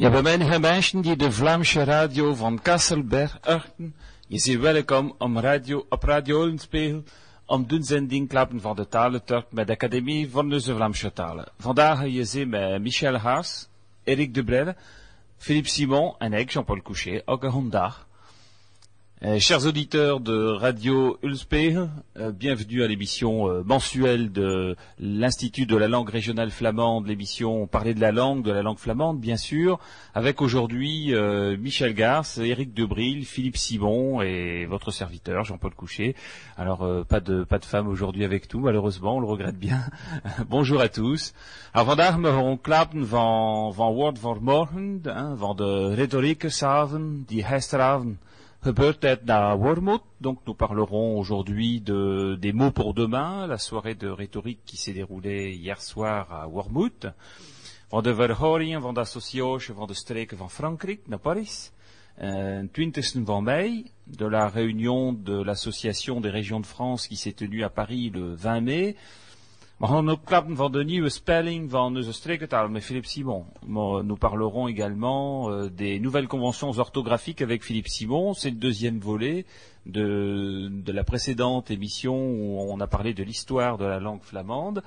Ja, bij mijn mensen die de Vlaamse radio van Kasselberg achten, je zeer welkom om radio, op Radio Olenspegel om de zending klappen van de talenturk met de Academie van de Vlaamse talen. Vandaag je ziet met Michel Haas, Eric de Brelle, Philippe Simon en ik, Jean-Paul Couchet, ook een. Euh, chers auditeurs de Radio Ulspegel, euh, bienvenue à l'émission euh, mensuelle de l'Institut de la langue régionale flamande, l'émission Parler de la langue, de la langue flamande, bien sûr, avec aujourd'hui Michel Garce, Éric Debril, Philippe Simon et votre serviteur Jean-Paul Couchet. Alors pas de pas de femme aujourd'hui avec nous, malheureusement, on le regrette bien. Bonjour à tous. Vandaag van van van morgen, hein, van de die Peut-être à Wormwood. Donc nous parlerons aujourd'hui de, des mots pour demain, la soirée de rhétorique qui s'est déroulée hier soir à Wormwood. Van de verhoringen van de association van de streken van Frankrijk naar Paris. Euh, 20 van mai, de la réunion de l'association des régions de France qui s'est tenue à Paris le 20 mai. De spelling van Philippe Simon. Nous parlerons également euh, des nouvelles conventions orthographiques avec Philippe Simon. C'est le deuxième volet de, la précédente émission où on a parlé de l'histoire de la langue flamande.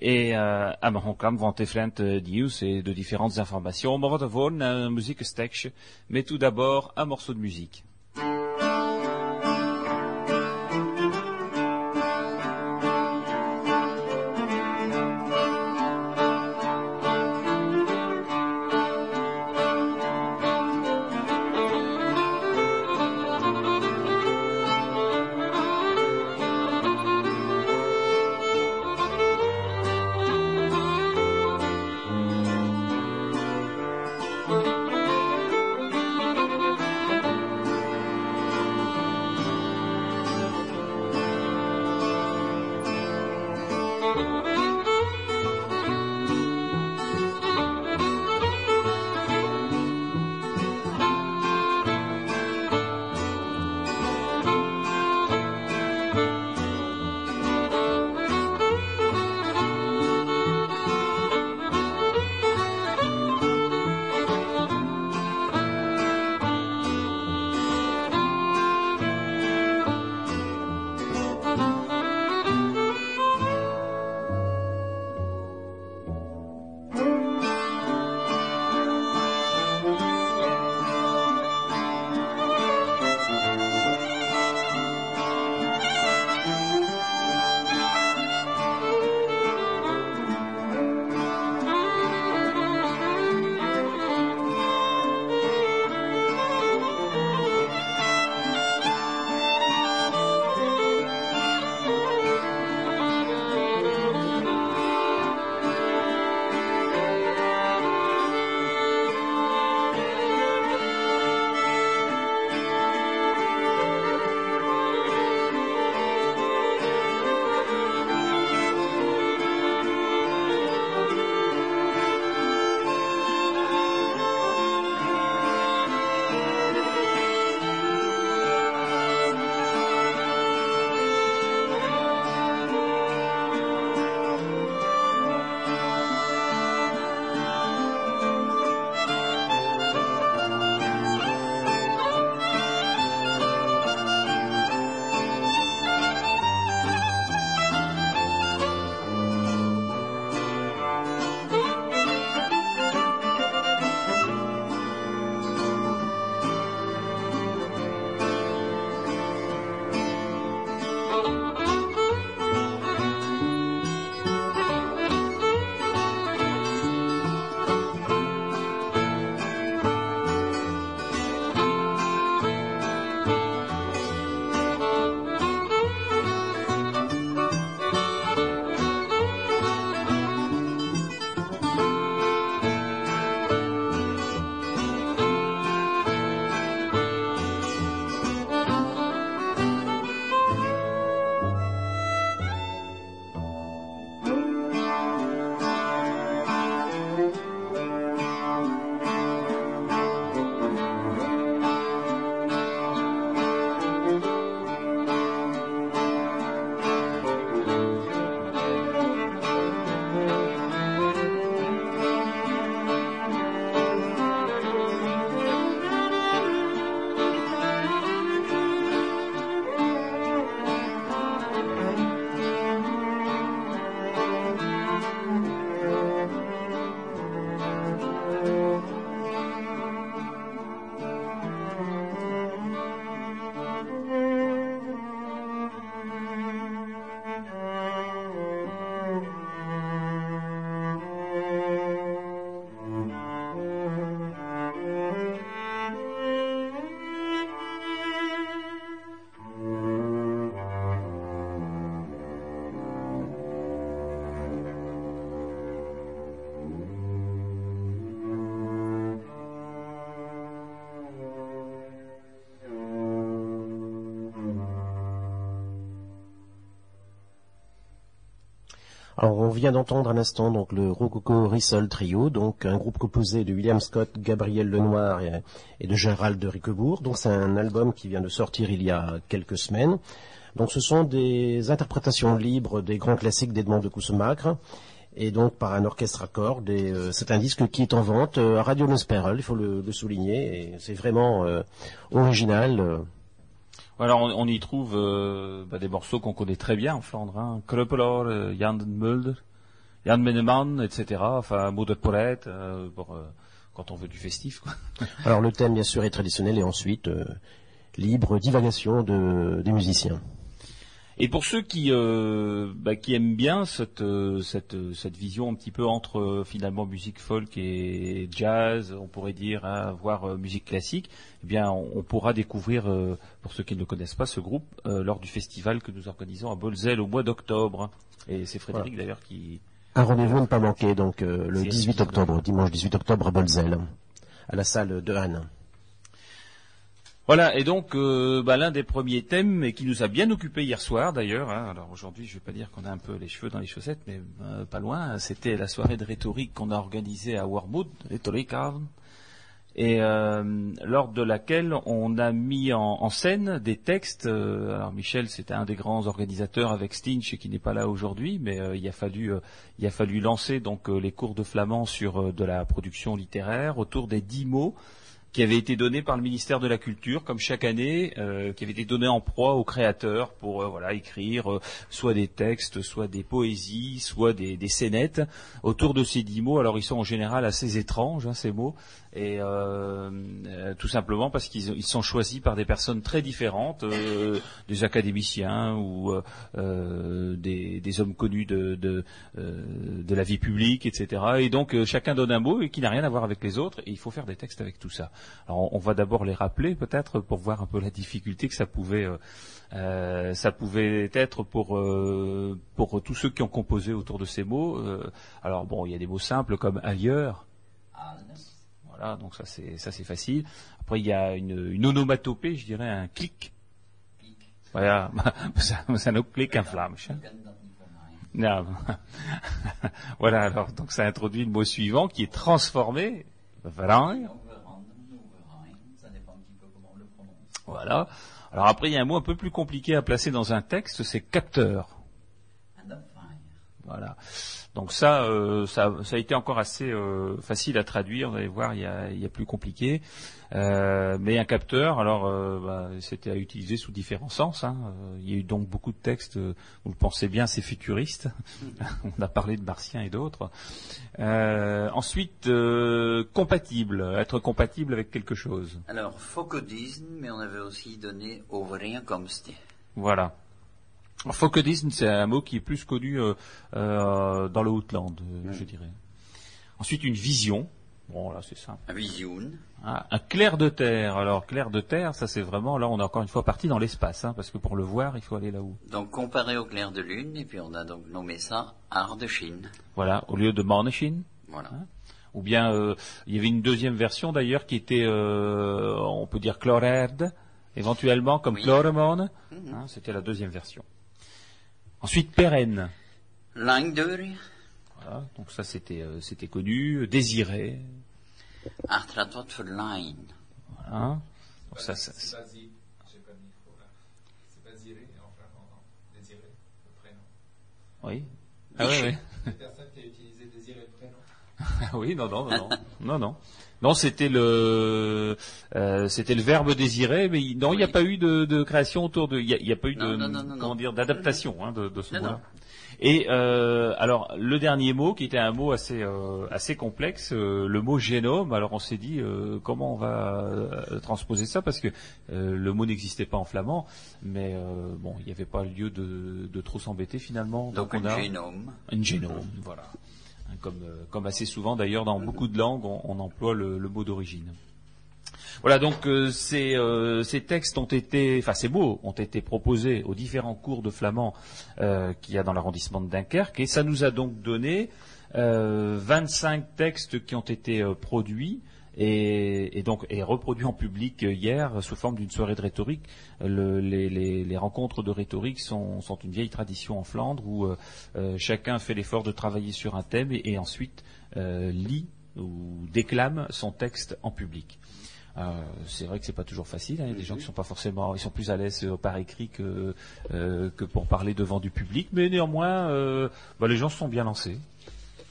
Et euh, we gaan van different news et de différentes informations. Ervoor een muziekstekje. Mais tout d'abord un morceau de musique. On vient d'entendre un instant donc le Rococo Rissol Trio, donc un groupe composé de William Scott, Gabriel Lenoir et, de Gérald de Riquebourg. Donc, c'est un album qui vient de sortir il y a quelques semaines. Donc, ce sont des interprétations libres des grands classiques d'Edmond de Cousemacre et donc par un orchestre à cordes. Euh, c'est un disque qui est en vente euh, à Radio Nesperel, il faut le, souligner. Et c'est vraiment euh, original. Alors on, y trouve bah, des morceaux qu'on connaît très bien en Flandre, hein. Kruppeler, Jan Mulder, Jan Meneman, etc. Enfin, Poret, pour quand on veut du festif. Alors le thème bien sûr est traditionnel et ensuite libre divagation de, des musiciens. Et pour ceux qui, euh, bah, qui aiment bien cette, euh, cette, cette, vision un petit peu entre euh, finalement musique folk et jazz, on pourrait dire, hein, voire musique classique, eh bien, on, pourra découvrir, pour ceux qui ne connaissent pas, ce groupe lors du festival que nous organisons à Bolzel au mois d'octobre. Et c'est Frédéric d'ailleurs qui. Un rendez-vous ne pas manquer, donc le 18 octobre, dimanche 18 octobre à Bolzel, à la salle de Anne. Voilà, et donc euh, bah, l'un des premiers thèmes, et qui nous a bien occupé hier soir d'ailleurs, hein, alors aujourd'hui je ne vais pas dire qu'on a un peu les cheveux dans les chaussettes, mais euh, pas loin, c'était la soirée de rhétorique qu'on a organisée à Wormwood, rhétorique et euh, lors de laquelle on a mis en, scène des textes. alors Michel, c'était un des grands organisateurs avec Stinch qui n'est pas là aujourd'hui, mais il a fallu il a fallu lancer donc les cours de flamand sur de la production littéraire autour des dix mots qui avait été donné par le ministère de la Culture, comme chaque année, euh, qui avait été donné en proie aux créateurs pour euh, voilà écrire euh, soit des textes, soit des poésies, soit des, des scénettes autour de ces dix mots. Alors ils sont en général assez étranges hein, ces mots, et euh, euh, tout simplement parce qu'ils sont choisis par des personnes très différentes, euh, des académiciens ou des, des, hommes connus de, de, de, la vie publique, etc. Et donc chacun donne un mot et qui n'a rien à voir avec les autres, et il faut faire des textes avec tout ça. Alors on, va d'abord les rappeler peut-être pour voir un peu la difficulté que ça pouvait ça pouvait être pour pour tous ceux qui ont composé autour de ces mots. alors bon, il y a des mots simples comme ailleurs, donc ça c'est ça c'est facile. Après il y a une, une onomatopée, je dirais un clic. Voilà, ça nous clic un flamme. voilà, alors donc ça introduit le mot suivant qui est transformé. Voilà. Alors après, il y a un mot un peu plus compliqué à placer dans un texte, c'est capteur. Voilà. Donc ça, euh, ça, ça, a été encore assez euh, facile à traduire. Vous allez voir, il y a, il y a plus compliqué. Euh, mais un capteur, alors, bah, c'était à utiliser sous différents sens. Hein. Il y a eu donc beaucoup de textes. Vous le pensez bien, c'est futuriste. On a parlé de martiens et d'autres. ensuite, compatible, être compatible avec quelque chose. Alors, focodisme, mais on avait aussi donné overeenkomstig. Voilà. Focodisme, c'est un mot qui est plus connu euh, euh, dans le Outland, euh, je dirais. Ensuite, une vision. Bon, là, c'est simple. Un vision. Ah, un clair de terre. Alors, clair de terre, ça c'est vraiment, là, on est encore une fois parti dans l'espace, hein, parce que pour le voir, il faut aller là-haut. Donc, comparé au clair de lune, et puis on a donc nommé ça art de Chine. Voilà, au lieu de Chine. Voilà. Hein. Ou bien, il y avait une deuxième version d'ailleurs qui était, on peut dire chlorerde, éventuellement comme oui. Mhm. Hein, C'était la deuxième version. Ensuite, pérenne. Langdeurig. Voilà, donc ça c'était euh, c'était connu. Désiré. Achtratot voor line. Voilà. Donc ça, ça, c'est. Oui. Ah oui, oui. Personne qui a utilisé Désiré le prénom. oui, non, non, non, non, non, non. Non, c'était le euh, c'était le verbe désirer, mais non, il n'y a pas eu de, de, création autour de, il n'y a, a, pas eu de comment dire d'adaptation hein, de, de, ce mot-là. Et euh, alors le dernier mot, qui était un mot assez euh, assez complexe, euh, le mot génome. Alors on s'est dit euh, comment on va euh, transposer ça parce que le mot n'existait pas en flamand, mais bon, il n'y avait pas lieu de, de trop s'embêter finalement. Donc, Donc on un a génome. Un génome, voilà. Comme, euh, comme assez souvent d'ailleurs dans beaucoup de langues, on, emploie le, mot d'origine. Voilà, donc euh, ces, euh, ces, textes ont été, enfin ces mots ont été proposés aux différents cours de flamand qu'il y a dans l'arrondissement de Dunkerque, et ça nous a donc donné 25 textes qui ont été produits et, donc est reproduit en public hier sous forme d'une soirée de rhétorique. les, rencontres de rhétorique sont, une vieille tradition en Flandre où chacun fait l'effort de travailler sur un thème et ensuite lit ou déclame son texte en public. Euh, c'est vrai que c'est pas toujours facile. Hein. Il y a des gens qui sont pas forcément, ils sont plus à l'aise euh, par écrit que euh, que pour parler devant du public, mais néanmoins, bah, les gens se sont bien lancés.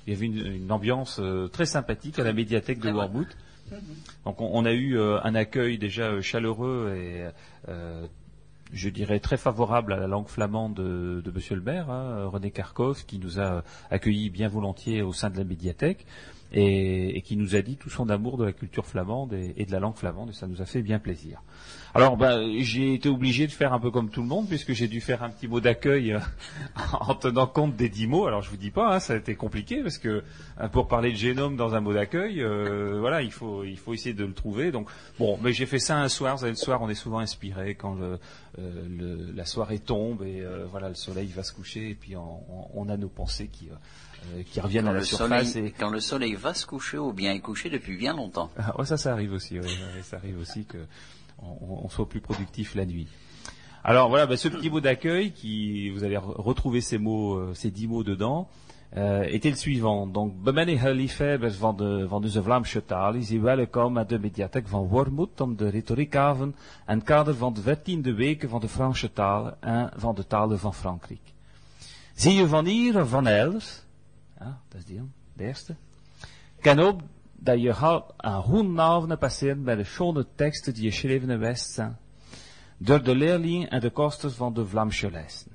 Il y avait une, ambiance très sympathique à la médiathèque de Warmouth. Donc on, a eu un accueil déjà chaleureux et je dirais très favorable à la langue flamande de, de Monsieur le maire, hein, René Karkov, qui nous a accueillis bien volontiers au sein de la médiathèque et, qui nous a dit tout son amour de la culture flamande et, de la langue flamande, et ça nous a fait bien plaisir. Alors, ben, j'ai été obligé de faire un peu comme tout le monde, puisque j'ai dû faire un petit mot d'accueil euh, en tenant compte des dix mots. Alors, je vous dis pas, hein, ça a été compliqué, parce que euh, pour parler de génome dans un mot d'accueil, euh, voilà, il faut, il faut essayer de le trouver. Donc, bon, mais j'ai fait ça un soir. Vous savez, le soir, on est souvent inspiré quand le, la soirée tombe et voilà, le soleil va se coucher, et puis on, a nos pensées qui euh, qui reviennent à la surface. et... Quand le soleil va se coucher ou bien est couché depuis bien longtemps. Ah, ça, ça arrive aussi. ça arrive aussi que on, soit plus productif la nuit. Alors voilà, ben, ce petit mot d'accueil qui, vous allez retrouver ces mots, euh, ces dix mots dedans, euh, était le suivant. Donc, bemenne liefhebbers van de, van de Vlaamse taal, is hier welkom à de mediathèque van Wormoed om de retoriekhaven en kader van de 14e weken van de Franse taal en van de talen van Frankrijk. Zie je van hier of van elders? Ja, dat is die, de eerste. Kan ook dat je een goede avond passeren bij de schone teksten die geschreven West zijn. Door de leerlingen en de kosters van de Vlaamse lessen.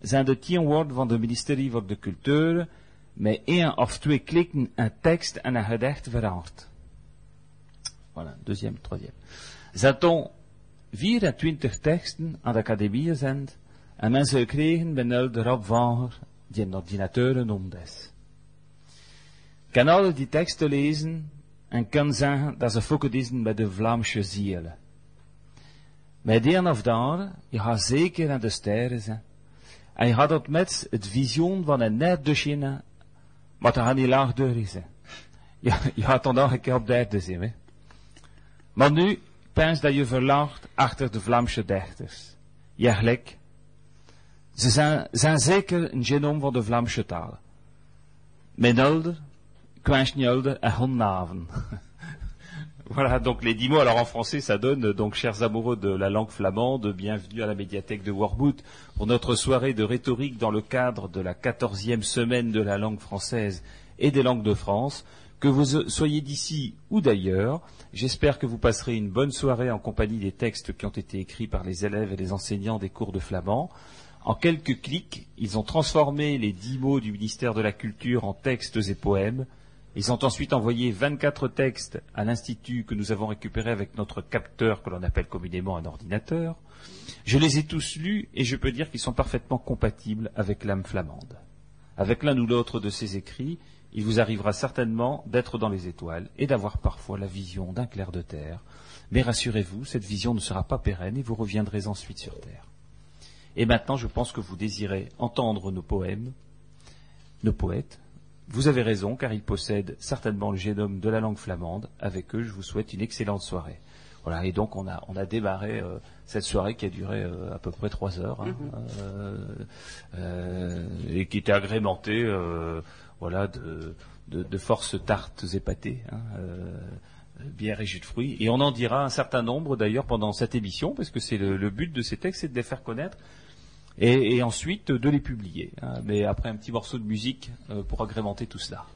Zijn de tien woorden van de ministerie voor de cultuur met één of twee klikken een tekst en een gedicht veranderd. Voilà, deuxième, troisième. Zaton 24 teksten aan de academie gezend en mensen gekregen bij de Rob Vanger die een ordinateur noemde kan alle die teksten lezen en kan zeggen dat ze is bij de Vlaamse ziel. Met een of daar, je gaat zeker aan de sterren zijn. En je gaat dat met het visioen van een net de China, maar dat gaat niet laag door zijn. Je, je gaat dan nog een keer op de aarde zien, hè. Maar nu, pens dat je verlaagt achter de Vlaamse dichters. Ja, gelijk. Ze zijn, zijn zeker een genoom van de Vlaamse Met Voilà, donc les dix mots. Alors en français, ça donne, donc chers amoureux de la langue flamande, bienvenue à la médiathèque de Warboot pour notre soirée de rhétorique dans le cadre de la quatorzième semaine de la langue française et des langues de France. Que vous soyez d'ici ou d'ailleurs, j'espère que vous passerez une bonne soirée en compagnie des textes qui ont été écrits par les élèves et les enseignants des cours de flamand. En quelques clics, ils ont transformé les dix mots du ministère de la Culture en textes et poèmes. Ils ont ensuite envoyé 24 textes à l'institut que nous avons récupéré avec notre capteur que l'on appelle communément un ordinateur. Je les ai tous lus et je peux dire qu'ils sont parfaitement compatibles avec l'âme flamande. Avec l'un ou l'autre de ces écrits, il vous arrivera certainement d'être dans les étoiles et d'avoir parfois la vision d'un clair de terre. Mais rassurez-vous, cette vision ne sera pas pérenne et vous reviendrez ensuite sur terre. Et maintenant, je pense que vous désirez entendre nos poèmes, nos poètes, vous avez raison, car ils possèdent certainement le génome de la langue flamande. Avec eux, je vous souhaite une excellente soirée. Voilà, et donc on a, on a démarré euh, cette soirée qui a duré euh, à peu près trois heures hein, mm-hmm. euh, et qui était agrémentée voilà, de, de, forces tartes épatées, hein, bière et jus de fruits. Et on en dira un certain nombre d'ailleurs pendant cette émission, parce que c'est le, le, but de ces textes, c'est de les faire connaître et, ensuite de les publier. Hein. mais après un petit morceau de musique euh, pour agrémenter tout cela.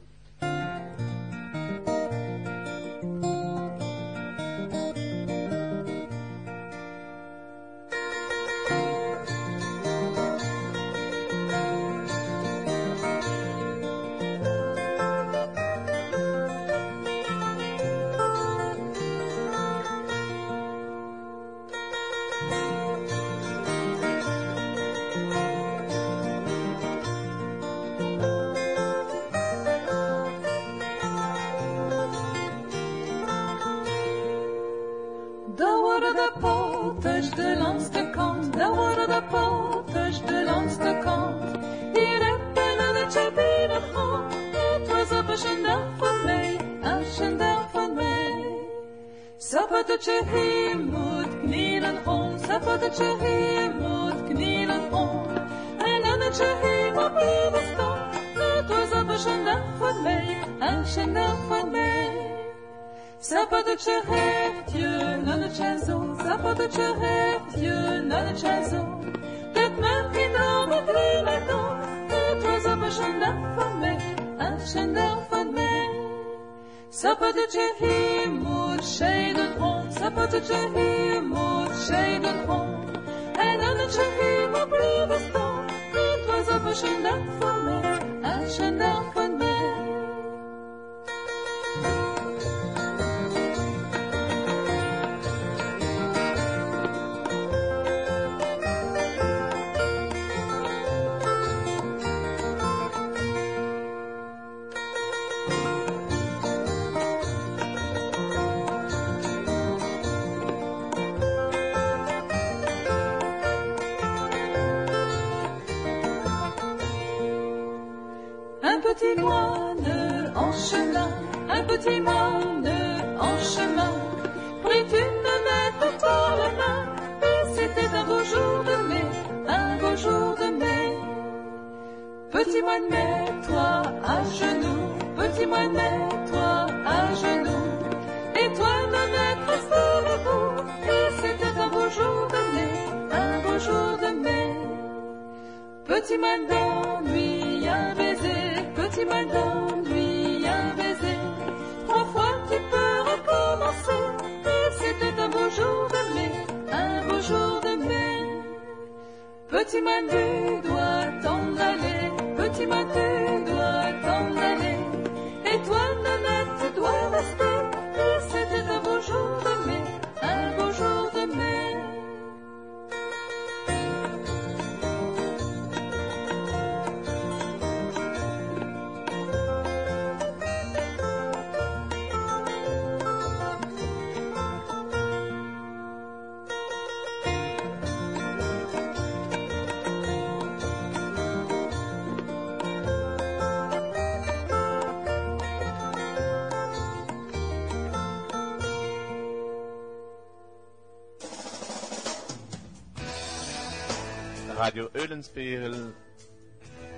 Radio Eulenspiegel,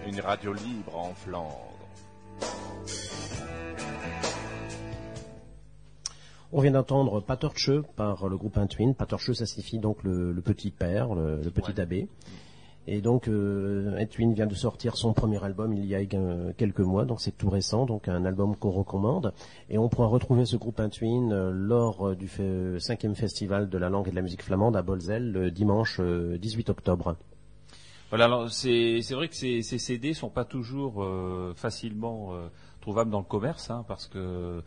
une radio libre en Flandre. On vient d'entendre Paterche par le groupe Intuine. Paterche, ça signifie donc le, le petit père, le, le petit abbé. Et donc, euh, Intuine vient de sortir son premier album il y a euh, quelques mois, donc c'est tout récent, donc un album qu'on recommande. Et on pourra retrouver ce groupe Intuine euh, lors euh, du fe- cinquième festival de la langue et de la musique flamande à Bolzel le dimanche euh, 18 octobre. Voilà, c'est vrai que ces, ces CD sont pas toujours euh, facilement euh, trouvables dans le commerce, hein, parce que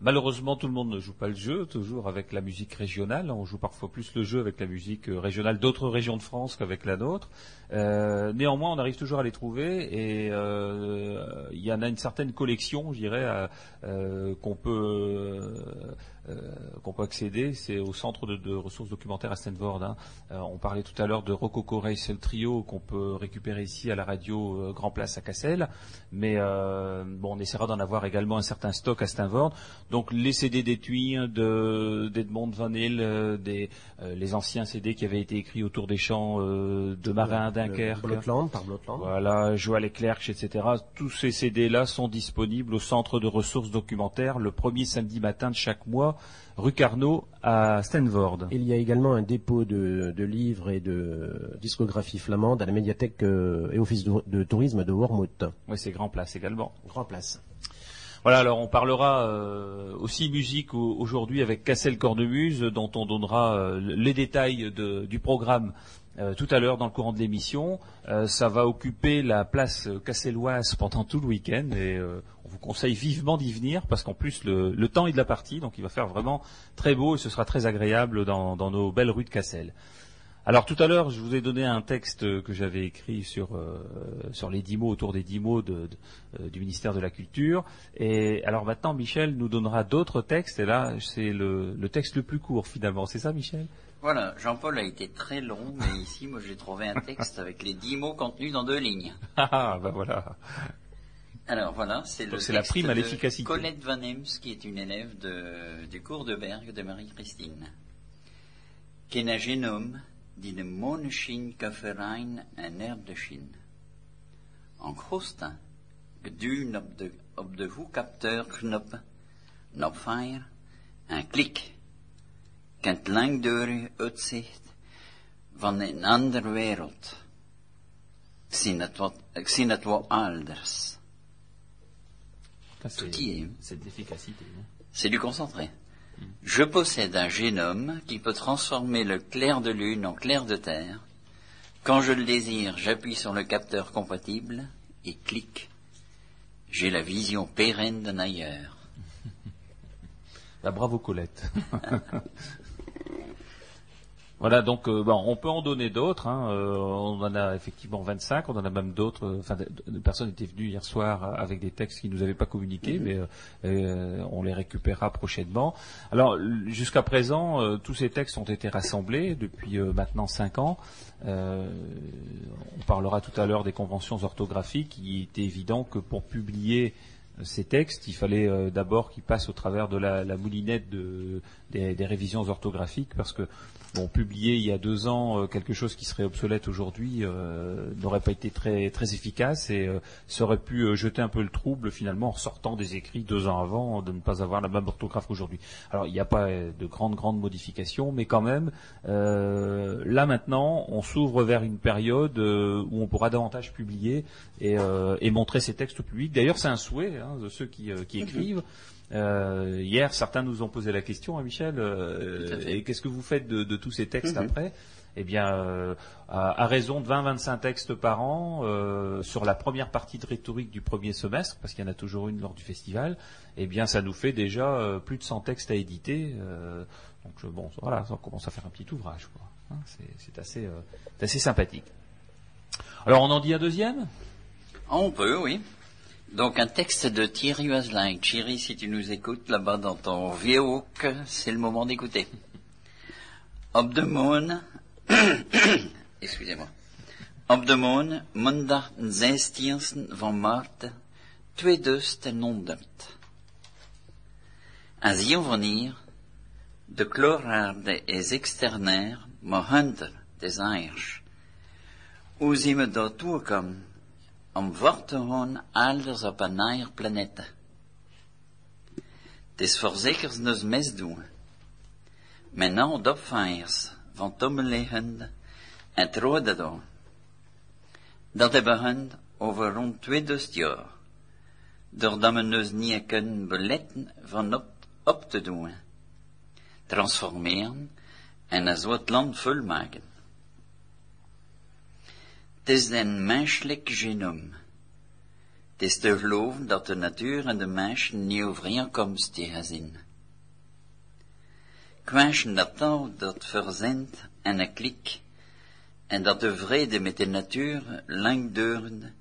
malheureusement tout le monde ne joue pas le jeu, toujours avec la musique régionale. On joue parfois plus le jeu avec la musique euh, régionale d'autres régions de France qu'avec la nôtre. Euh, néanmoins, on arrive toujours à les trouver et euh, il y en a une certaine collection, je dirais, euh, qu'on peut qu'on peut accéder. C'est au centre de, de ressources documentaires à Stanford. hein. Euh, on parlait tout à l'heure de Rococo Race le trio qu'on peut récupérer ici à la radio euh, Grand Place à Cassel, mais euh, bon, on essaiera d'en avoir également un certain stock à Stanford. Donc les CD d'Étui, de d'Edmond Van euh, des euh, les anciens CD qui avaient été écrits autour des champs euh, de marins Dunkerque. Blotland, par Blotland. Voilà, Joël Leclerc, etc. Tous ces CD-là sont disponibles au centre de ressources documentaires le premier samedi matin de chaque mois, rue Carnot à Stanford. Il y a également un dépôt de, de livres et de discographie flamande à la médiathèque euh, et office de, de tourisme de Wormhout. Oui, c'est Grand Place également. Grand place. Voilà, alors on parlera euh, aussi musique au- aujourd'hui avec Cassel Cornemuse, dont on donnera euh, les détails de- du programme euh, tout à l'heure dans le courant de l'émission. Ça va occuper la place casselloise pendant tout le week-end et vous conseille vivement d'y venir parce qu'en plus le, le temps est de la partie, donc il va faire vraiment très beau et ce sera très agréable dans, dans nos belles rues de Cassel. Alors tout à l'heure, je vous ai donné un texte que j'avais écrit sur euh, sur les dix mots autour des dix mots de, de- euh, du ministère de la Culture. Et alors maintenant, Michel nous donnera d'autres textes. Et là, c'est le, le texte le plus court finalement. C'est ça, Michel? Voilà, Jean-Paul a été très long, mais ici, moi, j'ai trouvé un texte avec les dix mots contenus dans deux lignes. Ah, ben voilà. Alors voilà, c'est le c'est la prime à l'efficacité. Colette Van Ems, qui est une élève de- du cours de Berg de Marie-Christine. Ken een genome die de moneschien kafferijn en erdeschien. En grootste, geduwd op de, op de hoekapteurknop, op fire, een klik, kent langdurig uitzicht van een andere wereld. Ik zie het wat, ik zie het wat anders. Tout y est. C'est de l'efficacité. hein. C'est du concentré. Je possède un génome qui peut transformer le clair de lune en clair de terre. Quand je le désire, j'appuie sur le capteur compatible et clique. J'ai la vision pérenne d'un ailleurs. Bah, bravo Colette. Voilà, donc euh, bon, on peut en donner d'autres. hein, euh, on en a effectivement 25, on en a même d'autres. euh, Enfin, de, de personnes étaient venues hier soir avec des textes qui nous avaient pas communiqués, mais euh, euh, on les récupérera prochainement. Alors, jusqu'à présent, tous ces textes ont été rassemblés depuis maintenant 5 ans. Euh, on parlera tout à l'heure des conventions orthographiques. Il était évident que pour publier ces textes, il fallait euh, d'abord qu'ils passent au travers de la, la moulinette de, des, des révisions orthographiques, parce que bon, publier il y a deux ans euh, quelque chose qui serait obsolète aujourd'hui euh, n'aurait pas été très très efficace et euh, ça aurait pu euh, jeter un peu le trouble finalement en ressortant des écrits deux ans avant de ne pas avoir la même orthographe qu'aujourd'hui. Alors il n'y a pas de grandes grandes modifications, mais quand même euh, là maintenant on s'ouvre vers une période où on pourra davantage publier et, et montrer ces textes au public. D'ailleurs c'est un souhait hein, de ceux qui, euh, qui écrivent. Euh, hier, certains nous ont posé la question, hein, Michel, euh, et qu'est-ce que vous faites de, de tous ces textes Mhm. après? Eh bien, euh, à, à raison de 20-25 textes par an sur la première partie de rhétorique du premier semestre, parce qu'il y en a toujours une lors du festival, eh bien, ça nous fait déjà plus de 100 textes à éditer. donc, je- bon, voilà, ça commence à faire un petit ouvrage. Hein, c'est, c'est assez, c'est assez sympathique. Alors, on en dit un deuxième? On peut, oui. Donc un texte de Thierry Waslin. Thierry, si tu nous écoutes là-bas dans ton vieux hoek, c'est le moment d'écouter. Op de moon, excusez-moi. Op de moon, maandag 16 van maart 2000. Een zilvernier, de chloraarde is externair, maar hunter des airs. Hoe zien? Om voor te gaan elders op een andere planeet. Het is voorzeker nos mes doen. Men nou de opvangers van tommeligende en trode doen. Dat hebben hun over rond 2000 jaar. Doordat men dus niet kunnen beletten van op, op te doen. Transformeren en een soort land volmaken. Het is een menselijk genoom. Het is te geloven dat de natuur en de mens niet overeenkomstig zijn. Wens dat nou dat verzend en een klik, en dat de vrede met de natuur lang durende,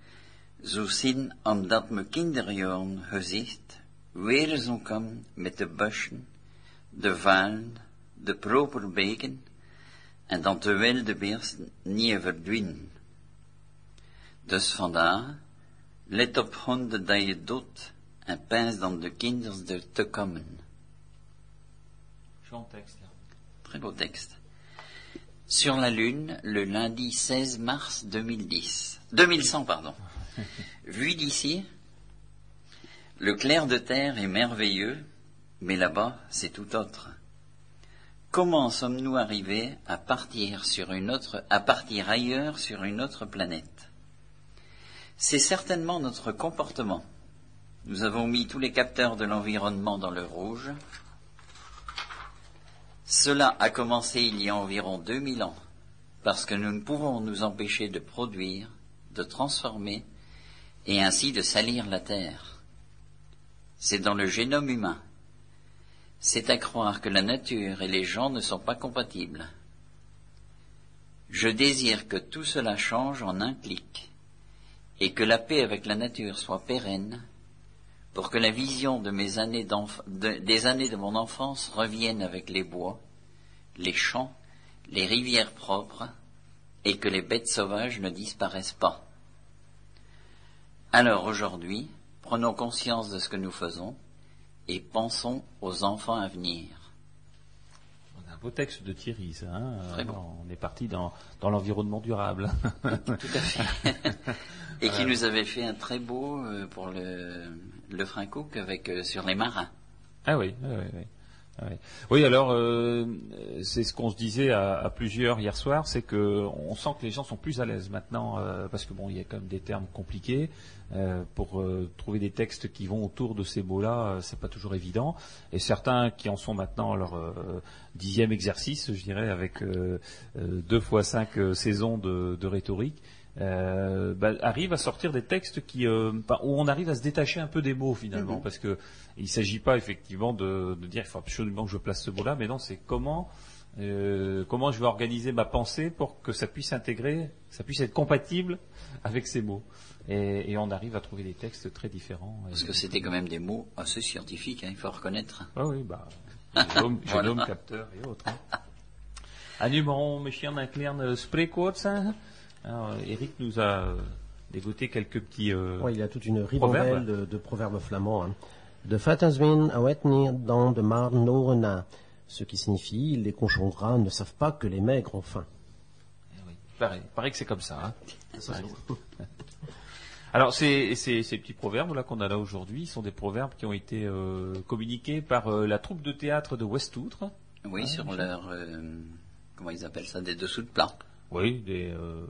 zo zien omdat mijn kinderjaren gezicht weer zo kan met de bussen, de valen, de proper beken, en dat de wilde beesten niet verdwijnen. Dus vandaar, let op honden dat je doet en pijns dan de kinders er te komen. Jean texte. Très beau texte. Sur la Lune, le lundi 16 mars 2010. 2100, pardon. Vu d'ici, le clair de terre est merveilleux, mais là-bas, c'est tout autre. Comment sommes-nous arrivés à partir sur une autre, à partir ailleurs sur une autre planète? C'est certainement notre comportement. Nous avons mis tous les capteurs de l'environnement dans le rouge. Cela a commencé il y a environ 2000 ans, parce que nous ne pouvons nous empêcher de produire, de transformer, et ainsi de salir la terre. C'est dans le génome humain. C'est à croire que la nature et les gens ne sont pas compatibles. Je désire que tout cela change en un clic, et que la paix avec la nature soit pérenne, pour que la vision des années de mon enfance revienne avec les bois, les champs, les rivières propres, et que les bêtes sauvages ne disparaissent pas. Alors aujourd'hui, Prenons conscience de ce que nous faisons et pensons aux enfants à venir. Beau texte de Thierry, ça. hein. Très bon. On est parti dans, dans l'environnement durable. Tout à fait. et qui nous avait fait un très beau euh, pour le, le Francook avec euh, sur les marins. Ah oui, oui, oui. Oui. Ah oui. Alors euh, c'est ce qu'on se disait à, plusieurs hier soir, c'est que on sent que les gens sont plus à l'aise maintenant euh, parce que bon, il y a quand même des termes compliqués euh, pour trouver des textes qui vont autour de ces mots-là, c'est pas toujours évident. Et certains qui en sont maintenant à leur dixième exercice, je dirais, avec deux fois cinq saisons de rhétorique. Euh, bah, arrivent à sortir des textes qui, euh, bah, où on arrive à se détacher un peu des mots finalement, parce que il s'agit pas effectivement de, de dire il faut absolument que je place ce mot-là, mais non, c'est comment euh, comment je vais organiser ma pensée pour que ça puisse intégrer, ça puisse être compatible avec ces mots. Et, et on arrive à trouver des textes très différents. Parce que c'était quand même des mots assez scientifiques, hein, il faut reconnaître. Ah oui, bah, génome, Voilà. capteur et autres. Hein. En nu waarom misschien een klein spreekwoord. Alors, Eric nous a euh, dégoté quelques petits... euh, Ouais, il y a toute une ribambelle de, de proverbes flamands. hein. De Fatenswin awetnir dans de Marnorena. Ce qui signifie, les cochons gras ne savent pas que les maigres ont faim. Eh oui, pareil, pareil que c'est comme ça. Hein. Alors, ces, ces, ces petits proverbes là qu'on a là aujourd'hui sont des proverbes qui ont été euh, communiqués par euh, la troupe de théâtre de Westoutre. Oui, sur leur... euh, comment ils appellent ça Des dessous de plat. Oui, des... Euh,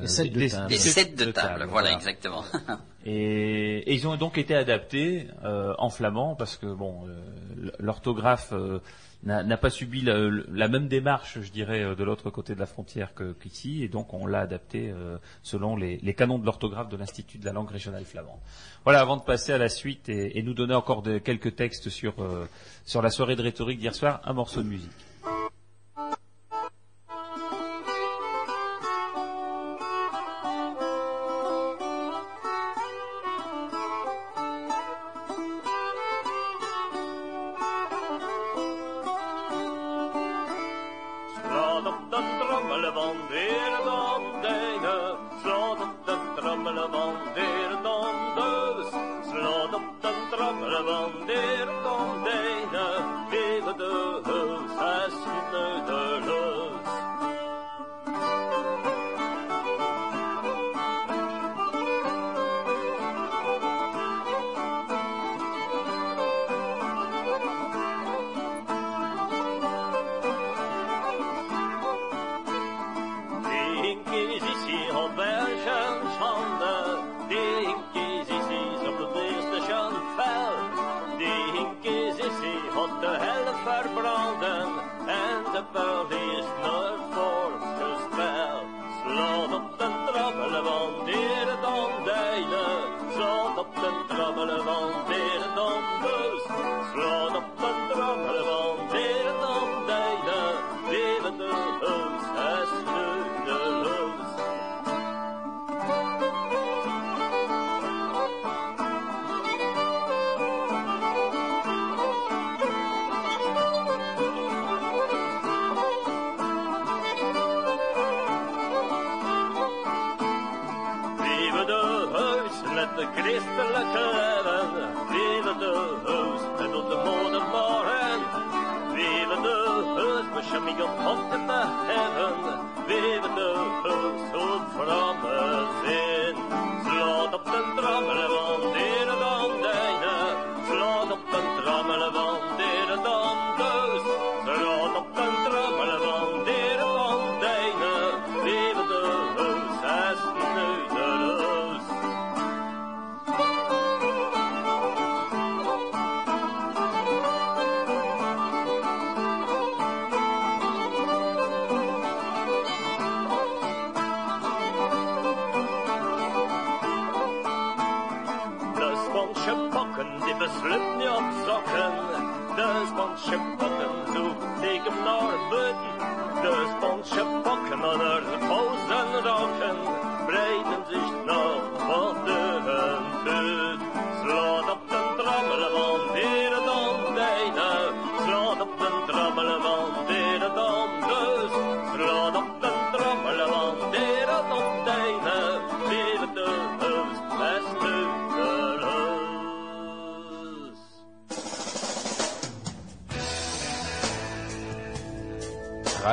Des sets de table. Des sets de table, voilà, exactement. Et, et ils ont donc été adaptés euh, en flamand parce que bon, euh, l'orthographe euh, n'a pas subi la, la même démarche, je dirais, euh, de l'autre côté de la frontière que- qu'ici, et donc on l'a adapté euh, selon les, les canons de l'orthographe de l'Institut de la langue régionale flamande. Voilà, avant de passer à la suite et, et nous donner encore de, quelques textes sur euh, sur la soirée de rhétorique d'hier soir, un morceau de musique.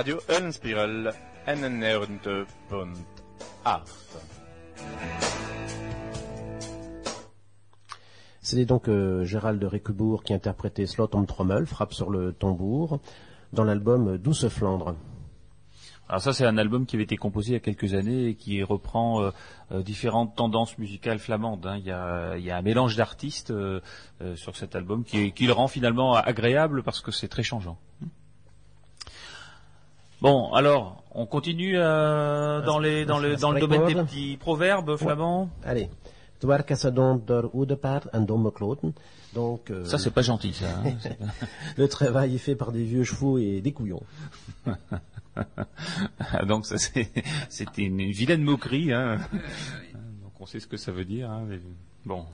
Radio Eulenspiegel 91.8. C'était donc euh, Gérald de Réquebourg qui interprétait Slot om Trommel, frappe sur le tambour, dans l'album Douce Flandre. Alors ça, c'est un album qui avait été composé il y a quelques années et qui reprend euh, euh, différentes tendances musicales flamandes. hein. Il, y a, il y a un mélange d'artistes euh, euh, sur cet album qui le rend finalement agréable parce que c'est très changeant. Bon, alors, on continue euh, dans, les, dans, le, dans le domaine des petits proverbes flamands. Allez. Donc, euh, Ça, c'est pas gentil, ça. hein. le travail est fait par des vieux chevaux et des couillons. Donc ça c'est c'était une, une vilaine moquerie. Hein. Donc on sait ce que ça veut dire. hein, Bon.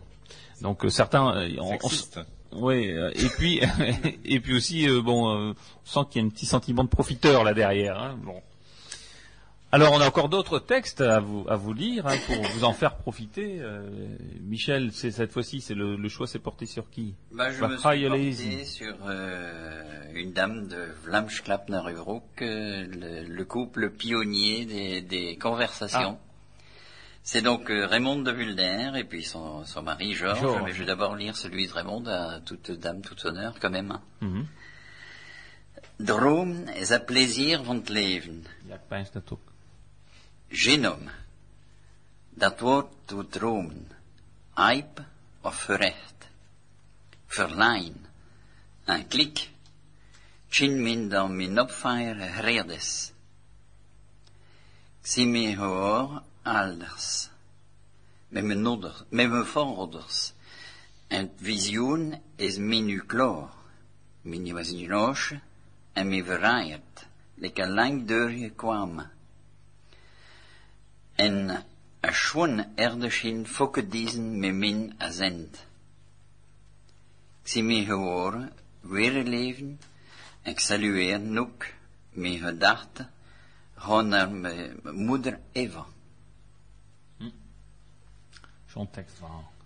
Donc euh, certains. euh, on- on-. Oui. euh, et puis et puis aussi euh, bon, euh, on sent qu'il y a un petit sentiment de profiteur là derrière. hein, Bon. Alors on a encore d'autres textes à vous à vous lire hein, pour vous en faire profiter. Euh, Michel, c'est cette fois-ci, c'est le, le choix s'est porté sur qui? Bah, je Bah, me suis porté sur euh, une dame de Vlamsklappner-Uruk, euh, le, le couple pionnier des, des conversations. C'est donc euh, Raymond de Vulder et puis son, son mari Georges. Mais je vais d'abord lire celui de Raymond à toute dame, tout honneur quand même. hein. Mhm. Droom is een plezier van het leven. Ja, pijnst dat ook. Dat woord toe dromen. Aip of verrecht. Verlijn. Een klik. Chin min dan min opfire redes. Zie me hoor alders. Met mijn nodders, met mijn voorouders. En visioen is minu kloor. Minu was in roosje en me verraaierd. Lekker lang doorgekomen. En a schwon erdeschin fokke diesen me min azend. Ik zie me gehoren, weer leven, en ik salueer ook me gedachten, gewoon naar mijn moeder Eva.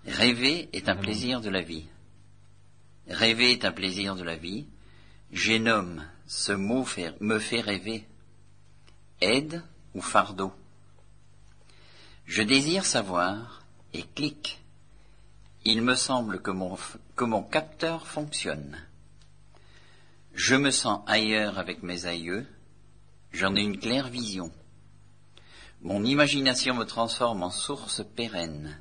Rêver est un plaisir de la vie. Rêver est un plaisir de la vie. Génome, ce mot fait- me fait rêver. Aide ou fardeau. Je désire savoir et clique. Il me semble que mon, f- que mon capteur fonctionne. Je me sens ailleurs avec mes aïeux. J'en ai une claire vision. Mon imagination me transforme en source pérenne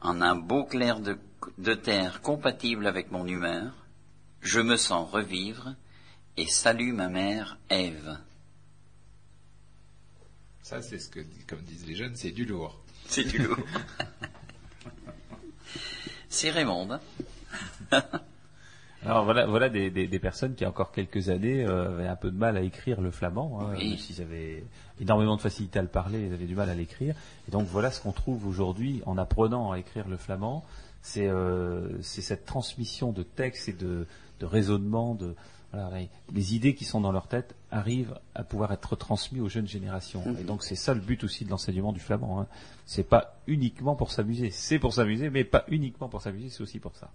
en un beau clair de, de terre compatible avec mon humeur, je me sens revivre et salue ma mère Ève. Ça, c'est ce que, comme disent les jeunes, c'est du lourd. C'est du lourd. C'est Raymond. Alors voilà, voilà des, des- des personnes qui, il y a encore quelques années, euh, avaient un peu de mal à écrire le flamand. Hein, Oui. s'ils avaient énormément de facilité à le parler, ils avaient du mal à l'écrire. Et donc voilà ce qu'on trouve aujourd'hui en apprenant à écrire le flamand. C'est euh, cette transmission de textes et de, de raisonnement, de voilà, les- les idées qui sont dans leur tête arrivent à pouvoir être transmises aux jeunes générations. Et donc c'est ça le but aussi de l'enseignement du flamand. Hein. C'est pas uniquement pour s'amuser, c'est pour s'amuser, mais pas uniquement pour s'amuser, c'est aussi pour ça.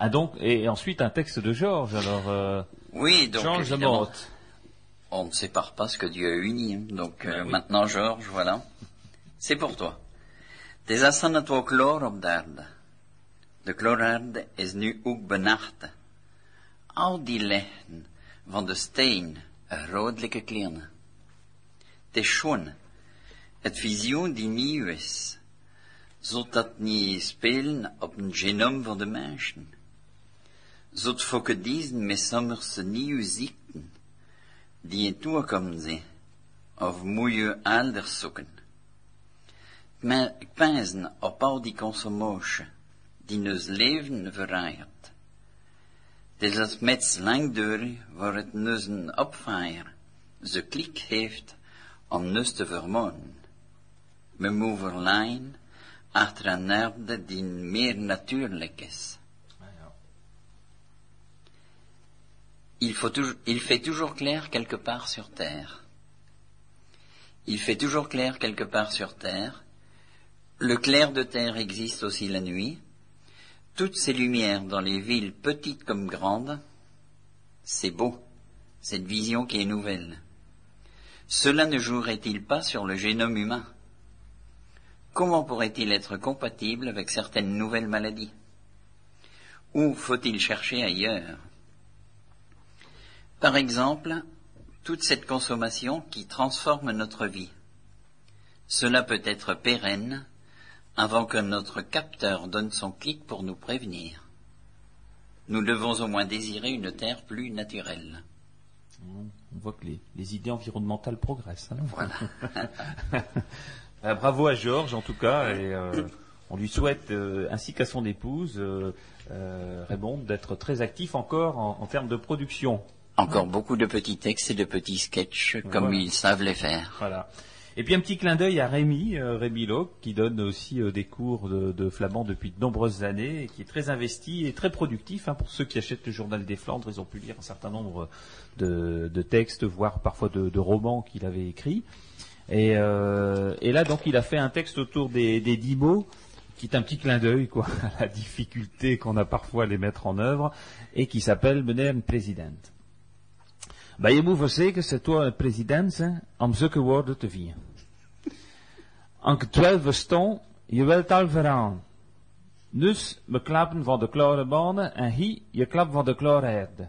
Ah donc, et ensuite un texte de Georges, alors euh, Oui, donc Georges on ne sépare pas ce que Dieu a uni. hein. Donc euh, oui. maintenant, Georges, voilà. C'est pour toi. Des assen het wel kloor op de klooraarde is nu ook benacht. Al die van de steen, rodelijke kleine. Het is schoon. Het visioen die nieuw is. Zodat niet spelen op een genoom van de mensen. Zot fokke diesen met sommige nieuwe ziekten die in toekomen zijn, of moet je elders zoeken. Ik op al die consumotie, die ons leven verrijkt. Het is als met lang door, waar het ons een opvaaier, ze klik heeft om ons te vermoorden. We moeten verlijn achter een aarde die meer natuurlijk is. Il, fait toujours clair quelque part sur Terre. Il fait toujours clair quelque part sur Terre. Le clair de terre existe aussi la nuit. Toutes ces lumières dans les villes petites comme grandes, c'est beau, cette vision qui est nouvelle. Cela ne jouerait-il pas sur le génome humain? Comment pourrait-il être compatible avec certaines nouvelles maladies? Où faut-il chercher ailleurs? Par exemple, toute cette consommation qui transforme notre vie. Cela peut être pérenne avant que notre capteur donne son clic pour nous prévenir. Nous devons au moins désirer une terre plus naturelle. On voit que les, les idées environnementales progressent. hein. Voilà. Euh, bravo à Georges en tout cas et euh, on lui souhaite euh, ainsi qu'à son épouse Raymond d'être très actif encore en, en termes de production. Encore beaucoup de petits textes et de petits sketchs comme Voilà. ils savent les faire. Voilà. Et puis un petit clin d'œil à Rémi, euh, Rémi Locke, qui donne aussi euh, des cours de, de flamand depuis de nombreuses années et qui est très investi et très productif. hein, pour ceux qui achètent le journal des Flandres, ils ont pu lire un certain nombre de, de textes, voire parfois de, de romans qu'il avait écrits. Et, euh, et là, donc, il a fait un texte autour des, des dix mots, qui est un petit clin d'œil quoi, à la difficulté qu'on a parfois à les mettre en œuvre, et qui s'appelle een president. Bij je moet verzekeren, c'est toi een president zijn, om zulke woorden te vieren. Anke 12 verstaan, je wilt al veraan. Nus me klappen van de klare banen en hi je klap van de klare herde.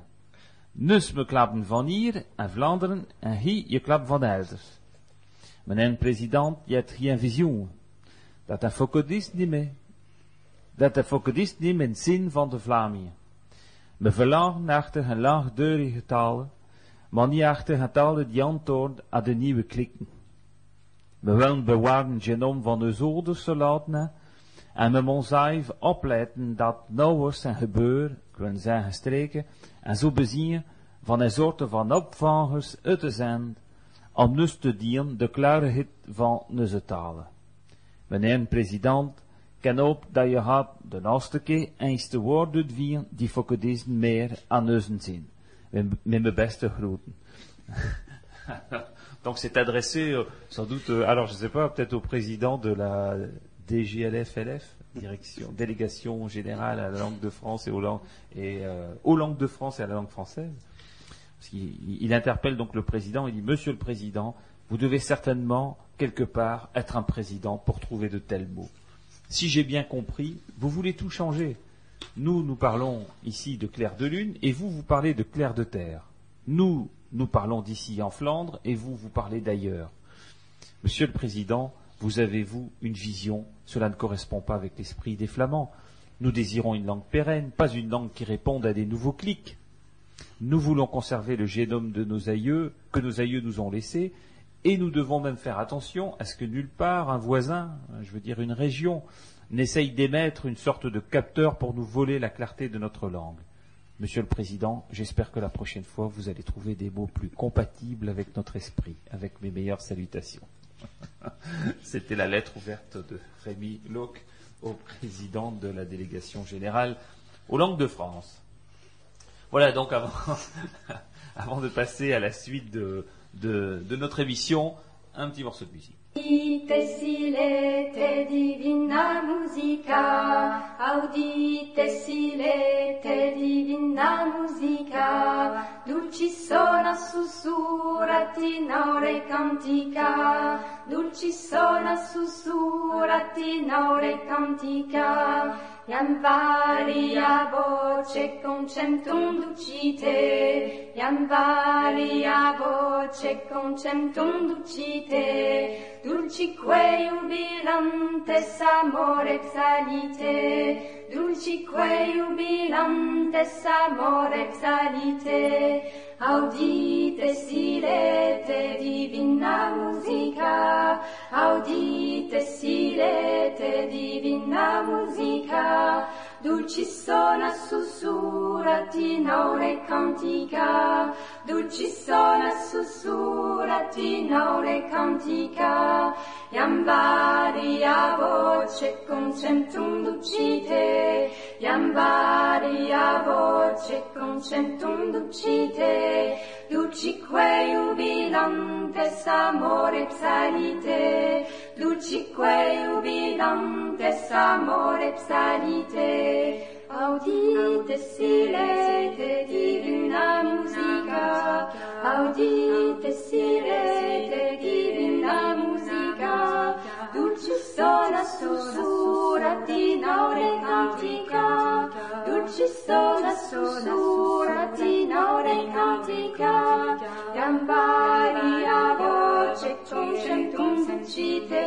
Nus me klappen van hier en Vlaanderen en hi je klap van de elders. Meneer president, je hebt geen visioen. Dat een focodist niet meer. Dat een focodist niet met zin van de Vlamingen. Me verlangen achter een laagdeurige talen, maar niet achter getallen die antwoord aan de nieuwe klikken. We willen bewaren genom van de zolderse laten en met ons even opletten dat nauwers en gebeur, ik wil zeggen streken, en zo bezien van een soort van opvangers uit te zijn, om dus te dienen de klarheid van onze talen. Meneer de president, ken op dat je gaat de laatste keer eens de woord uitvieren die voor deze meer aan onze zin. Met mijn beste. Donc c'est adressé euh, sans doute, euh, alors je sais pas, peut-être au président de la DGLF-LF, direction, délégation générale à la langue de France et aux langues, et, euh, langues de France et à la langue française. Qu'il il interpelle donc le président, il dit Monsieur le Président, vous devez certainement, quelque part, être un président pour trouver de tels mots. Si j'ai bien compris, vous voulez tout changer. Nous, nous parlons ici de clair de lune, et vous, vous parlez de clair de terre. Nous, nous parlons d'ici en Flandre, et vous, vous parlez d'ailleurs. Monsieur le Président, vous avez, vous, une vision, cela ne correspond pas avec l'esprit des Flamands. Nous désirons une langue pérenne, pas une langue qui réponde à des nouveaux clics. Nous voulons conserver le génome de nos aïeux, que nos aïeux nous ont laissé, et nous devons même faire attention à ce que nulle part un voisin, je veux dire une région, n'essaye d'émettre une sorte de capteur pour nous voler la clarté de notre langue. Monsieur le Président, j'espère que la prochaine fois vous allez trouver des mots plus compatibles avec notre esprit, avec mes meilleures salutations. C'était la lettre ouverte de Rémi Locke au président de la délégation générale aux langues de France. Voilà donc avant, de passer à la suite de notre émission, un petit morceau de musique. Audite silete divina musica, audite silete divina musica, dulci sona sussurrati naure cantica, dulci sona sussurrati naure cantica, Iam varia voce concentum ducite, Iam varia voce concentum ducite, Dulcique jubilantes amore Dulci Dulcique jubilantes amore salite, Audite silete divina musica, Audite Dulcissona sussurrati non e cantica, Dulcissona sussurrati non e cantica, Iam varia voce concentum ducite, Iam varia Maria voce concentum ducite, ducique jubilantes amore psalite, ducique jubilantes amore psalite, audite silete divina musica, audite silete divina musica, sola, susurratina orecantica, dulcis sola, susurratina orecantica, gambaria voce concentum sencite,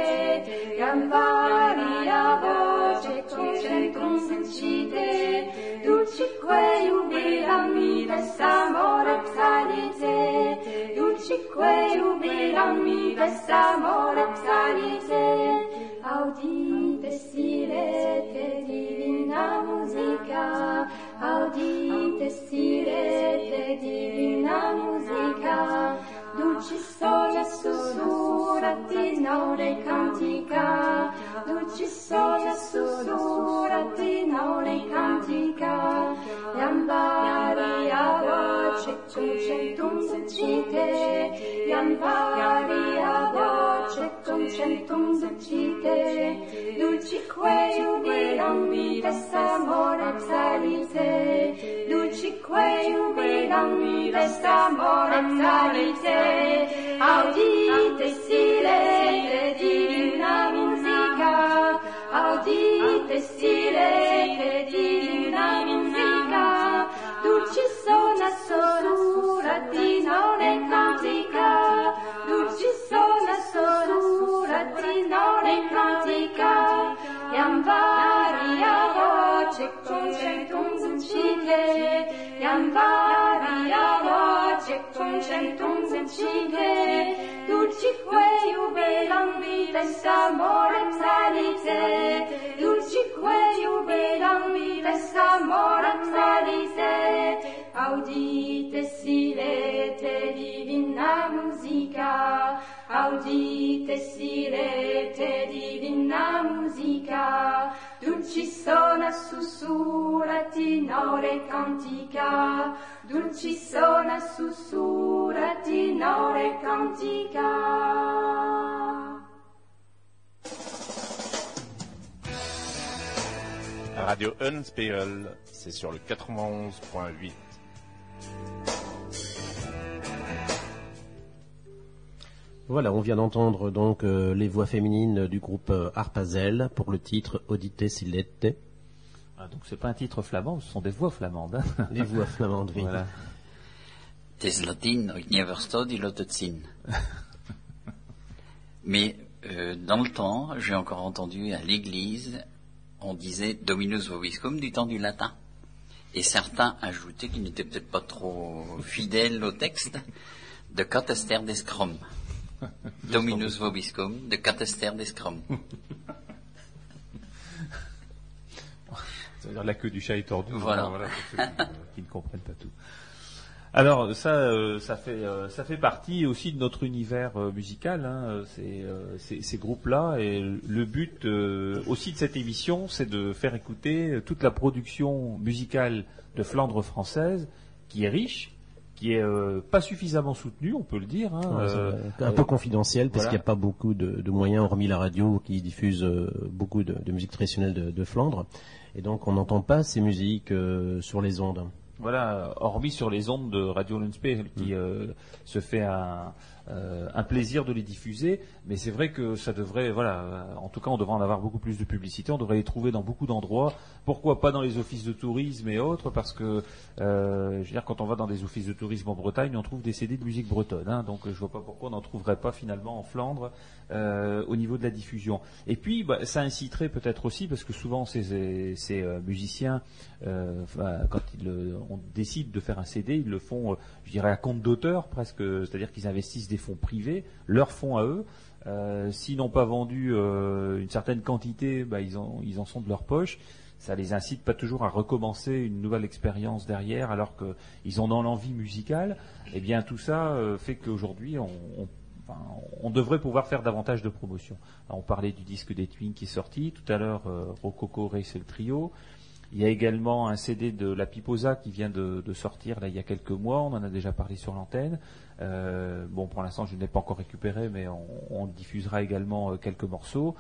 gambaria voce concentum sencite, dulcis dulcique jubilamides amore psalite, dulcique jubilamides amore psalite, audite silete divina musica, audite silete divina musica, Dulci sole sussurrati naurei cantica, dulci sole sussurrati naurei cantica, janvaria voce concentum ducite, janvaria voce concentum ducite, dulci quei ubirambides amore salite, dulci non mi resta salite, Audite stile di una musica, audite stile di una musica, dolci sona sulla di non è cantica, dolci sona sulla di non è cantica, e ambaria voi. logic, consent uns entschiede, iam varia logic, consent uns entschiede, dulcique jubelam vives amorem salite, dulcique jubelam vives amorem salite, audite silete divina musica, audite silete divina musica, dulcis sona su sussurratina ore cantica, dulcis sona sussurratina ore cantica. Radio Unspiegel, c'est sur le 91.8. Voilà, on vient d'entendre donc euh, les voix féminines du groupe euh, Arpazel pour le titre Audite Silette. Ah, donc c'est pas un titre flamand, ce sont des voix flamandes. hein. Les voix flamandes, oui. Voilà. Mais euh, dans le temps, j'ai encore entendu à l'église, on disait Dominus vobiscum du temps du latin. Et certains ajoutaient, qui n'étaient peut-être pas trop fidèles au texte, de catester descrum. Dominus vobiscum, de catester descrum. C'est-à-dire la queue du chat est tordue. Voilà. pour ceux qui, euh, qui ne comprennent pas tout. Alors ça, euh, ça fait, euh, ça fait partie aussi de notre univers euh, musical. Hein, ces, euh, ces, ces groupes-là. Et le but euh, aussi de cette émission, c'est de faire écouter toute la production musicale de Flandre française, qui est riche, qui est euh, pas suffisamment soutenue, on peut le dire. Hein, Ouais, euh, un peu confidentiel parce voilà. qu'il n'y a pas beaucoup de, de moyens, hormis la radio qui diffuse euh, beaucoup de, de musique traditionnelle de, de Flandre. Et donc on n'entend pas ces musiques sur les ondes. Voilà, hormis sur les ondes de Radio Lundspiegel qui euh, se fait un, euh, un plaisir de les diffuser, mais c'est vrai que ça devrait, voilà, euh, en tout cas on devrait en avoir beaucoup plus de publicité, on devrait les trouver dans beaucoup d'endroits. Pourquoi pas dans les offices de tourisme et autres Parce que, euh, je veux dire, quand on va dans des offices de tourisme en Bretagne, on trouve des CD de musique bretonne, hein, donc je vois pas pourquoi on n'en trouverait pas finalement en Flandre au niveau de la diffusion. Et puis, bah, ça inciterait peut-être aussi, parce que souvent ces, musiciens, quand ils, on décide de faire un CD, ils le font, je dirais, à compte d'auteur presque, c'est-à-dire qu'ils investissent des fonds privés, leurs fonds à eux. Euh, S'ils n'ont pas vendu euh, une certaine quantité, bah, ils, en, sont de leur poche. Ça les incite pas toujours à recommencer une nouvelle expérience derrière, alors qu'ils en ont l'envie musicale. Eh bien, tout ça euh, fait qu'aujourd'hui, on, devrait pouvoir faire davantage de promotion. On parlait du disque des Twins qui est sorti. Tout à l'heure, Rococo Race le trio. Il y a également un CD de La Piposa qui vient de, de sortir là il y a quelques mois. On en a déjà parlé sur l'antenne. Euh, bon, pour l'instant, je ne l'ai pas encore récupéré, mais on, on diffusera également euh, quelques morceaux.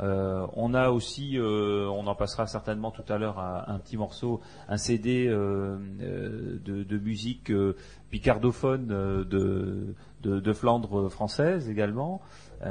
Euh, on a aussi, euh, on en passera certainement tout à l'heure à un petit morceau, un CD euh, euh, de, de musique euh, picardophone de, de, de Flandre française également. Oui,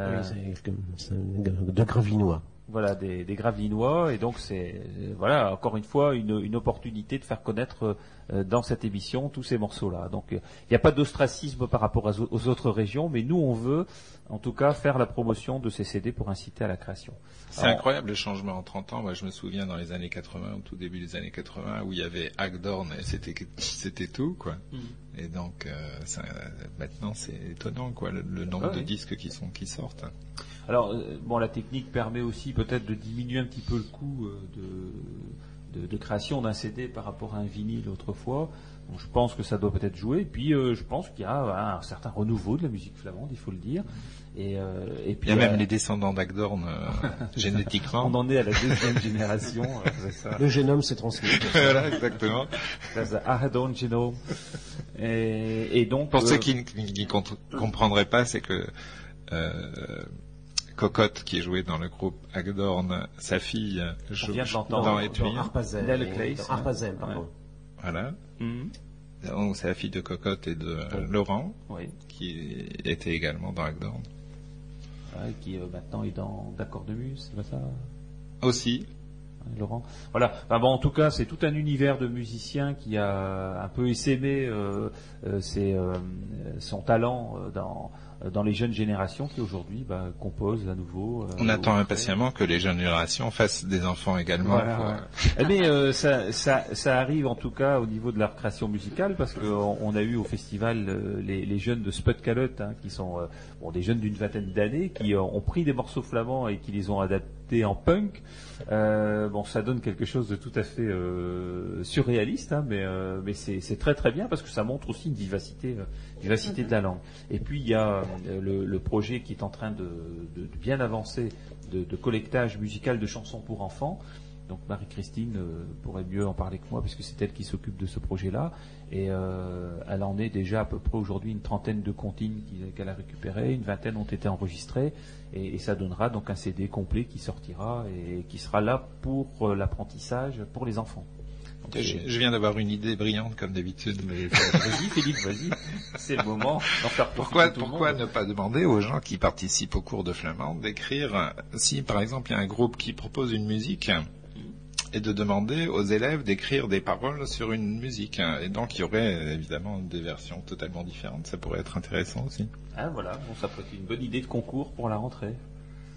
de Gravinois. Voilà des, des gravinois et donc c'est euh, voilà encore une fois une, une opportunité de faire connaître euh, dans cette émission tous ces morceaux là donc euh, il n'y a pas d'ostracisme par rapport aux, aux autres régions mais nous on veut en tout cas faire la promotion de ces CD pour inciter à la création C'est incroyable le changement en 30 ans. Moi, je me souviens dans les années 80, au tout début des années 80, où il y avait Agdorn et c'était c'était tout, quoi. Mhm. Et donc, euh, ça, maintenant, c'est étonnant, quoi, le, le nombre Ah de oui. disques qui sont qui sortent. Alors, euh, bon, la technique permet aussi peut-être de diminuer un petit peu le coût euh, de, de, de création d'un CD par rapport à un vinyle autrefois. Donc, je pense que ça doit peut-être jouer. Et puis, euh, je pense qu'il y a voilà, un certain renouveau de la musique flamande, il faut le dire. Et, euh, et puis, Il y a euh, même les descendants d'Agdorn euh, génétiquement. on en est à la deuxième génération. euh, ça. Le génome s'est transmis. voilà, exactement. Ahadon Genome. Et, et donc, Pour euh, ceux qui ne compre- comprendraient pas, c'est que euh, Cocotte, qui est joué dans le groupe Agdorn, sa fille joue dans Etuil. Dans Arpazel, pardon. Voilà. mhm, Donc, c'est la fille de Cocotte et de euh, Laurent, oui, qui était également dans Agdorn. ouais, qui euh, maintenant est dans D'accord de Muse, c'est pas ça? Aussi, Laurent. Voilà. Enfin bon, en tout cas, c'est tout un univers de musiciens qui a un peu essaimé euh, euh, ses, euh, son talent euh, dans dans les jeunes générations qui aujourd'hui bah, composent à nouveau. euh, on attend impatiemment que les jeunes générations fassent des enfants également. Voilà, pour- ouais. Eh euh, ça, ça, ça arrive en tout cas au niveau de la création musicale parce qu'on on a eu au festival euh, les, les jeunes de Spot Calotte hein, qui sont euh, bon, des jeunes d'une vingtaine d'années qui euh, ont pris des morceaux flamands et qui les ont adaptés en punk. Euh, bon, ça donne quelque chose de tout à fait euh, surréaliste, hein, mais, euh, mais c'est très très bien parce que ça montre aussi une vivacité, de la langue. Et puis il y a le, projet qui est en train de, bien avancer de collectage musical de chansons pour enfants. Donc Marie-Christine euh, pourrait mieux en parler que moi puisque c'est elle qui s'occupe de ce projet-là. Et euh, elle en est déjà à peu près aujourd'hui une trentaine de comptines qu'elle a récupérées, une vingtaine ont été enregistrées et, et ça donnera donc un CD complet qui sortira et qui sera là pour euh, l'apprentissage pour les enfants. Donc, Je, viens d'avoir une idée brillante comme d'habitude. mais- Vas-y Philippe, vas-y. C'est le moment d'en faire Pourquoi, tout le pourquoi monde. ne pas demander aux gens qui participent au cours de flamand d'écrire, euh, si par exemple il y a un groupe qui propose une musique, et de demander aux élèves d'écrire des paroles sur une musique. Et donc il y aurait évidemment des versions totalement différentes. Ça pourrait être intéressant aussi. Ah voilà, bon, ça peut être une bonne idée de concours pour la rentrée.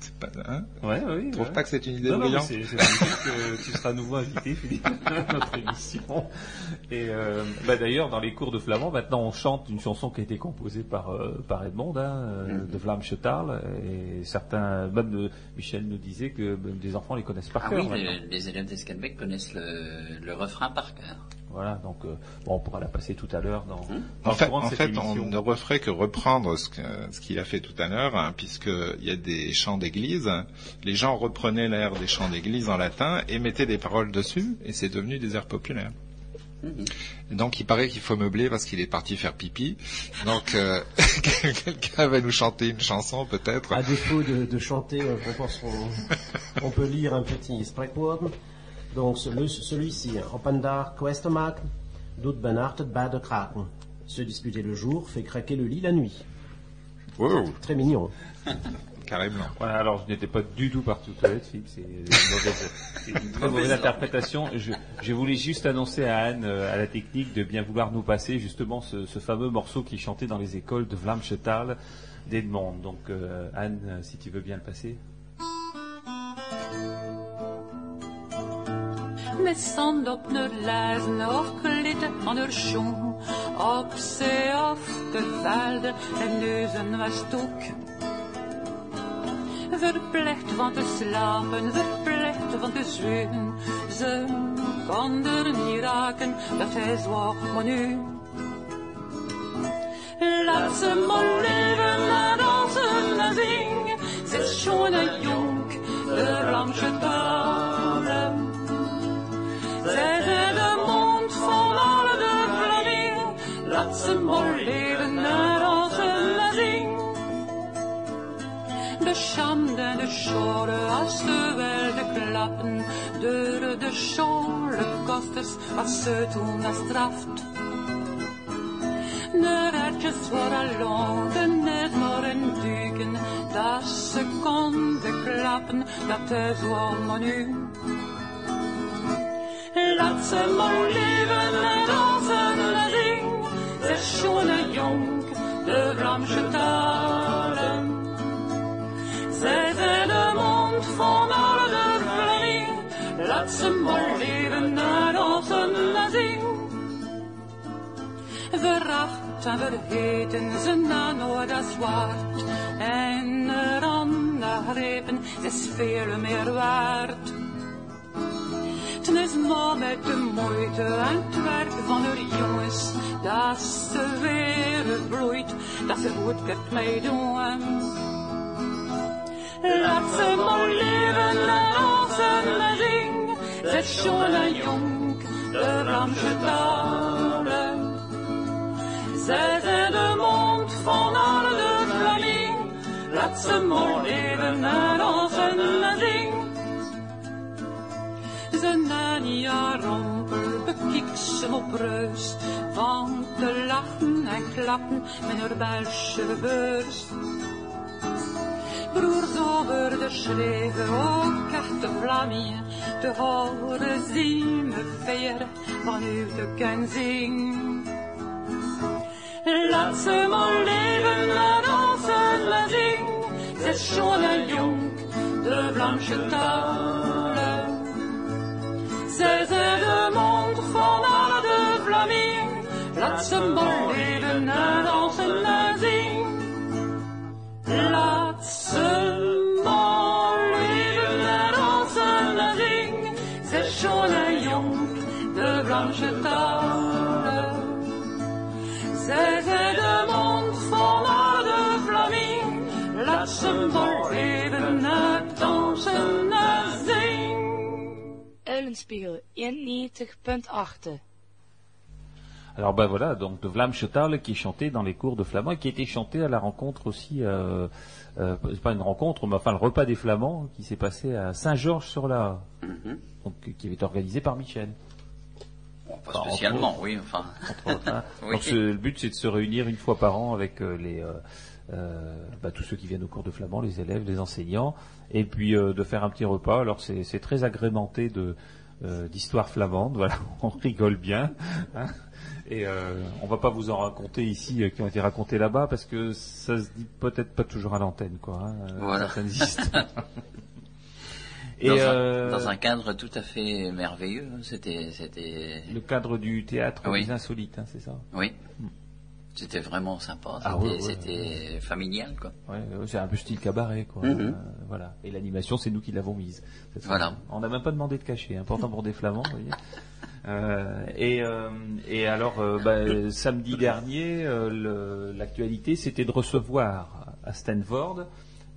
C'est pas, hein Ouais, oui. Tu trouves ouais. pas que c'est une idée Non, brillante c'est que tu seras à nouveau invité, Philippe, à notre émission. Et euh, bah, d'ailleurs, dans les cours de flamand, maintenant, on chante une chanson qui a été composée par euh, par Edmond, hein, euh, de Vlaam Chetarl, et certains, même euh, Michel nous disait que même des enfants les connaissent par Ah cœur. oui, les élèves d'Escalbec connaissent le, le refrain par cœur. Voilà, donc euh, bon, on pourra la passer tout à l'heure dans, dans En le fait, en fait on ne referait que reprendre ce que- ce qu'il a fait tout à l'heure, hein, puisqu'il y a des chants d'église. Les gens reprenaient l'air des chants d'église en latin et mettaient des paroles dessus, et c'est devenu des airs populaires. Et donc il paraît qu'il faut meubler parce qu'il est parti faire pipi. Donc euh, quelqu'un va nous chanter une chanson peut-être? À défaut de, de chanter, euh, on pense qu'on on peut lire un petit spreekwoord. Donc celui-ci, Opendar Questemak, doet benart het bij de kraken. Se disputer le jour fait craquer le lit la nuit. Wow, Très mignon. carrément. Voilà, alors je n'étais pas du tout partout aux toilettes, Philippe, c'est une mauvaise, c'est une très mauvaise interprétation. Je, je voulais juste annoncer à Anne, euh, à la technique, de bien vouloir nous passer justement ce, ce fameux morceau qui chanté dans les écoles de Vlaam Chetal d'Edmond. Donc euh, Anne, si tu veux bien le passer. Met haar lijzen of klitten aan haar schoen. Op zee of de velden en neuzen was toek. Verplicht van te slapen, verplicht van te zweten. Ze kon niet raken, dat hij zwaar, maar nu. Laat ze maar leven, maar dansen en zingen. Zit schone jonk, de ramsche talen. Zij de mond van alle de blading. Laat ze mooi leven naar ons lezing. De schande, de schoren, als de klappen. Deuren, de schore, kosters, als ze toen dat straft. De rijtjes waren lang, de net maar een duiken. Dat ze konden klappen, dat is wel nu. Laat ze maar leven en dansen en zing. Ze schone jong, de Vlaamse talen. Zij zijn de mond van alle de Vlamingen. Laat ze maar leven en dansen en zing. Veracht en vergeten ze na nooit als. En er aan grepen, ze is veel meer waard. Het is maar met de moeite en het werk van de jongens dat ze weer bloeit, dat ze goed kunt meedoen. Laat ze maar leven en dansen en zingen, ze is jong en jong, de Vlaamse talen. Zij zijn de mond van alle de Vlamingen, laat ze maar leven en dansen en zingen. Ze Nania rompel bekikt ze op reus van te lachen en klappen met haar Belgische beurs. Broers over de schreven, ook echt de te horen zien me veren vanuit de kenzing. Laat ze maar leven en dansen en ze is jong en jong, de Vlaamse talen. Zij zijn de mond van alle de Vlamingen. Laat ze maar leven en dansen en zingen. Laat ze maar leven en dansen en zingen. Zij is jong en jong, de Vlaamse talen. Zij zijn de mond van alle de Vlamingen. Laat ze maar leven en dansen en zingen. Eulenspiegel 91.8. Alors ben voilà, donc de Tale qui est chanté dans les cours de flamand et qui a été chanté à la rencontre aussi, euh, euh, c'est pas une rencontre, mais enfin le repas des flamands qui s'est passé à Saint-Georges-sur-la, donc qui avait été organisé par Michel. Bon, pas Enfin, entre spécialement, oui, enfin. Entre hein. Oui. Donc ce- le but c'est de se réunir une fois par an avec euh, les euh, bah, tous ceux qui viennent au cours de flamand, les élèves, les enseignants, et puis euh, de faire un petit repas. Alors c'est c'est très agrémenté de euh, d'histoire flamande, voilà, on rigole bien. hein. Et euh, on va pas vous en raconter ici euh, qui ont été racontés là-bas parce que ça se dit peut-être pas toujours à l'antenne, quoi. hein, euh, Voilà. Et dans, euh, un, dans un cadre tout à fait merveilleux, hein, c'était, c'était, le cadre du théâtre Oui. des insolites, hein, c'est ça? oui, c'était vraiment sympa. Ah C'était, ouais, ouais, c'était familial, quoi. C'est un peu style cabaret, quoi. Mhm. Euh, voilà. Et l'animation, c'est nous qui l'avons mise. Voilà. On n'a même pas demandé de cachet, important pour des flamands, vous voyez. Euh, et, euh, et alors, bah, samedi dernier, le- l'actualité, c'était de recevoir à Stanford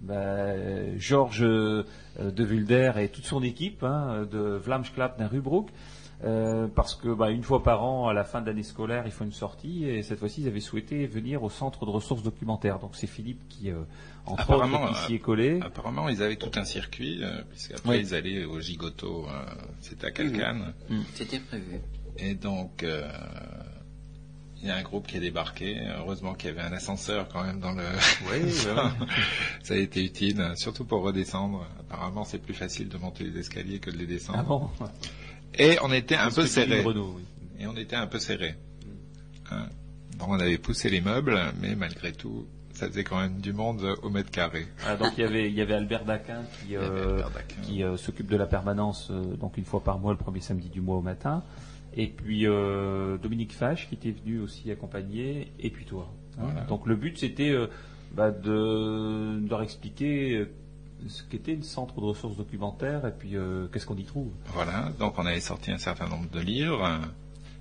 bah, Georges de Vulder et toute son équipe hein, de Vlamsklap naar Rubroek. Euh, parce que bah, une fois par an, à la fin de l'année scolaire, ils font une sortie et cette fois-ci, ils avaient souhaité venir au centre de ressources documentaires. Donc c'est Philippe qui, euh, entre Apparemment, autres, qui s'y est collé. Apparemment, ils avaient tout un circuit, euh, puisqu'après Oui. ils allaient au Gigoto, euh, c'était à Calcane. C'était prévu. Et donc, euh, il y a un groupe qui est débarqué. Heureusement qu'il y avait un ascenseur quand même dans le. Oui, ça, ça a été utile, surtout pour redescendre. Apparemment, c'est plus facile de monter les escaliers que de les descendre. Ah bon? Et on était un peu serré. Renault, oui. Et on était un peu serré. Hein. Donc on avait poussé les meubles, mais malgré tout, ça faisait quand même du monde au mètre carré. Voilà, donc il y avait, il y avait Albert Daquin qui, euh, Albert Daquin. qui euh, s'occupe de la permanence euh, donc une fois par mois, le premier samedi du mois au matin. Et puis euh, Dominique Fache qui était venu aussi accompagner, et puis toi. hein. Voilà. Donc le but c'était euh, bah, de, de leur expliquer euh, ce qu'était le centre de ressources documentaires et puis euh, qu'est-ce qu'on y trouve? Voilà, donc on avait sorti un certain nombre de livres, euh,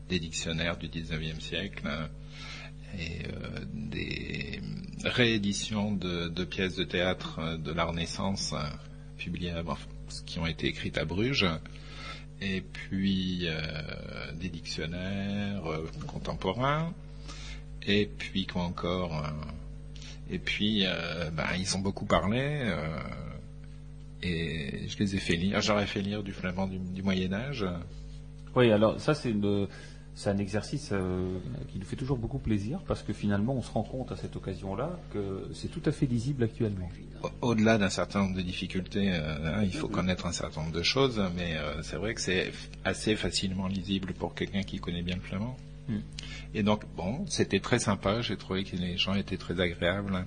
des dictionnaires du 19e siècle euh, et des rééditions de, pièces de théâtre de la Renaissance publiées, enfin, qui ont été écrites à Bruges, et puis des dictionnaires contemporains, Et puis quoi encore Et puis ben, ils ont beaucoup parlé. Et je les ai fait lire. J'aurais fait lire du flamand du, du Moyen Âge. Oui, alors ça c'est une- c'est un exercice euh, qui nous fait toujours beaucoup plaisir parce que finalement on se rend compte à cette occasion-là que c'est tout à fait lisible actuellement. Au- Au-delà d'un certain nombre de difficultés, euh, hein, il faut connaître un certain nombre de choses, mais euh, c'est vrai que c'est assez facilement lisible pour quelqu'un qui connaît bien le flamand. Mm. Et donc, bon, c'était très sympa, j'ai trouvé que les gens étaient très agréables.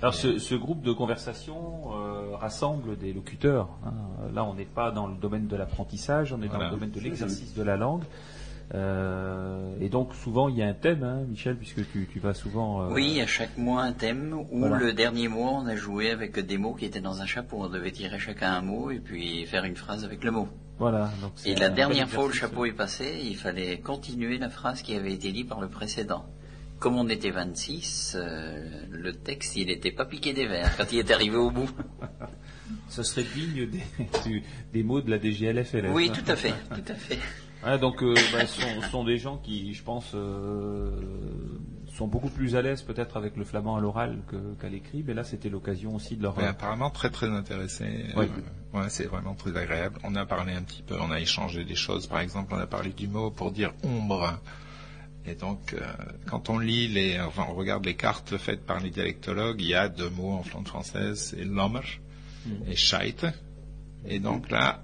Alors ce, ce groupe de conversation euh, rassemble des locuteurs. hein. Là on n'est pas dans le domaine de l'apprentissage, on est dans le domaine de l'exercice de la langue. Euh, et donc souvent il y a un thème, hein, Michel, puisque tu, tu vas souvent... euh, Oui, à chaque mois un thème, où Voilà. le dernier mois on a joué avec des mots qui étaient dans un chapeau. On devait tirer chacun un mot et puis faire une phrase avec le mot. Voilà. Donc Et la dernière fois où le chapeau est passé, il fallait continuer la phrase qui avait été dite par le précédent. Comme on était 26, euh, le texte il n'était pas piqué des verres quand il est arrivé au bout. Ce serait digne des, du- des mots de la DGLFLF. Oui, tout à fait, tout à fait. Ouais, donc, euh, bah, ce sont, des gens qui, je pense, euh, sont beaucoup plus à l'aise peut-être avec le flamand à l'oral qu'à l'écrit, mais là, c'était l'occasion aussi de leur... Mais apparemment très très intéressé. Oui. Euh, ouais, c'est vraiment très agréable. On a parlé un petit peu, on a échangé des choses. Par exemple, on a parlé du mot pour dire ombre. Et donc, euh, quand on lit les, enfin, on regarde les cartes faites par les dialectologues, il y a deux mots en flamande française, c'est l'ommer et scheit. Et donc là,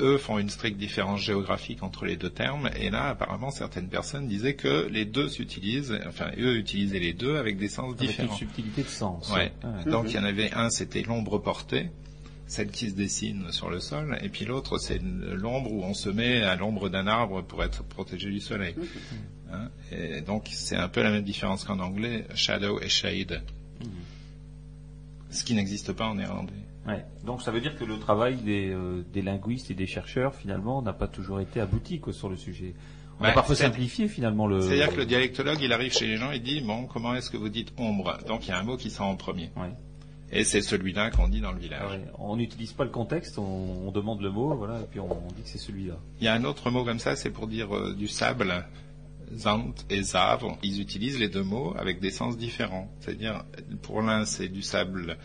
eux font une stricte différence géographique entre les deux termes. Et là, apparemment, certaines personnes disaient que les deux s'utilisent, enfin, eux utilisaient les deux avec des sens avec une différents. subtilité de sens. Ouais. Ouais. Donc il y en avait un, c'était l'ombre portée, celle qui se dessine sur le sol, et puis l'autre, c'est l'ombre où on se met à l'ombre d'un arbre pour être protégé du soleil. Hein, et donc c'est un peu la même différence qu'en anglais, shadow et shade. Ce qui n'existe pas en néerlandais. Ouais. Donc ça veut dire que le travail des, euh, des linguistes et des chercheurs, finalement, n'a pas toujours été abouti quoi, sur le sujet. On a parfois simplifié finalement le... C'est-à-dire que le dialectologue, il arrive chez les gens, il dit, bon, comment est-ce que vous dites ombre? Donc il y a un mot qui sort en premier. Ouais. Et c'est celui-là qu'on dit dans le village. Ouais. On n'utilise pas le contexte, on, on demande le mot, voilà, et puis on, on dit que c'est celui-là. Il y a un autre mot comme ça, c'est pour dire euh, du sable. Zant et Zav, ils utilisent les deux mots avec des sens différents. C'est-à-dire, pour l'un, c'est du sable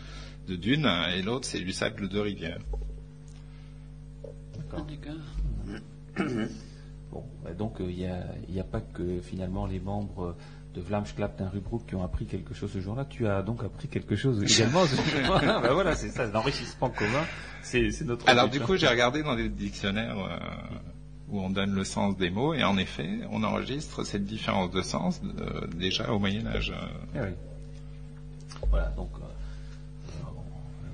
de dune, et l'autre, c'est du sable de rivière. D'accord. Bon, bah donc il n'y a, y a pas que finalement les membres de Vlaamsklap d'un Rubroek qui ont appris quelque chose ce jour-là. Tu as donc appris quelque chose également. ce jour-là. Bah voilà, c'est ça, l'enrichissement commun. C'est c'est notre. Alors du coup, j'ai regardé dans les dictionnaires euh, où on donne le sens des mots, et en effet, on enregistre cette différence de sens euh, déjà au Moyen Âge. Eh oui. Voilà, donc euh,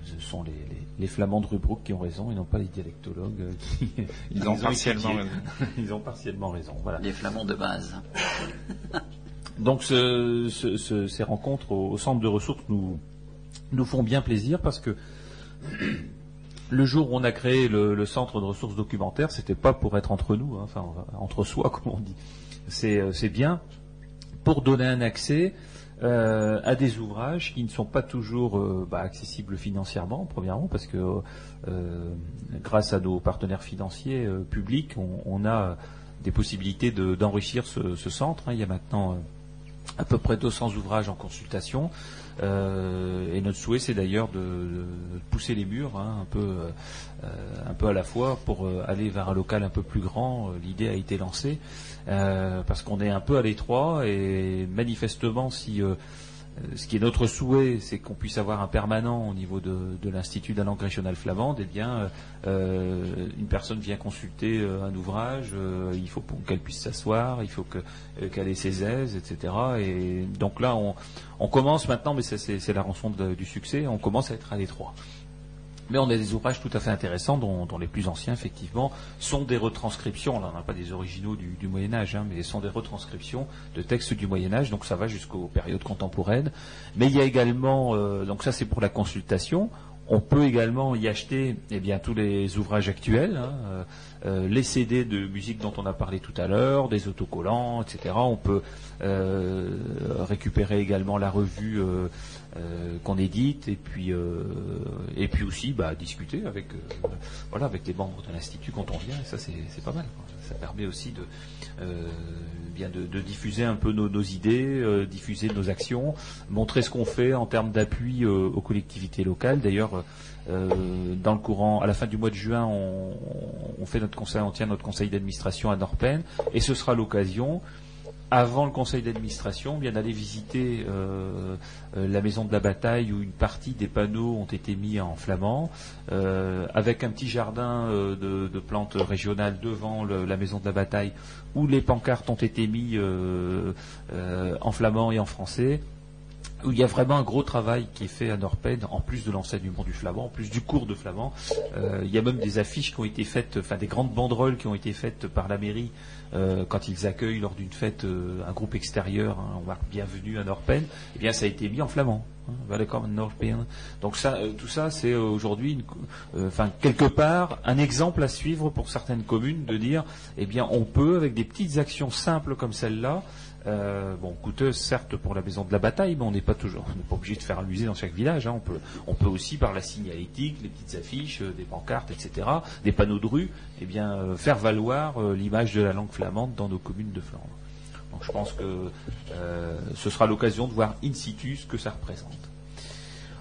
ce sont les, les, les Flamands de Rubroek qui ont raison et non pas les dialectologues euh, qui Ils ont partiellement étudié. Ils ont partiellement raison. Voilà. Les flamands de base. Donc ce- ce- ce- ces rencontres au, au centre de ressources nous, nous font bien plaisir parce que le jour où on a créé le, centre de ressources documentaires, c'était pas pour être entre nous, hein, enfin entre soi comme on dit. C'est euh, c'est bien pour donner un accès euh, à des ouvrages qui ne sont pas toujours euh, bah, accessibles financièrement, premièrement, parce que grâce à nos partenaires financiers publics, on, a des possibilités de- d'enrichir ce, ce centre. hein. Il y a maintenant à peu près 200 ouvrages en consultation. Euh, et notre souhait, c'est d'ailleurs de, de pousser les murs hein, un peu, euh, un peu à la fois pour euh, aller vers un local un peu plus grand. Euh, L'idée a été lancée euh, parce qu'on est un peu à l'étroit et manifestement, si euh, ce qui est notre souhait, c'est qu'on puisse avoir un permanent au niveau de, l'Institut de la langue régionale flamande, eh bien, euh, une personne vient consulter euh, un ouvrage, euh, il faut qu'elle puisse s'asseoir, il faut que- euh, qu'elle ait ses aises, etc. Et donc là, on, commence maintenant, mais c'est- la rançon du succès, on commence à être à l'étroit. Mais on a des ouvrages tout à fait intéressants, dont, les plus anciens, effectivement, sont des retranscriptions. Là, on n'a pas des originaux du, Moyen Âge, hein, mais sont des retranscriptions de textes du Moyen Âge, donc ça va jusqu'aux périodes contemporaines. Mais il y a également, euh, donc ça c'est pour la consultation. On peut également y acheter eh bien, tous les ouvrages actuels, hein, euh, les CD de musique dont on a parlé tout à l'heure, des autocollants, etc. On peut euh, récupérer également la revue euh, euh, qu'on édite et puis euh, et puis aussi bah, discuter avec voilà avec les membres de l'institut quand on vient. Et ça c'est pas mal. ça permet aussi de, bien de, de diffuser un peu nos, nos idées, diffuser nos actions, montrer ce qu'on fait en termes d'appui aux collectivités locales. D'ailleurs, euh, dans le courant, à la fin du mois de juin, on, fait notre conseil, on tient notre conseil d'administration à Norpen, et ce sera l'occasion avant le conseil d'administration, bien d'aller visiter euh, euh, la maison de la bataille où une partie des panneaux ont été mis en flamand, avec un petit jardin de, plantes régionales devant la maison de la bataille où les pancartes ont été mis euh, en flamand et en français où il y a vraiment un gros travail qui est fait à Norpen, en plus de l'enseignement du flamand, en plus du cours de flamand. Euh, il y a même des affiches qui ont été faites, enfin des grandes banderoles qui ont été faites par la mairie euh, quand ils accueillent lors d'une fête euh, un groupe extérieur, hein, on marque bienvenue à Norpen, eh bien ça a été mis en flamand. Hein. Donc ça, tout ça, c'est aujourd'hui, enfin quelque part, un exemple à suivre pour certaines communes de dire, eh bien, on peut avec des petites actions simples comme celle-là, euh, bon, coûteuse certes pour la maison de la bataille, mais on n'est pas toujours, on n'est pas obligé de faire un musée dans chaque village. hein. On peut, on peut aussi par la signalétique, les petites affiches, euh, des pancartes, etc., des panneaux de rue, eh bien, euh, faire valoir euh, l'image de la langue flamande dans nos communes de Flandre. Donc, je pense que euh, ce sera l'occasion de voir in situ ce que ça représente.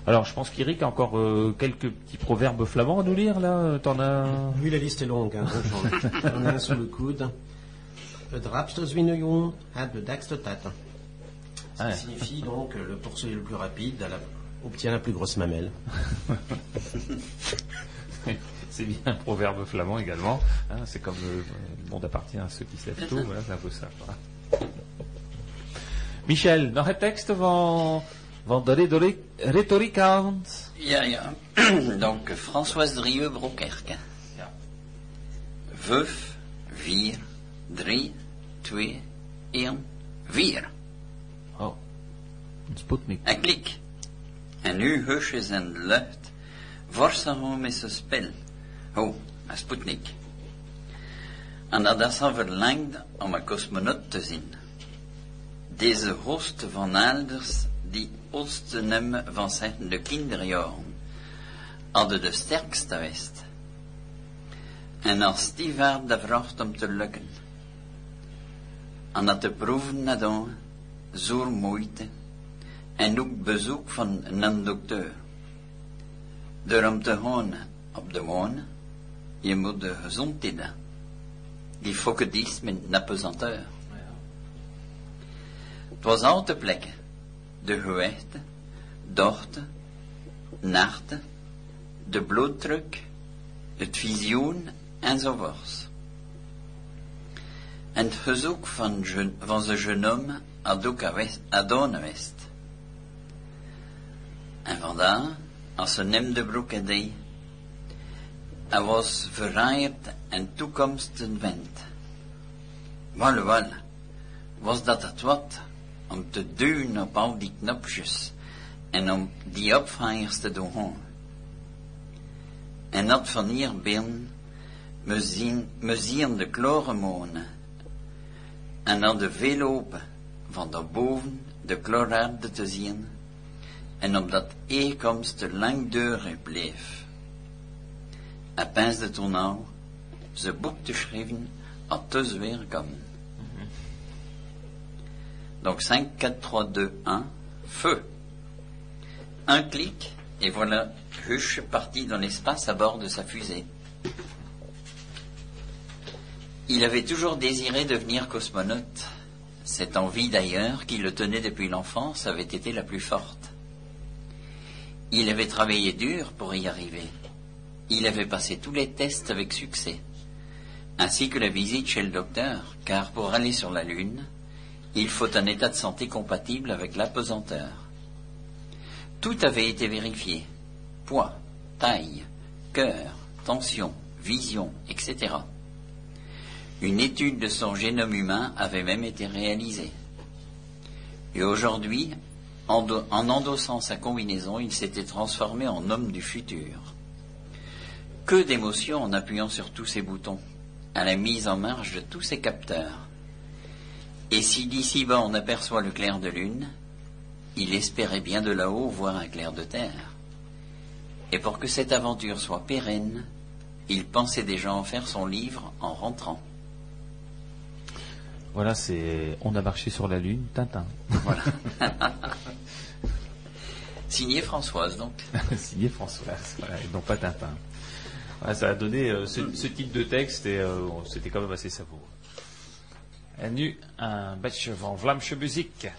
Alors, je pense qu'Eric a encore euh, quelques petits proverbes flamands à nous lire là. T'en as Oui, la liste est longue. Hein, j'en ai un sous le coude. Zwinejoen hat de daxte tat. Ce qui signifie donc euh, le poursuivi le plus rapide à la- obtient la plus grosse mamelle. C'est bien un proverbe flamand également. hein, c'est comme le, le monde appartient à ceux qui se lèvent tôt. Voilà, c'est un peu ça. Michel, nog het tekst van, van de rhetoriek, rhetoriekant. Ja, ja. Donc, Françoise Drieux Brokerke. Ja. Vijf, vier, drie, twee, één, vier. Oh, een Sputnik. En klik. En nu husjes in de lucht. Vorsagon met zijn spel. Oh, een Sputnik. En dat is al verlangd om een cosmonaut te zien. Deze host van elders, die oudste nemen van zijn de kinderjaren, hadden de sterkste wist. En als die vaart de vracht om te lukken, en dat de proeven nadaan, zo'n moeite, en ook bezoek van een dokter. Door om te gaan op de maan, je moet de gezondheid. Die fokken dies met een apesanteur. Het was al plekken. De gewichten, dochten, nachten, de bloeddruk, het visioen enzovoorts. En het gezoek van, van zijn jeune homme had ook Adonewest. En vandaar, als ze hem de broek deed, hij was verrijpt en toekomstenwend. Wel, wel, was dat het wat om te duwen op al die knopjes en om die opvangers te doen. En dat van hier binnen, we zien, we zien de klorenmonen en dan de veelopen van daarboven de kloraarde te zien en op dat eerkomst te lang deuren bleef. Peinsde toen nou zijn boek te schrijven had dus weer komen. Donc 5, 4, 3, 2, 1, feu. Un clic, et voilà Huche parti dans l'espace à bord de sa fusée. Il avait toujours désiré devenir cosmonaute. Cette envie d'ailleurs, qui le tenait depuis l'enfance, avait été la plus forte. Il avait travaillé dur pour y arriver. Il avait passé tous les tests avec succès, ainsi que la visite chez le docteur, car pour aller sur la Lune, il faut un état de santé compatible avec l'apesanteur. Tout avait été vérifié. Poids, taille, cœur, tension, vision, etc. Une étude de son génome humain avait même été réalisée. Et aujourd'hui, en, do- en endossant sa combinaison, il s'était transformé en homme du futur. Que d'émotions en appuyant sur tous ces boutons, à la mise en marche de tous ces capteurs. Et si d'ici bas on aperçoit le clair de lune, il espérait bien de là-haut voir un clair de terre. Et pour que cette aventure soit pérenne, il pensait déjà en faire son livre en rentrant. Voilà, c'est On a marché sur la Lune, Tintin. Voilà. Signé Françoise, donc. Signé Françoise, voilà, et non pas Tintin. Voilà, ça a donné euh, ce, ce type de texte et euh, c'était quand même assez savoureux. En nu beetje van Vlaamse muziek.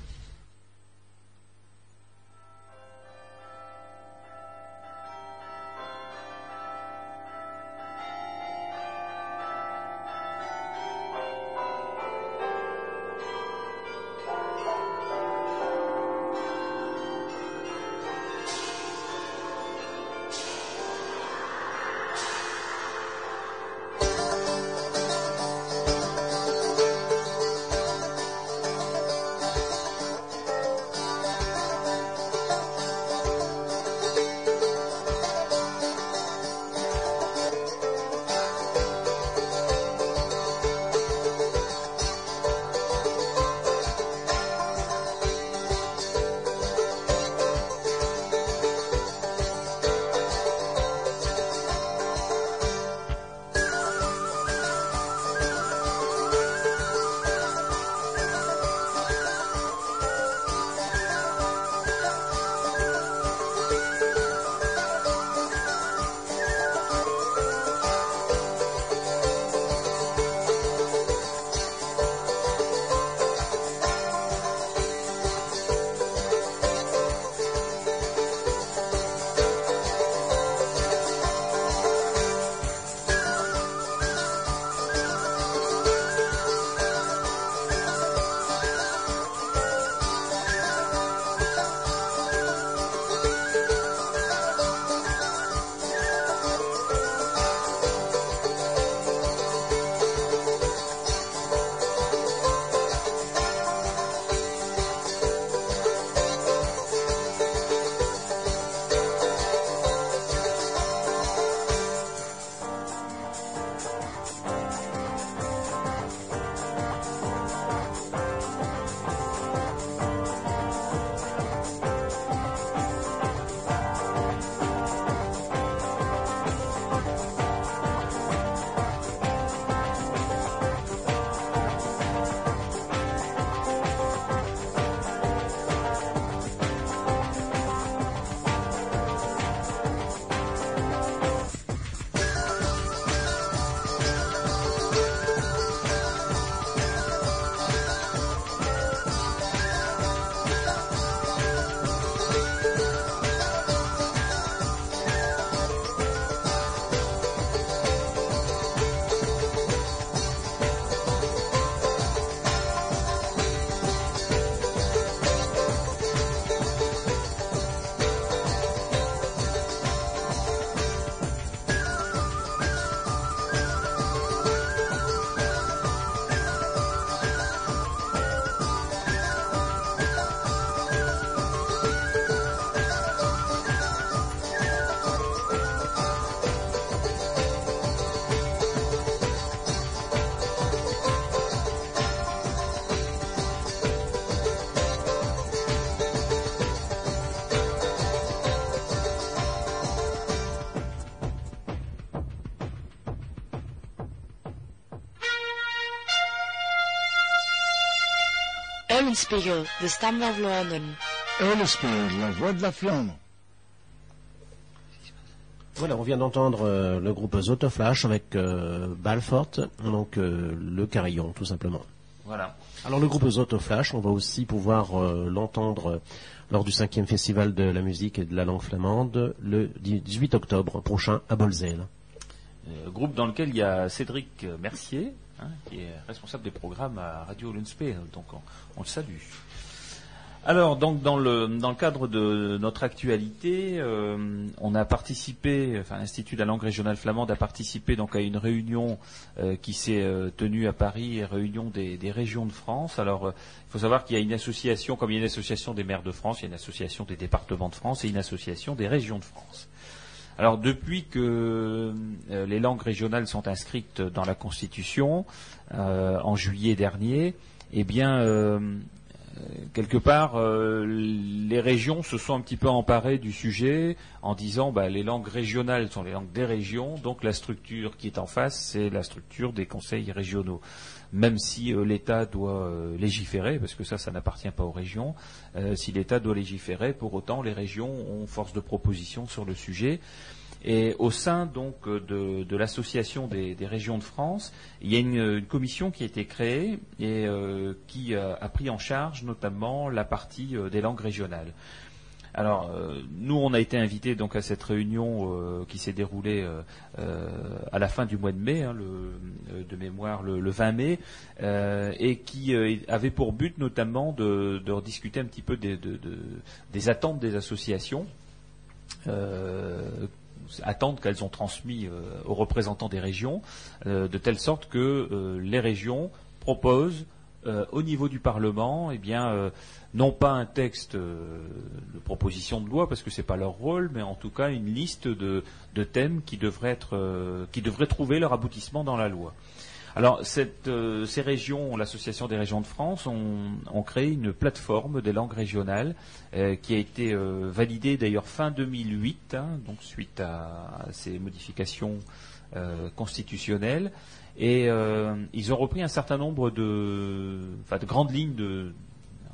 Vlaanderen. Eulenspiegel, la voix de la Flandre. Voilà, on vient d'entendre euh, le groupe Zotoflash avec euh, Balfort, donc euh, le carillon, tout simplement. Voilà. Alors le groupe Zotoflash, on va aussi pouvoir euh, l'entendre lors du cinquième festival de la musique et de la langue flamande le 18 octobre prochain à Bolzel. Euh, groupe dans lequel il y a Cédric Mercier, hein, qui est responsable des programmes à Radio Lunspe, donc on, le salue. Alors, donc, dans le, dans le cadre de notre actualité, euh, on a participé, enfin, l'Institut de la langue régionale flamande a participé donc à une réunion euh, qui s'est euh, tenue à Paris, réunion des, régions de France. Alors, il faut savoir qu'il y a une association, comme il y a une association des maires de France, il y a une association des départements de France et une association des régions de France. Alors depuis que euh, les langues régionales sont inscrites dans la Constitution euh, en juillet dernier, eh bien euh, quelque part euh, les régions se sont un petit peu emparées du sujet en disant bah, les langues régionales sont les langues des régions, donc la structure qui est en face c'est la structure des conseils régionaux. Même si euh, l'État doit euh, légiférer, parce que ça, ça n'appartient pas aux régions. euh, si l'État doit légiférer, pour autant, les régions ont force de proposition sur le sujet. Et au sein donc de, l'association des, régions de France, il y a une, commission qui a été créée et qui a, pris en charge notamment la partie des langues régionales. Alors, euh, nous, on a été invités donc à cette réunion euh, qui s'est déroulée euh, à la fin du mois de mai, hein, de mémoire le, le 20 mai, et qui avait pour but notamment de, rediscuter un petit peu des, de- de- des attentes des associations. Attentes qu'elles ont transmis euh, aux représentants des régions, de telle sorte que les régions proposent euh, au niveau du Parlement, eh bien, euh, non pas un texte euh, de proposition de loi parce que c'est pas leur rôle, mais en tout cas une liste de, thèmes qui devraient être, qui devraient trouver leur aboutissement dans la loi. Alors, ces régions, l'association des régions de France, ont, créé une plateforme des langues régionales qui a été validée d'ailleurs fin 2008, hein, donc suite à, ces modifications constitutionnelles. Et euh, ils ont repris un certain nombre de, enfin, de grandes lignes, de,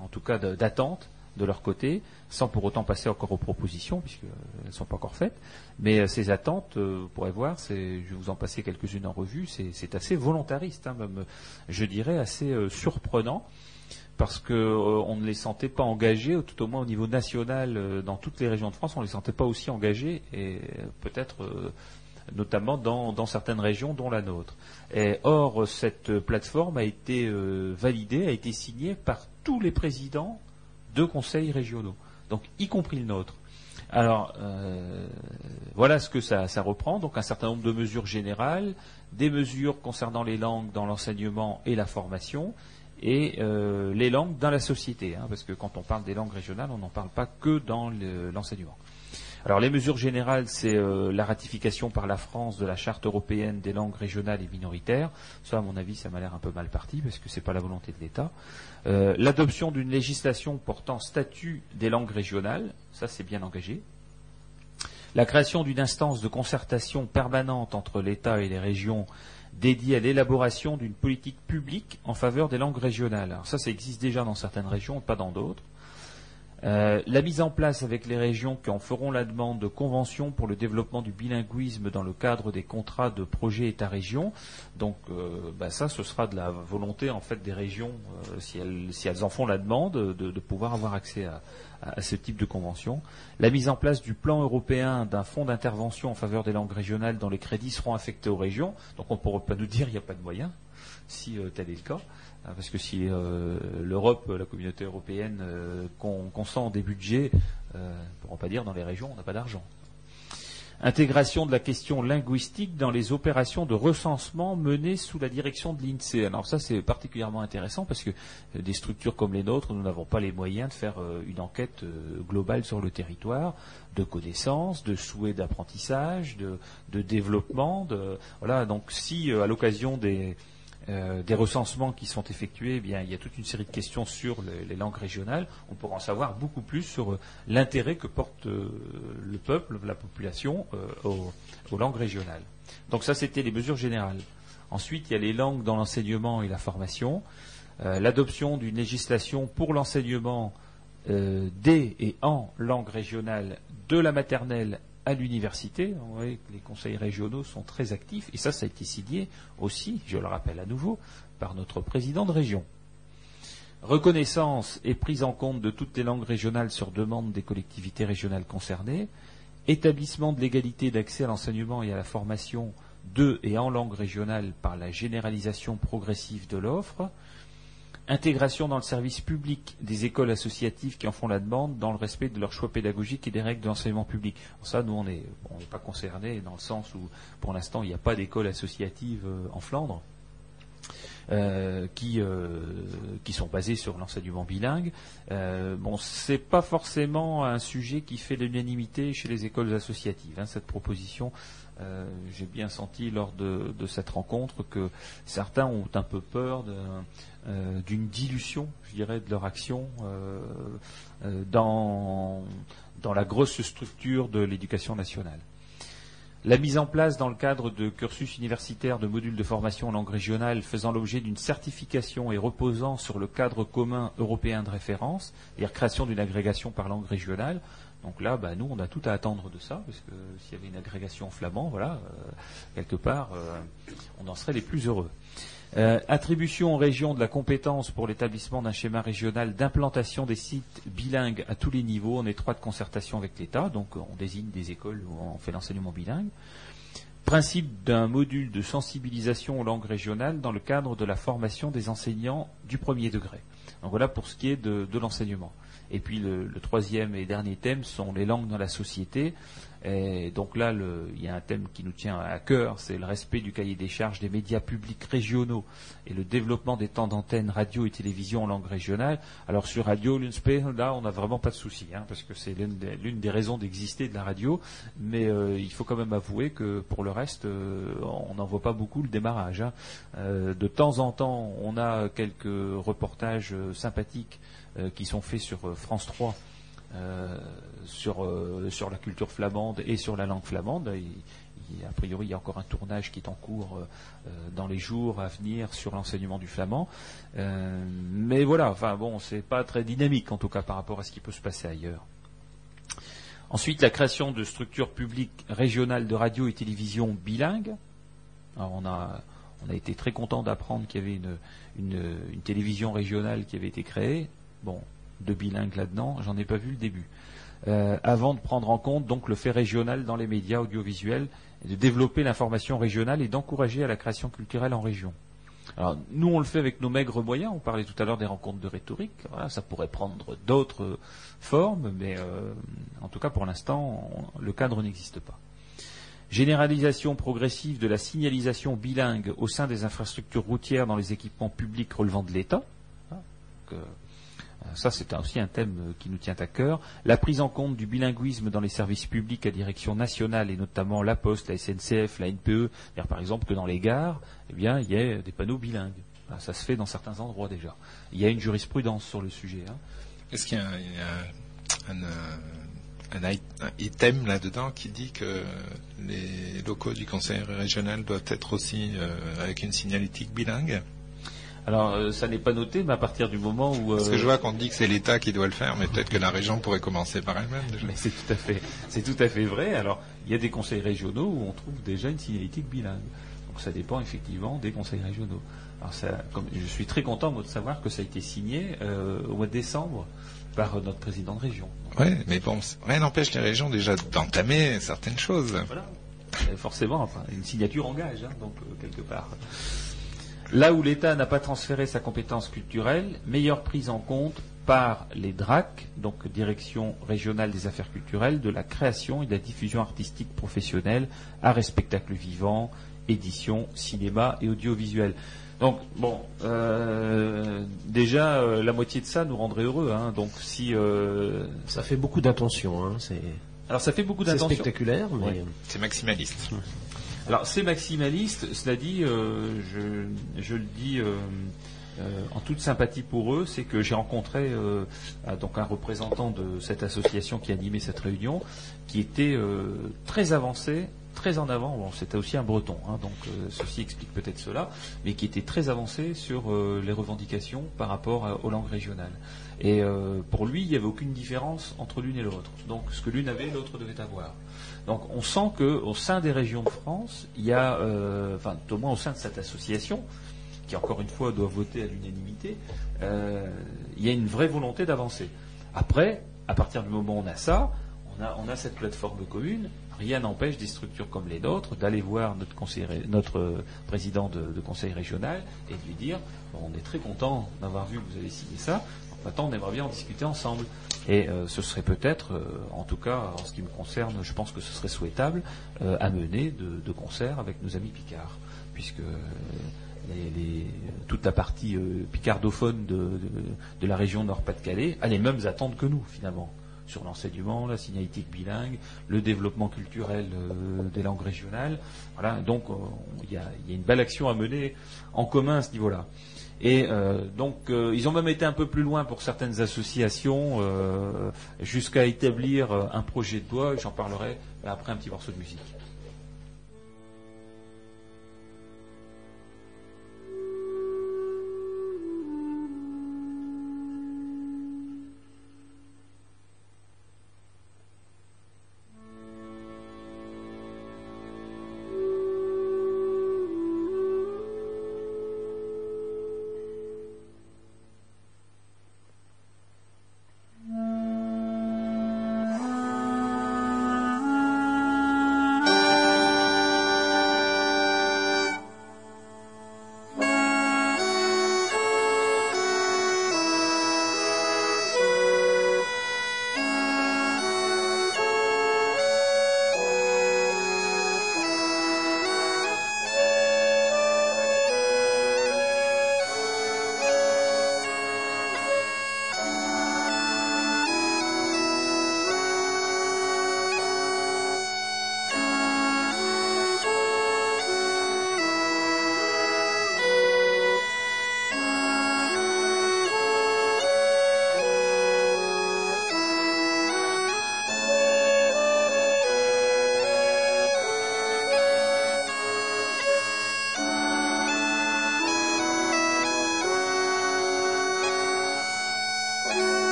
en tout cas d'attente de leur côté, sans pour autant passer encore aux propositions, puisqu'elles ne sont pas encore faites. Mais euh, ces attentes, euh, vous pourrez voir, je vais vous en passer quelques-unes en revue, c'est, assez volontariste, hein, je dirais assez euh, surprenant, parce que euh, on ne les sentait pas engagés, ou tout au moins au niveau national, euh, dans toutes les régions de France, on ne les sentait pas aussi engagés, et euh, peut-être euh, notamment dans, certaines régions, dont la nôtre. Or, cette plateforme a été euh, validée, a été signée par tous les présidents de conseils régionaux, donc y compris le nôtre. Alors, euh, voilà ce que ça, reprend. Donc, un certain nombre de mesures générales, des mesures concernant les langues dans l'enseignement et la formation, et euh, les langues dans la société. hein, parce que quand on parle des langues régionales, on n'en parle pas que dans le- l'enseignement. Alors, les mesures générales, c'est euh, la ratification par la France de la Charte européenne des langues régionales et minoritaires. Ça, à mon avis, ça m'a l'air un peu mal parti parce que c'est pas la volonté de l'État. Euh, L'adoption d'une législation portant statut des langues régionales, ça c'est bien engagé. La création d'une instance de concertation permanente entre l'État et les régions dédiée à l'élaboration d'une politique publique en faveur des langues régionales. Alors ça, ça existe déjà dans certaines régions, pas dans d'autres. Euh, la mise en place avec les régions qui en feront la demande de conventions pour le développement du bilinguisme dans le cadre des contrats de projet État-région. Donc euh, bah, ça, ce sera de la volonté en fait des régions, euh, si, elles, en font la demande, de, pouvoir avoir accès à, ce type de convention. La mise en place du plan européen d'un fonds d'intervention en faveur des langues régionales dont les crédits seront affectés aux régions. Donc on ne pourra pas nous dire qu'il n'y a pas de moyens, si tel est le cas. Hein, Parce que si euh, l'Europe, la communauté européenne, euh, con- consent des budgets, euh, on ne pourra pas dire dans les régions on n'a pas d'argent. Intégration de la question linguistique dans les opérations de recensement menées sous la direction de l'INSEE. Alors ça c'est particulièrement intéressant parce que euh, des structures comme les nôtres, nous n'avons pas les moyens de faire une enquête globale sur le territoire, de connaissances, de souhaits d'apprentissage, de, de développement. De, voilà, donc si à l'occasion des, euh, des recensements qui sont effectués, eh il y a toute une série de questions sur les, langues régionales. On pourra en savoir beaucoup plus sur euh, l'intérêt que porte euh, le peuple, la population, aux, aux langues régionales. Donc ça, c'était les mesures générales. Ensuite, il y a les langues dans l'enseignement et la formation. L'adoption d'une législation pour l'enseignement des et en langue régionale de la maternelle à l'université. Les conseils régionaux sont très actifs et ça, ça a été signé aussi, je le rappelle à nouveau, par notre président de région. Reconnaissance et prise en compte de toutes les langues régionales sur demande des collectivités régionales concernées. Établissement de l'égalité d'accès à l'enseignement et à la formation de et en langue régionale par la généralisation progressive de l'offre intégration dans le service public des écoles associatives qui en font la demande dans le respect de leurs choix pédagogiques et des règles de l'enseignement public. Ça, nous, on n'est on n'est pas concernés dans le sens où, pour l'instant, il n'y a pas d'école associative euh, en Flandre. euh, qui, euh, qui sont basées sur l'enseignement bilingue. Euh, bon, c'est pas forcément un sujet qui fait l'unanimité chez les écoles associatives. hein, cette proposition, euh, j'ai bien senti lors de, cette rencontre que certains ont un peu peur euh, d'une dilution, je dirais, de leur action euh, dans, dans la grosse structure de l'éducation nationale. La mise en place dans le cadre de cursus universitaires de modules de formation en langue régionale faisant l'objet d'une certification et reposant sur le cadre commun européen de référence, c'est-à-dire création d'une agrégation par langue régionale. Donc là, bah, nous, on a tout à attendre de ça, parce que s'il y avait une agrégation flamand, voilà, euh, quelque part, euh, on en serait les plus heureux. Euh, attribution aux régions de la compétence pour l'établissement d'un schéma régional d'implantation des sites bilingues à tous les niveaux en étroite concertation avec l'État. Donc on désigne des écoles où on fait l'enseignement bilingue. Principe d'un module de sensibilisation aux langues régionales dans le cadre de la formation des enseignants du premier degré. Donc voilà pour ce qui est de l'enseignement. Et puis le, troisième et dernier thème sont les langues dans la société. Et donc là, il y a un thème qui nous tient à cœur, c'est le respect du cahier des charges des médias publics régionaux et le développement des temps d'antenne radio et télévision en langue régionale. Alors sur Radio Lunspé, là, on n'a vraiment pas de souci, hein, parce que c'est l'une des, raisons d'exister de la radio. Mais euh, il faut quand même avouer que pour le reste, euh, on n'en voit pas beaucoup le démarrage. hein. Euh, de temps en temps, on a quelques reportages sympathiques qui sont faits sur euh, France 3 euh, sur, euh, sur la culture flamande et sur la langue flamande. A priori, il y a encore un tournage qui est en cours euh, euh, dans les jours à venir sur l'enseignement du flamand. Euh, mais voilà, enfin bon, c'est pas très dynamique en tout cas par rapport à ce qui peut se passer ailleurs. Ensuite, la création de structures publiques régionales de radio et télévision bilingues. Alors, on a, on a été très content d'apprendre qu'il y avait une, une télévision régionale qui avait été créée. Bon, de bilingue là-dedans, j'en ai pas vu le début. Euh, avant de prendre en compte donc le fait régional dans les médias audiovisuels, de développer l'information régionale et d'encourager à la création culturelle en région. Alors, nous, on le fait avec nos maigres moyens. On parlait tout à l'heure des rencontres de rhétorique. Voilà, ça pourrait prendre d'autres formes, mais euh, en tout cas, pour l'instant, le cadre n'existe pas. Généralisation progressive de la signalisation bilingue au sein des infrastructures routières dans les équipements publics relevant de l'État. Hein, ça, c'est aussi un thème euh, qui nous tient à cœur. La prise en compte du bilinguisme dans les services publics à direction nationale et notamment la Poste, la SNCF, la NPE. C'est-à-dire, par exemple, que dans les gares, eh bien, il y a des panneaux bilingues. Voilà, ça se fait dans certains endroits déjà. Il y a une jurisprudence sur le sujet. hein. Est-ce qu'il y a, un item là-dedans qui dit que les locaux du conseil régional doivent être aussi euh, avec une signalétique bilingue? Alors, euh, ça n'est pas noté, mais à partir du moment où... Parce que euh, je vois qu'on dit que c'est l'État qui doit le faire, mais peut-être que la région pourrait commencer par elle-même déjà. Mais c'est tout à fait, c'est tout à fait vrai. Alors, il y a des conseils régionaux où on trouve déjà une signalétique bilingue. Donc, ça dépend effectivement des conseils régionaux. Alors, ça, comme, je suis très content moi, de savoir que ça a été signé euh, au mois de décembre par notre président de région. Ouais, mais bon, rien n'empêche les régions déjà d'entamer certaines choses. Voilà. Forcément, enfin, une signature engage, hein, donc quelque part. Là où l'État n'a pas transféré sa compétence culturelle, meilleure prise en compte par les DRAC, donc Direction régionale des affaires culturelles, de la création et de la diffusion artistique professionnelle, art et spectacle vivant, édition, cinéma et audiovisuel. Donc bon, euh, déjà euh, la moitié de ça nous rendrait heureux. Hein, donc si euh, Ça fait beaucoup d'intentions. Hein. C'est alors ça fait beaucoup c'est d'attention. spectaculaire, mais Ouais. C'est maximaliste. Alors c'est maximaliste, cela dit, euh, je, je le dis euh, euh, en toute sympathie pour eux, c'est que j'ai rencontré donc un représentant de cette association qui animait cette réunion, qui était très avancé, très en avant. Bon, c'était aussi un Breton, hein, donc ceci explique peut-être cela, mais qui était très avancé sur les revendications par rapport aux langues régionales. Et pour lui, il n'y avait aucune différence entre l'une et l'autre. Donc ce que l'une avait, l'autre devait avoir. Donc on sent que au sein des régions de France, il y a, euh, enfin au moins au sein de cette association, qui encore une fois doit voter à l'unanimité, euh, il y a une vraie volonté d'avancer. Après, à partir du moment où on a ça, on a, cette plateforme commune. Rien n'empêche des structures comme les nôtres d'aller voir notre, euh, président de, de conseil régional et de lui dire on est très content d'avoir vu que vous avez signé ça. Maintenant, on aimerait bien en discuter ensemble. Et euh, ce serait peut-être, euh, en tout cas en ce qui me concerne, je pense que ce serait souhaitable, euh, à mener de, concert avec nos amis Picards, puisque euh, toute la partie euh, picardophone de, la région Nord-Pas-de-Calais a les mêmes attentes que nous, finalement, sur l'enseignement, la signalétique bilingue, le développement culturel euh, des langues régionales. Voilà, donc euh, il y a une belle action à mener en commun à ce niveau-là. Et euh, donc, euh, ils ont même été un peu plus loin pour certaines associations, euh, jusqu'à établir euh, un projet de loi. J'en parlerai après un petit morceau de musique.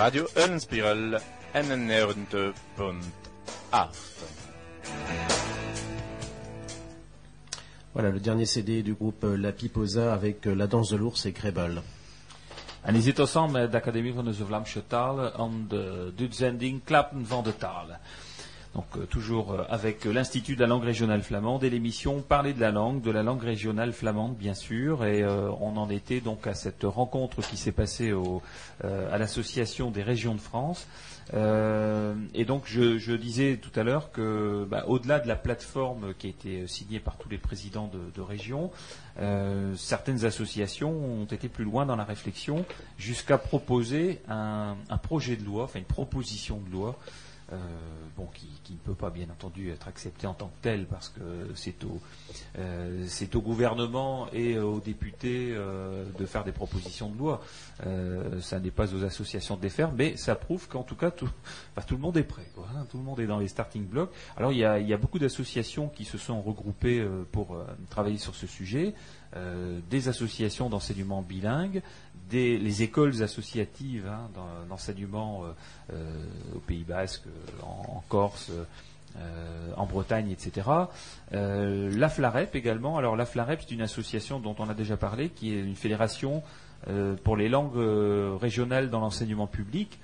Radio Eulenspiegel, 91.8. Voilà le dernier CD du groupe euh, La Piposa avec euh, La Danse de l'ours et Krebel. En die zit samen met de Academie van de Vlaamse Talen aan de uitzending Klappen van de Talen. Donc euh, toujours euh, avec euh, l'Institut de la langue régionale flamande et l'émission Parler de la langue, de la langue régionale flamande bien sûr. Et euh, on en était donc à cette rencontre qui s'est passée au, euh, à l'association des régions de France. Euh, et donc je, je disais tout à l'heure que bah, au-delà de la plateforme qui a été signée par tous les présidents de, de régions, certaines associations ont été plus loin dans la réflexion jusqu'à proposer un, un projet de loi, enfin une proposition de loi euh, bon, qui, qui ne peut pas bien entendu être accepté en tant que tel parce que c'est au, euh, au gouvernement et aux députés euh, de faire des propositions de loi. Euh, ça n'est pas aux associations de les faire, mais ça prouve qu'en tout cas tout, enfin, tout le monde est prêt. quoi, hein, tout le monde est dans les starting blocks. Alors il y a, il y a beaucoup d'associations qui se sont regroupées euh, pour euh, travailler sur ce sujet. Euh, des associations d'enseignement bilingue, des, les écoles associatives hein, d'en- d'enseignement euh, euh, au Pays Basque, euh, en, Corse, en Bretagne, etc. La FLAREP également. Alors la FLAREP, c'est une association dont on a déjà parlé, qui est une fédération pour les langues régionales dans l'enseignement public.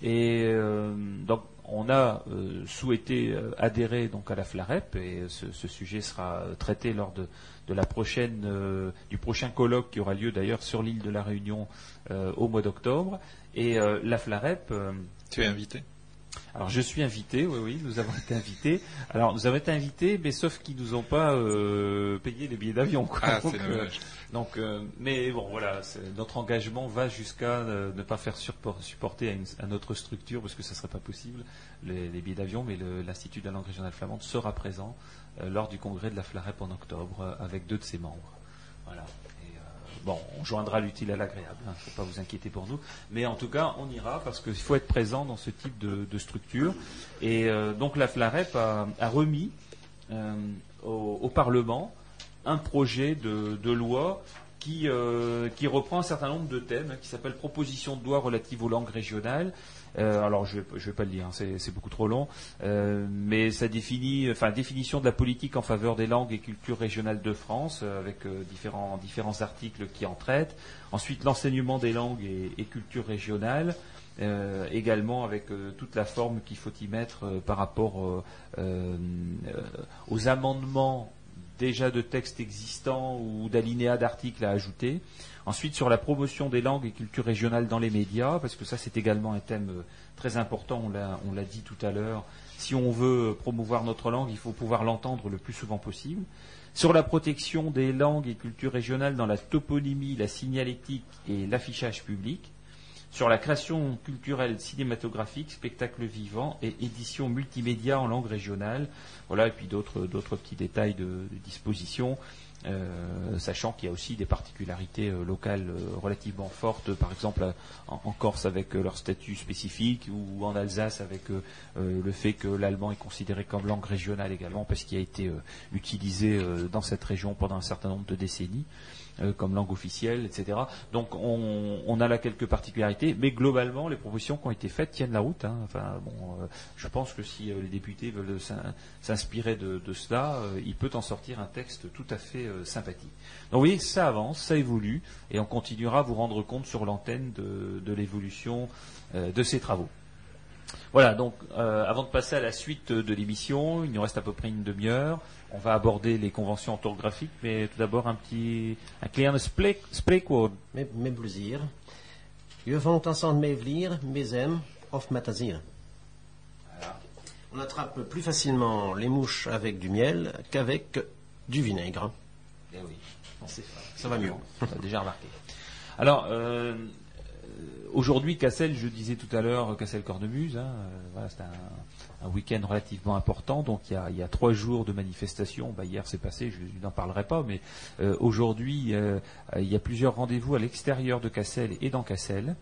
Et donc on a souhaité adhérer donc à la FLAREP et ce, sujet sera traité lors de, de la prochaine euh, du prochain colloque qui aura lieu d'ailleurs sur l'île de la Réunion euh, au mois d'octobre. Et euh, la FLAREP. Tu es invité? Alors je suis invité, oui, oui, nous avons été invités. Alors nous avons été invités, mais sauf qu'ils nous ont pas euh, payé les billets d'avion. quoi. Ah, donc, c'est euh, dommage. donc, euh, mais bon, voilà, notre engagement va jusqu'à ne pas faire supporter à, une, à notre structure, parce que ça serait pas possible, les, les billets d'avion, mais l'Institut de la langue régionale flamande sera présent lors du congrès de la FLAREP en octobre, euh, avec deux de ses membres. Voilà. Euh, bon, on joindra l'utile à l'agréable, ne faut pas vous inquiéter pour nous. Mais en tout cas, on ira parce qu'il faut être présent dans ce type de, structure. Et euh, donc la FLAREP a, remis euh, au, Parlement un projet de, loi qui, euh, qui reprend un certain nombre de thèmes, hein, qui s'appelle Proposition de loi relative aux langues régionales. Euh, alors je ne vais pas le lire, hein, c'est beaucoup trop long, euh, mais ça définit, enfin définition de la politique en faveur des langues et cultures régionales de France, euh, avec différents, articles qui en traitent. Ensuite l'enseignement des langues et, et cultures régionales. Également avec toute la forme qu'il faut y mettre par rapport aux amendements déjà de textes existants ou d'alinéas d'articles à ajouter. Ensuite, sur la promotion des langues et cultures régionales dans les médias, parce que ça, c'est également un thème euh, très important, on l'a- dit tout à l'heure. Si on veut promouvoir notre langue, il faut pouvoir l'entendre le plus souvent possible. Sur la protection des langues et cultures régionales dans la toponymie, la signalétique et l'affichage public sur la création culturelle cinématographique, spectacle vivant et édition multimédia en langue régionale. Voilà, et puis d'autres d'autres petits détails de, de disposition, euh, sachant qu'il y a aussi des particularités euh, locales euh, relativement fortes, par exemple en, Corse avec leur statut spécifique, ou en Alsace avec le fait que l'allemand est considéré comme langue régionale également, parce qu'il a été utilisé dans cette région pendant un certain nombre de décennies comme langue officielle, etc. Donc on, a là quelques particularités, mais globalement les propositions qui ont été faites tiennent la route. hein. Enfin bon, je pense que si les députés veulent s'in- s'inspirer de, cela, il peut en sortir un texte tout à fait euh, sympathique. Donc oui, ça avance, ça évolue, et on continuera à vous rendre compte sur l'antenne de, l'évolution euh, de ces travaux. Voilà, donc euh, avant de passer à la suite de l'émission, il nous reste à peu près une demi-heure. On va aborder les conventions orthographiques, mais tout d'abord un petit un kleine spreek, spreekwoord. Met, met plezier. Je vangt ensemble mes vlier, mes aimes, of matazir. On attrape plus facilement les mouches avec du miel qu'avec du vinaigre. Eh oui. Ça va mieux. On a déjà remarqué. Alors, euh, euh, aujourd'hui, Cassel, je disais tout à l'heure, Cassel-Cornemuse, hein, euh, voilà, c'est un, un week-end relativement important, donc il y a, il y a trois jours de manifestation. Bah, hier, c'est passé, je n'en parlerai pas, mais euh, aujourd'hui, euh, il y a plusieurs rendez-vous à l'extérieur de Cassel et dans Cassel.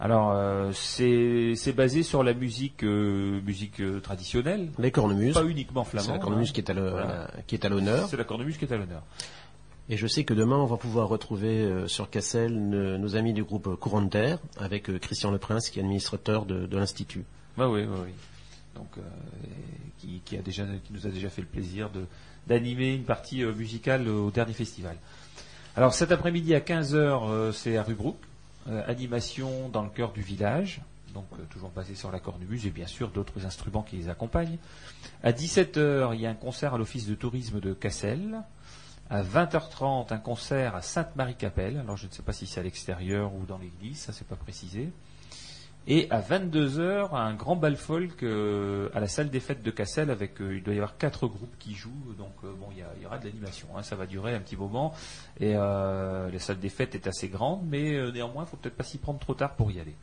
Alors, euh, c'est c'est basé sur la musique, euh, musique euh, traditionnelle. Les cornemuses. Pas uniquement flamand. C'est la cornemuse hein. qui est à le- Voilà. qui est à l'honneur. C'est la cornemuse qui est à l'honneur. Et je sais que demain, on va pouvoir retrouver euh, sur Cassel ne- nos amis du groupe Courant de Terre, avec euh, Christian Leprince, qui est administrateur de, de l'Institut. Bah oui, oui, oui. Donc, euh, qui, qui a déjà, qui nous a déjà fait le plaisir de d'animer une partie euh, musicale au dernier festival. Alors cet après-midi à 15h, c'est à Rubrook, euh, animation dans le cœur du village, donc euh, toujours basé sur la cornemuse et bien sûr d'autres instruments qui les accompagnent. À 17h, il y a un concert à l'office de tourisme de Cassel. À 20h30, un concert à Sainte-Marie-Capelle. Alors je ne sais pas si c'est à l'extérieur ou dans l'église, ça c'est pas précisé. Et à 22h, un grand bal folk euh, à la salle des fêtes de Cassel avec, euh, il doit y avoir quatre groupes qui jouent, donc euh, bon, il y, aura de l'animation, hein, ça va durer un petit moment. Et euh, la salle des fêtes est assez grande, mais euh, néanmoins, il faut peut-être pas s'y prendre trop tard pour y aller.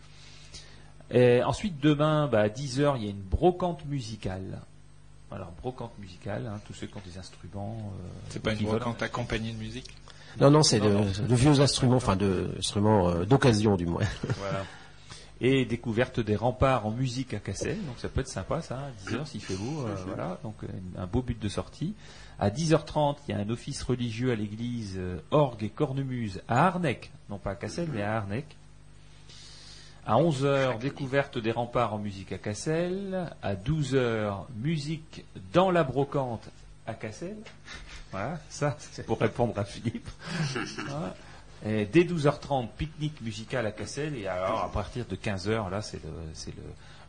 Et ensuite, demain, bah, à 10h, il y a une brocante musicale. Alors, brocante musicale, hein, tous ceux qui ont des instruments. euh, C'est pas une brocante accompagnée de musique? Non, non, c'est de, vieux instruments, enfin de instruments euh, d'occasion du moins. Voilà. Et découverte des remparts en musique à Cassel, donc ça peut être sympa ça, à 10h s'il fait beau, euh, voilà, donc euh, un beau but de sortie. À 10h30, il y a un office religieux à l'église euh, Orgue et Cornemuse à Arnec, non pas à Cassel, mais à Arnec. À 11h, découverte des remparts en musique à Cassel. À 12h, musique dans la brocante à Cassel. Voilà, ça, c'est pour répondre à Philippe. Voilà. Dès 12h30, pique-nique musical à Cassel. Et alors, à partir de 15h, là, c'est le,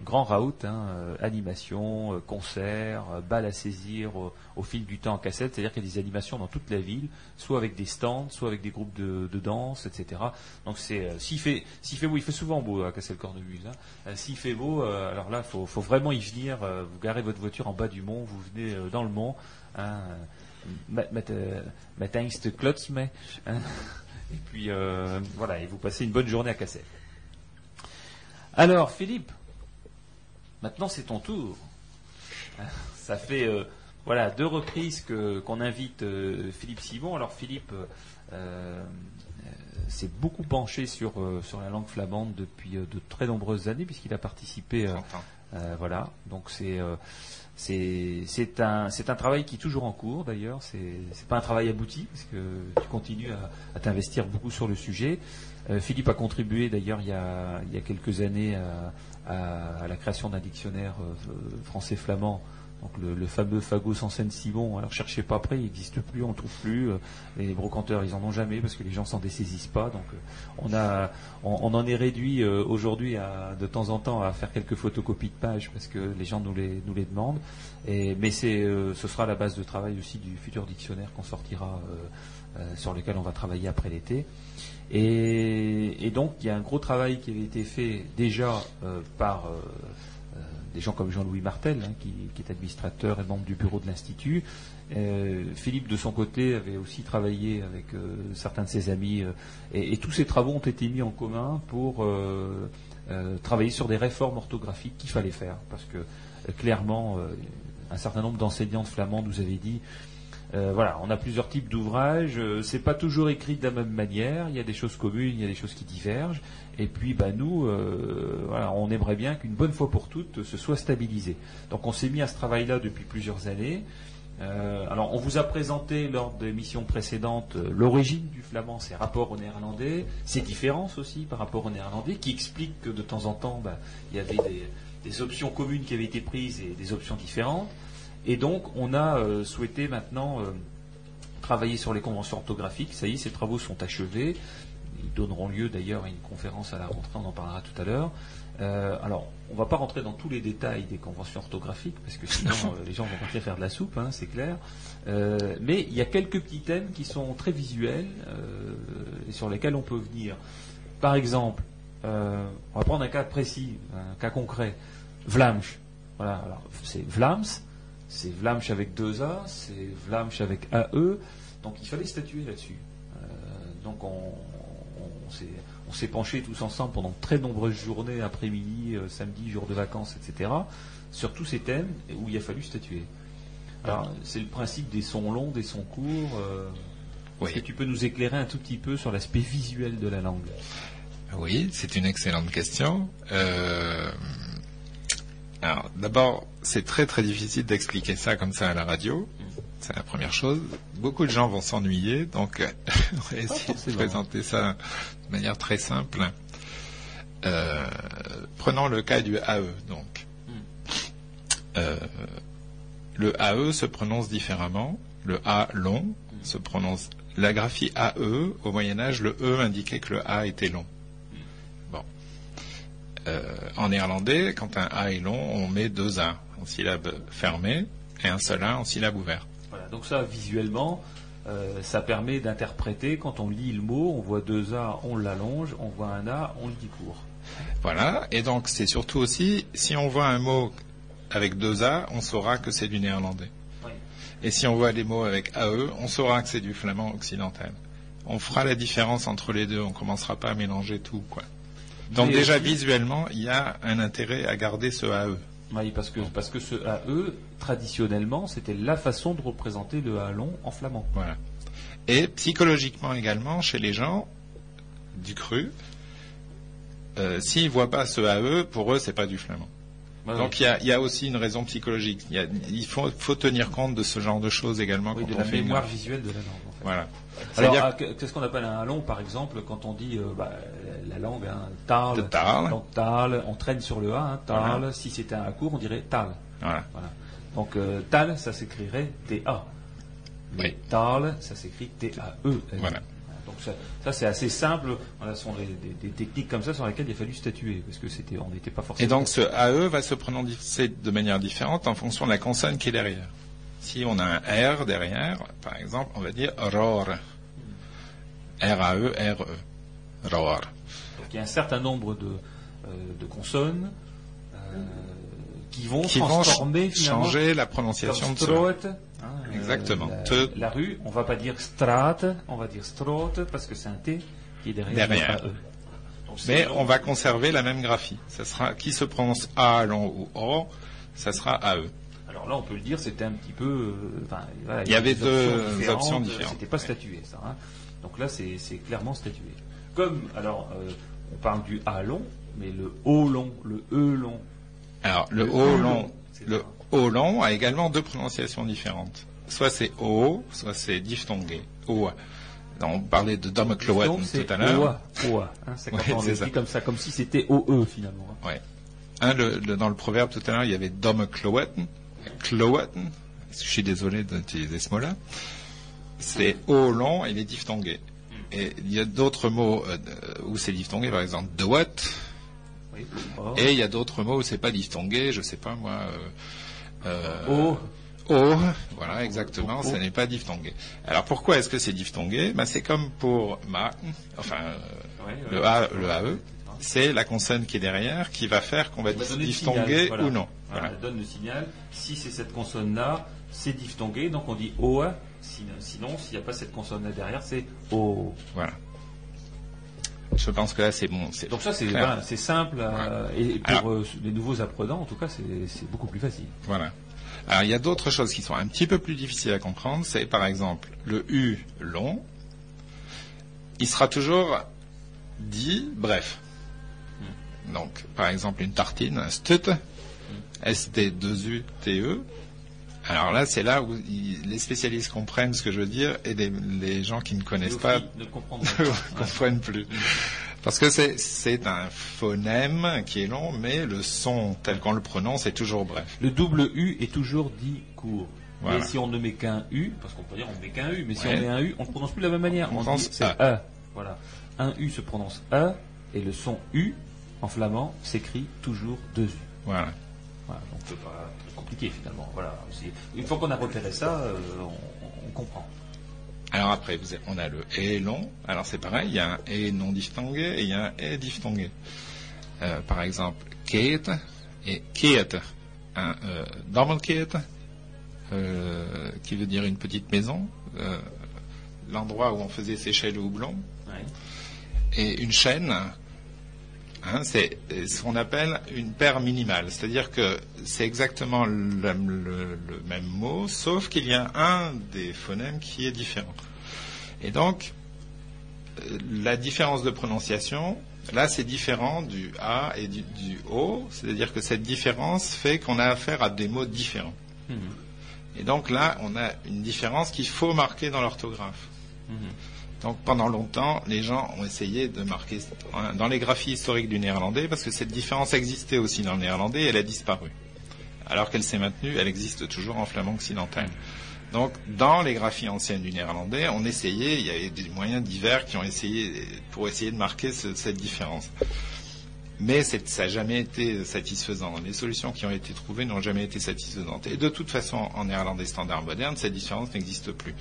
grand raout, hein, euh, animation, euh, concert, euh, bal à saisir au, fil du temps à Cassel. C'est-à-dire qu'il y a des animations dans toute la ville, soit avec des stands, soit avec des groupes de, danse, etc. Donc, c'est, euh, s'il fait, fait beau, il fait souvent beau à Cassel-Cornemuse. Hein. S'il fait beau, alors là, faut, faut vraiment y venir. vous garez votre voiture en bas du mont, vous venez dans le mont. Hein, met, met, met Et puis euh, voilà, et vous passez une bonne journée à Cassel. Alors Philippe, maintenant c'est ton tour. Ça fait euh, voilà deux reprises que qu'on invite euh, Philippe Simon. Alors Philippe s'est beaucoup penché sur euh, sur la langue flamande depuis euh, de très nombreuses années puisqu'il a participé. Voilà, donc c'est euh, c'est un travail qui est toujours en cours d'ailleurs. C'est c'est pas un travail abouti parce que tu continues à, t'investir beaucoup sur le sujet. Euh, Philippe a contribué d'ailleurs il y a il y a quelques années à, la création d'un dictionnaire euh, français flamand. Donc le, fameux Fagot sans scène Simon, alors cherchez pas après, il n'existe plus, on ne trouve plus. euh, Les brocanteurs, ils en ont jamais parce que les gens s'en dessaisissent pas. Donc euh, on en est réduit euh, aujourd'hui de temps en temps à faire quelques photocopies de pages parce que les gens nous les, demandent. Mais ce sera la base de travail aussi du futur dictionnaire qu'on sortira, sur lequel on va travailler après l'été. Et, donc il y a un gros travail qui avait été fait déjà par des gens comme Jean-Louis Martel, hein, qui, est administrateur et membre du bureau de l'Institut. Euh, Philippe, de son côté, avait aussi travaillé avec euh, certains de ses amis, euh, et, et tous ces travaux ont été mis en commun pour travailler sur des réformes orthographiques qu'il fallait faire, parce que clairement, un certain nombre d'enseignantes flamands nous avaient dit euh, voilà, on a plusieurs types d'ouvrages. euh, c'est pas toujours écrit de la même manière. Il y a des choses communes, il y a des choses qui divergent. Et puis, bah nous, euh, on aimerait bien qu'une bonne fois pour toutes, ce soit stabilisé. Donc, on s'est mis à ce travail-là depuis plusieurs années. Euh, alors, on vous a présenté lors des missions précédentes l'origine du flamand, ses rapports au néerlandais, ses différences aussi par rapport au néerlandais, qui expliquent que de temps en temps, bah, il y avait des options communes qui avaient été prises et des options différentes. Et donc, on a euh, souhaité maintenant euh, travailler sur les conventions orthographiques. Ça y est, ces travaux sont achevés. Ils donneront lieu d'ailleurs à une conférence à la rentrée, on en parlera tout à l'heure. Euh, alors, on ne va pas rentrer dans tous les détails des conventions orthographiques, parce que sinon les gens vont partir faire de la soupe, hein, c'est clair. Mais il y a quelques petits thèmes qui sont très visuels et sur lesquels on peut venir. Par exemple, on va prendre un cas précis, un cas concret. Vlamsch. Voilà, alors c'est Vlams, c'est Vlamsch avec deux A, c'est Vlamsch avec AE. Donc il fallait statuer là-dessus. Euh, donc on, s'est- penché tous ensemble pendant très nombreuses journées, après-midi, euh, samedi, jour de vacances, etc., sur tous ces thèmes où il a fallu statuer. Alors c'est le principe des sons longs, des sons courts. euh, Est-ce que tu peux nous éclairer un tout petit peu sur l'aspect visuel de la langue? Oui, c'est une excellente question. Euh, Alors, d'abord, c'est très très difficile d'expliquer ça comme ça à la radio. C'est la première chose. Beaucoup de gens vont s'ennuyer, donc euh, on va essayer de présenter ça de manière très simple. Euh, prenons le cas du AE, donc. Euh, le AE se prononce différemment. Le A long se prononce. La graphie AE, au Moyen Âge, le E indiquait que le A était long. Euh, en néerlandais, quand un A est long, on met deux A en syllabe fermée et un seul A en syllabe ouverte. Voilà, donc ça, visuellement, euh, ça permet d'interpréter, quand on lit le mot, on voit deux A, on l'allonge, on voit un A, on le dit court. Voilà, et donc c'est surtout aussi, si on voit un mot avec deux A, on saura que c'est du néerlandais. Oui. Et si on voit des mots avec AE, on saura que c'est du flamand occidental. On fera la différence entre les deux, on commencera pas à mélanger tout, quoi. Donc déjà visuellement, il y a un intérêt à garder ce. AE. Oui, parce que, parce que ce AE, traditionnellement, c'était la façon de représenter le A long en flamand. Voilà. Et psychologiquement également, chez les gens du cru, euh, s'ils voient pas ce AE, pour eux, c'est pas du flamand. Ouais, Donc il y y a aussi une raison psychologique. Il, y a- il faut, faut tenir compte de ce genre de choses également Oui, quand de on la fait mémoire visuelle de la langue. en fait. Voilà. Alors, que- qu'est-ce qu'on appelle un long, par exemple, quand on dit euh, bah, la langue, hein. Donc on traîne sur le A, hein. Voilà. Si c'était un A court, on dirait tal. Voilà. Voilà. Donc euh, tal, ça s'écrirait T-A. Mais Oui. tal, ça s'écrit T-A-E. Voilà. Donc ça, ça, c'est assez simple. Voilà, ce sont des, des- des techniques comme ça sur lesquelles il a fallu statuer parce que c'était, on n'était pas forcément. Et donc ce AE va se prononcer de manière différente en fonction de la consonne qui est derrière. Si on a un R derrière, par exemple, on va dire ROR. R-A-E, R-E. ROR. Donc, il y a un certain nombre de, euh, de consonnes euh, qui vont Qui vont transformer finalement changer la prononciation de ce. Stroot, hein, Exactement. La, rue, on va pas dire Straat, on va dire Stroot parce que c'est un T qui est derrière. Derrière. Donc, c'est Mais long. on va conserver la même graphie. Ça sera, qui se prononce A long ou O, ça sera E. AE. Alors là, on peut le dire, c'était un petit peu. euh, voilà, Il y avait deux options différentes. C'était pas statué, ça. hein. Donc là, c'est c'est clairement statué. Comme, alors, euh, on parle du A long, mais le O long, le E long. Alors, le Le O O long, le. O long a également deux prononciations différentes. Soit c'est O, soit c'est diphthongé. O. On parlait de c'est tout à l'heure. OA. Hein, c'est Ouais, on dit comme ça, comme si c'était OE finalement. hein. Ouais. Hein, le- le- dans le proverbe tout à l'heure, il y avait Domecloeten. Cloeten. Je suis désolé d'utiliser ce mot-là. C'est O long et les diphthongés. Et il y a d'autres mots euh, où c'est diphthongé, par exemple doet. Oui. Oh. Et il y a d'autres mots où c'est pas diphthongé, je sais pas moi. Euh, euh, O. O, voilà, exactement, ça n'est pas diphthongé. Alors pourquoi est-ce que c'est diphthongé ben, C'est comme pour ma, enfin Ouais, le. A, le AE, c'est la consonne qui est derrière qui va faire qu'on va signal, voilà. ou non. Voilà, Voilà. Elle donne le signal. Si c'est cette consonne-là, c'est diphthongé, donc on dit OA. Sinon, s'il n'y a pas cette consonne-là derrière, c'est O. Voilà. Je pense que là c'est bon. c'est Donc ça, c'est simple. euh, et pour Alors- euh, les nouveaux apprenants, en tout cas, c'est c'est beaucoup plus facile. Voilà. Alors il y a d'autres choses qui sont un petit peu plus difficiles à comprendre. C'est par exemple le U long. Il sera toujours dit bref. Donc par exemple une tartine, un stut, S-T-2-U-T-E. Alors là c'est là où il- les spécialistes comprennent ce que je veux dire et les, les gens qui ne connaissent Les pas ne comprennent plus. Parce que c'est un phonème qui est long, mais le son tel qu'on le prononce est toujours bref. Le double U est toujours dit court. Voilà. Mais si on ne met qu'un U, parce qu'on peut dire on met qu'un U, mais si Ouais. on met un U, on ne prononce plus de la même manière. On On, prononce dit A. A. Voilà. Un U se prononce A, et le son U, en flamand, s'écrit toujours deux U. Voilà. Pas compliqué finalement. Voilà. Une fois qu'on a repéré ça, euh, on, on comprend. Alors après, on a le et long. Alors c'est pareil, il y a un et non diphthongé et il y a un et diphthongé. Euh, par exemple, keet et keet. Un euh, dommelkeet, euh, qui veut dire une petite maison, l'endroit où on faisait sécher le houblon. Et une chaîne, hein, c'est ce qu'on appelle une paire minimale. C'est-à-dire que c'est exactement le, le- le même mot, sauf qu'il y a un des phonèmes qui est différent. Et donc, euh, la différence de prononciation, là, c'est différent du A et du, du O. C'est-à-dire que cette différence fait qu'on a affaire à des mots différents. Et donc là, on a une différence qu'il faut marquer dans l'orthographe. Donc pendant longtemps, les gens ont essayé de marquer dans les graphies historiques du néerlandais, parce que cette différence existait aussi dans le néerlandais, elle a disparu. Alors qu'elle s'est maintenue, elle existe toujours en flamand occidental. Donc dans les graphies anciennes du néerlandais, on essayait, il y avait des moyens divers qui ont essayé pour essayer de marquer ce- cette différence. Mais ça n'a jamais été satisfaisant. Les solutions qui ont été trouvées n'ont jamais été satisfaisantes. Et de toute façon, en néerlandais standard moderne, cette différence n'existe plus.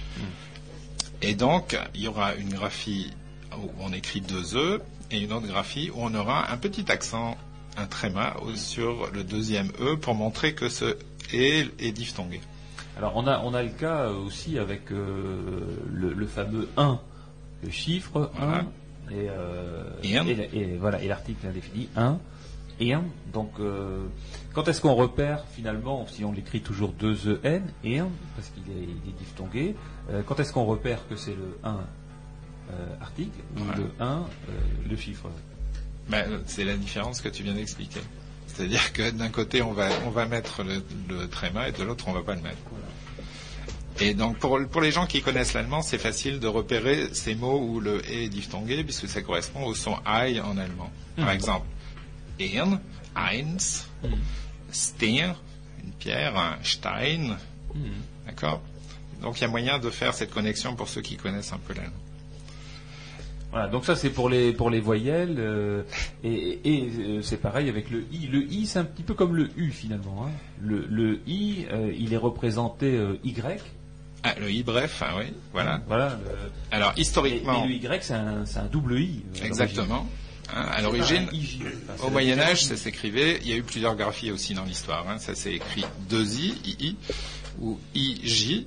Et donc, il y aura une graphie où on écrit deux E et une autre graphie où on aura un petit accent, un tréma sur le deuxième E pour montrer que ce est, est diphtongué. Alors on a, on a le cas euh, aussi avec euh, le, le fameux 1, le chiffre 1, et, euh, Et voilà, et l'article indéfini 1 et 1. Donc euh, quand est-ce qu'on repère finalement, si on l'écrit toujours 2 EN et 1, parce qu'il est, est diphtongué, euh, quand est-ce qu'on repère que c'est le 1 euh, article ou Ouais. le 1 euh, le chiffre? Ben, c'est la différence que tu viens d'expliquer. C'est-à-dire que d'un côté, on va, on va mettre le, le tréma et de l'autre, on va pas le mettre. Et donc, pour, pour les gens qui connaissent l'allemand, c'est facile de repérer ces mots où le E est diphtongué, puisque ça correspond au son I en allemand. Par Mhm. exemple, ein, eins, Stein, une pierre, un Stein. D'accord? Donc, il y a moyen de faire cette connexion pour ceux qui connaissent un peu l'allemand. Voilà, donc ça c'est pour les pour les voyelles euh, et, et, euh, c'est pareil avec le i. Le i c'est un petit peu comme le u finalement. hein. Le, le i euh, il est représenté y. Ah, le I bref, ah oui, voilà. Voilà. le- Alors, historiquement. Et, et le y c'est un, c'est un double i. Exactement. Hein, à l'origine, c'est au Moyen Âge, ça s'écrivait. Il y a eu plusieurs graphies aussi dans l'histoire. hein, ça s'est écrit 2i, II, ou IJ,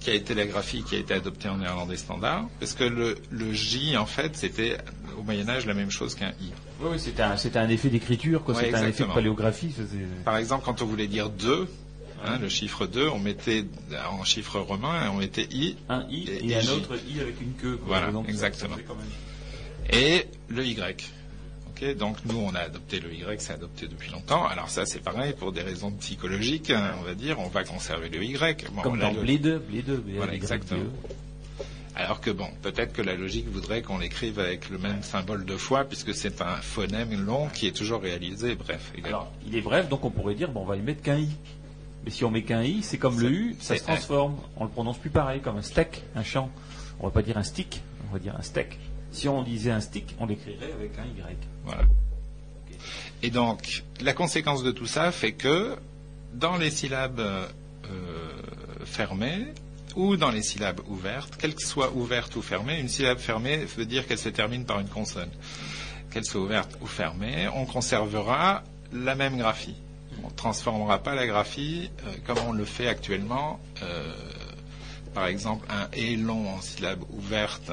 qui a été la graphie qui a été adoptée en néerlandais standard, parce que le, le J, en fait, c'était au Moyen Âge la même chose qu'un I. Oui, oui, c'était un, effet d'écriture, quoi. Ouais, c'était un effet de paléographie. ça, c'est- Par exemple, quand on voulait dire 2, hein, le chiffre 2, on mettait en chiffre romain, on mettait I. Un i et, et un J. autre i avec une queue. Voilà, exactement. ça et le Y. Donc nous on a adopté le Y, c'est adopté depuis longtemps. Alors ça c'est pareil pour des raisons psychologiques, hein, on va dire, on va conserver le Y. Bon, Comme dans lo- Bled, Bled, Voilà, exactement. Alors que bon, peut-être que la logique voudrait qu'on l'écrive avec le même symbole deux fois, puisque c'est un phonème long qui est toujours réalisé. Bref, également. Alors, il est bref, donc on pourrait dire, bon, on va y mettre qu'un i. Mais si on met qu'un i, c'est comme le u, ça se transforme. On le prononce plus pareil, comme un steak, un champ. On va pas dire un stick, on va dire un steak. Si on disait un stick, on l'écrirait avec un y. Voilà. Et donc, la conséquence de tout ça fait que dans les syllabes euh, fermées ou dans les syllabes ouvertes, qu'elles soient ouvertes ou fermées, une syllabe fermée veut dire qu'elle se termine par une consonne. Qu'elle soit ouverte ou fermée, on conservera la même graphie. On ne transformera pas la graphie euh, comme on le fait actuellement. Euh, par exemple, un et long en syllabe ouverte,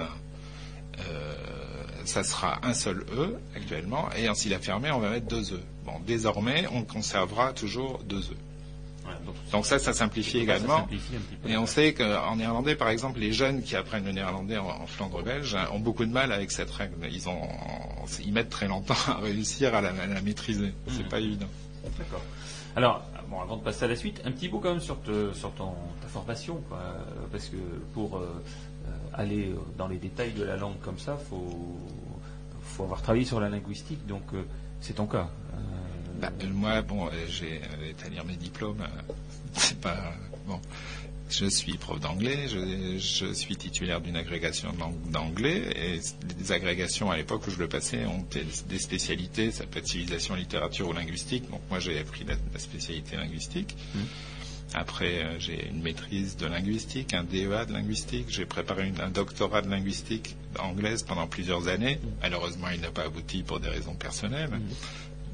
ça sera un seul E actuellement, et en syllabe fermée, on va mettre deux E. Bon, désormais, on conservera toujours deux E. Donc ça, ça simplifie Ça également. simplifie peu. Et on sait qu'en néerlandais, par exemple, les jeunes qui apprennent le néerlandais en, en Flandre belge ont beaucoup de mal avec cette règle. Ils, ont, ils mettent très longtemps à réussir à la, à la maîtriser. C'est pas évident. D'accord. Alors, bon, avant de passer à la suite, un petit mot quand même sur, te- sur ton, ta formation, quoi, euh, parce que pour euh, euh, aller euh, dans les détails de la langue comme ça, faut faut avoir travaillé sur la linguistique, donc euh, c'est ton cas. Euh, Bah, euh, moi, bon, j'ai été à lire mes diplômes. c'est pas bon. Je suis prof d'anglais. Je, je suis titulaire d'une agrégation d'ang- d'anglais et les agrégations à l'époque où je le passais ont des, spécialités. Ça peut être civilisation, littérature ou linguistique. Donc moi, j'ai appris la, la spécialité linguistique. Après, euh, j'ai une maîtrise de linguistique, un DEA de linguistique. J'ai préparé un doctorat de linguistique anglaise pendant plusieurs années. Malheureusement, il n'a pas abouti pour des raisons personnelles.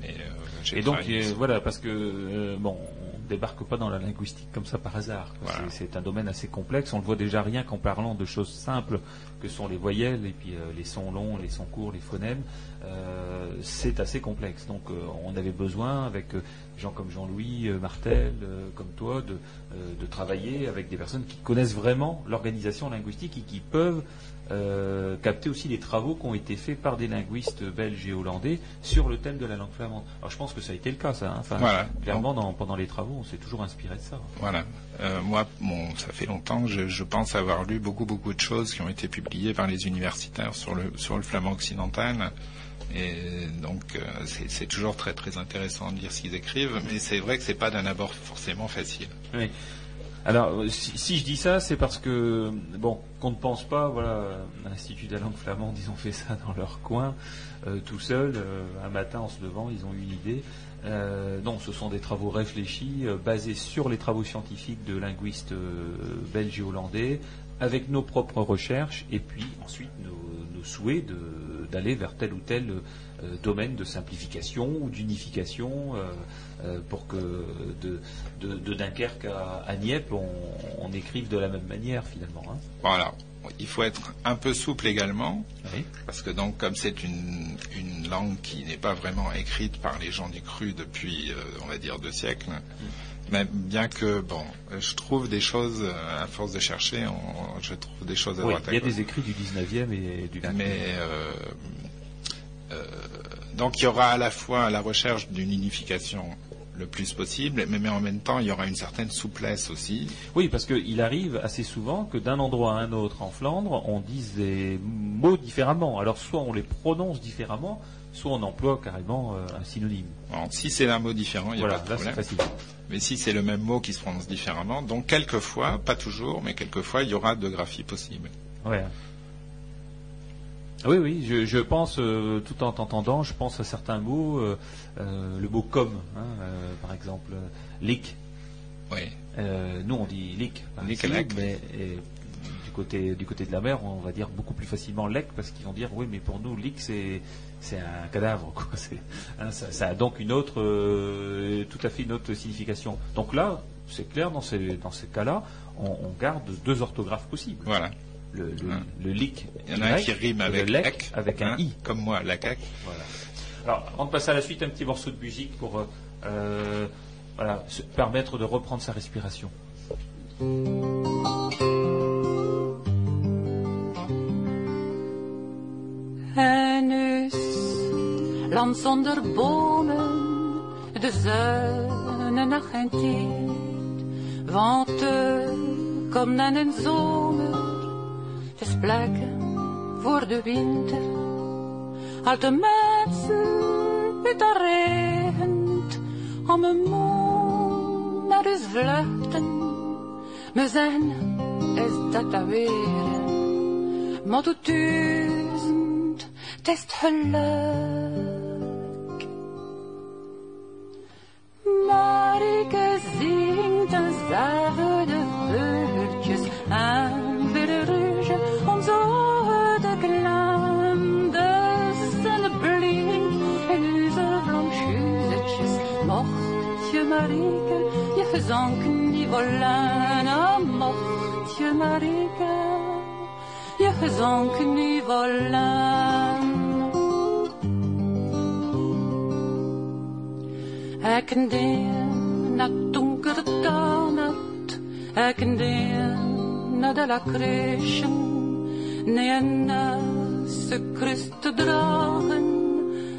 Mais euh, Et donc euh, voilà, parce que euh, bon, on débarque pas dans la linguistique comme ça par hasard. Voilà. C'est un domaine assez complexe. On le voit déjà rien qu'en parlant de choses simples que sont les voyelles et puis euh, les sons longs, les sons courts, les phonèmes. Euh, c'est assez complexe. Donc euh, on avait besoin avec gens comme Jean-Louis euh, Martel, euh, comme toi, de, euh, de travailler avec des personnes qui connaissent vraiment l'organisation linguistique et qui peuvent capter aussi les travaux qui ont été faits par des linguistes belges et hollandais sur le thème de la langue flamande. Alors je pense que ça a été le cas, ça. hein. Enfin, Voilà. Clairement, dans- pendant les travaux, on s'est toujours inspiré de ça. Voilà. Moi, bon, ça fait longtemps je, je pense avoir lu beaucoup, beaucoup de choses qui ont été publiées par les universitaires sur le, sur le flamand occidental. Et donc, euh, c'est toujours très, très intéressant de lire ce qu'ils écrivent, mais c'est vrai que c'est pas d'un abord forcément facile. Oui. Alors, euh, si, je dis ça, c'est parce que, bon, qu'on ne pense pas, voilà, l'Institut de la langue flamande, ils ont fait ça dans leur coin, euh, tout seul, un matin en se levant, ils ont eu une idée. Non, ce sont des travaux réfléchis, basés sur les travaux scientifiques de linguistes belges et hollandais, avec nos propres recherches, et puis ensuite nos souhaits de- d'aller vers tel ou tel euh, domaine de simplification ou d'unification, euh, euh, pour que de, de- de Dunkerque à, à Nieppe, on, on écrive de la même manière finalement. hein. Voilà. Il faut être un peu souple également, parce que donc comme c'est une, une langue qui n'est pas vraiment écrite par les gens du cru depuis, euh, on va dire, deux siècles, mais bien que, bon, je trouve des choses, euh, à force de chercher, on- je trouve des choses à Oui, droite à il y a des écrits du 19e et du 20e. Mais euh, euh, donc il y aura à la fois la recherche d'une unification le plus possible, mais, mais en même temps il y aura une certaine souplesse aussi. Oui, parce qu'il arrive assez souvent que d'un endroit à un autre en Flandre, on dise des mots différemment. Alors soit on les prononce différemment, soit on emploie carrément euh, un synonyme. Alors, si c'est un mot différent, il n'y a Voilà, pas de problème. Mais si c'est le même mot qui se prononce différemment, donc quelquefois, pas toujours, mais quelquefois il y aura deux graphies possibles. Ouais. Oui, oui, je, je pense, euh, tout en t'entendant, je pense à certains mots, euh, euh, le mot comme, hein, par exemple, lick. Oui. Nous, on dit par Lick, ici, lek. mais et, du côté du côté de la mer, on va dire beaucoup plus facilement lek parce qu'ils vont dire oui, mais pour nous, lick, c'est c'est un cadavre, quoi. Hein, ça, ça a donc une autre, euh, tout à fait une autre signification. Donc là, c'est clair, dans ces dans ces cas-là, on, on garde deux orthographes possibles. Voilà. Le, le, Hein. le lick. Il y en a un qui rime avec le lek, avec un hein, i. comme moi, la cac. Voilà. Alors, avant de passer à la suite, un petit morceau de musique pour euh, euh, voilà, se permettre de reprendre sa respiration. Land zonder bomen, de zonne naar geen tijd. Er komt dan een zomer, het is plekken voor de winter. Al de mensen, het regent, om een moe naar huis vluchten. We zijn, is dat dat weer. Maar tot duizend, het is Marike zingt en zagen de vuurtjes aan bij de ruge om zo te klaan. De zon blinkt in onze vlamschuzetjes. Mocht je Marike je gezonken niet volaan, oh, mocht je Marike je gezonken niet volaan. Ik ken na ken na de la se Christ te dragen,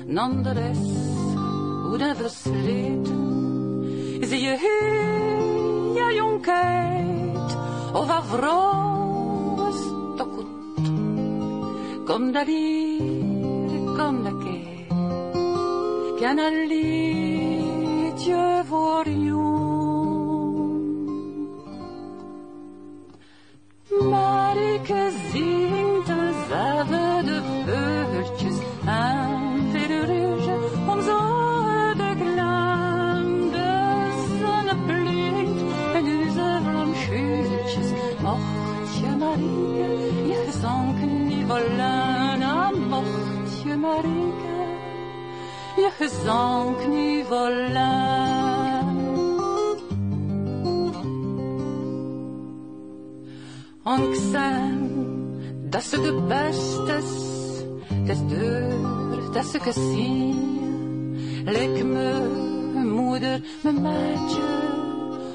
nan de rest, hoe de versleten. Zie je hier, ja jonkheid, of a toch goed? Kom hier, kom daar keer, kan een liedje voor jou. Marike zingt dezelfde veultjes aan de ruge om zo te klaan. De zon blinkt en onze vlamschuurtjes. Mocht je Marike je gezonken niet volaan, ah, mocht je Marike je gezonken niet volaan. De Bestes, des deur, dass du gesehen, leg me moeder, mijn meidje,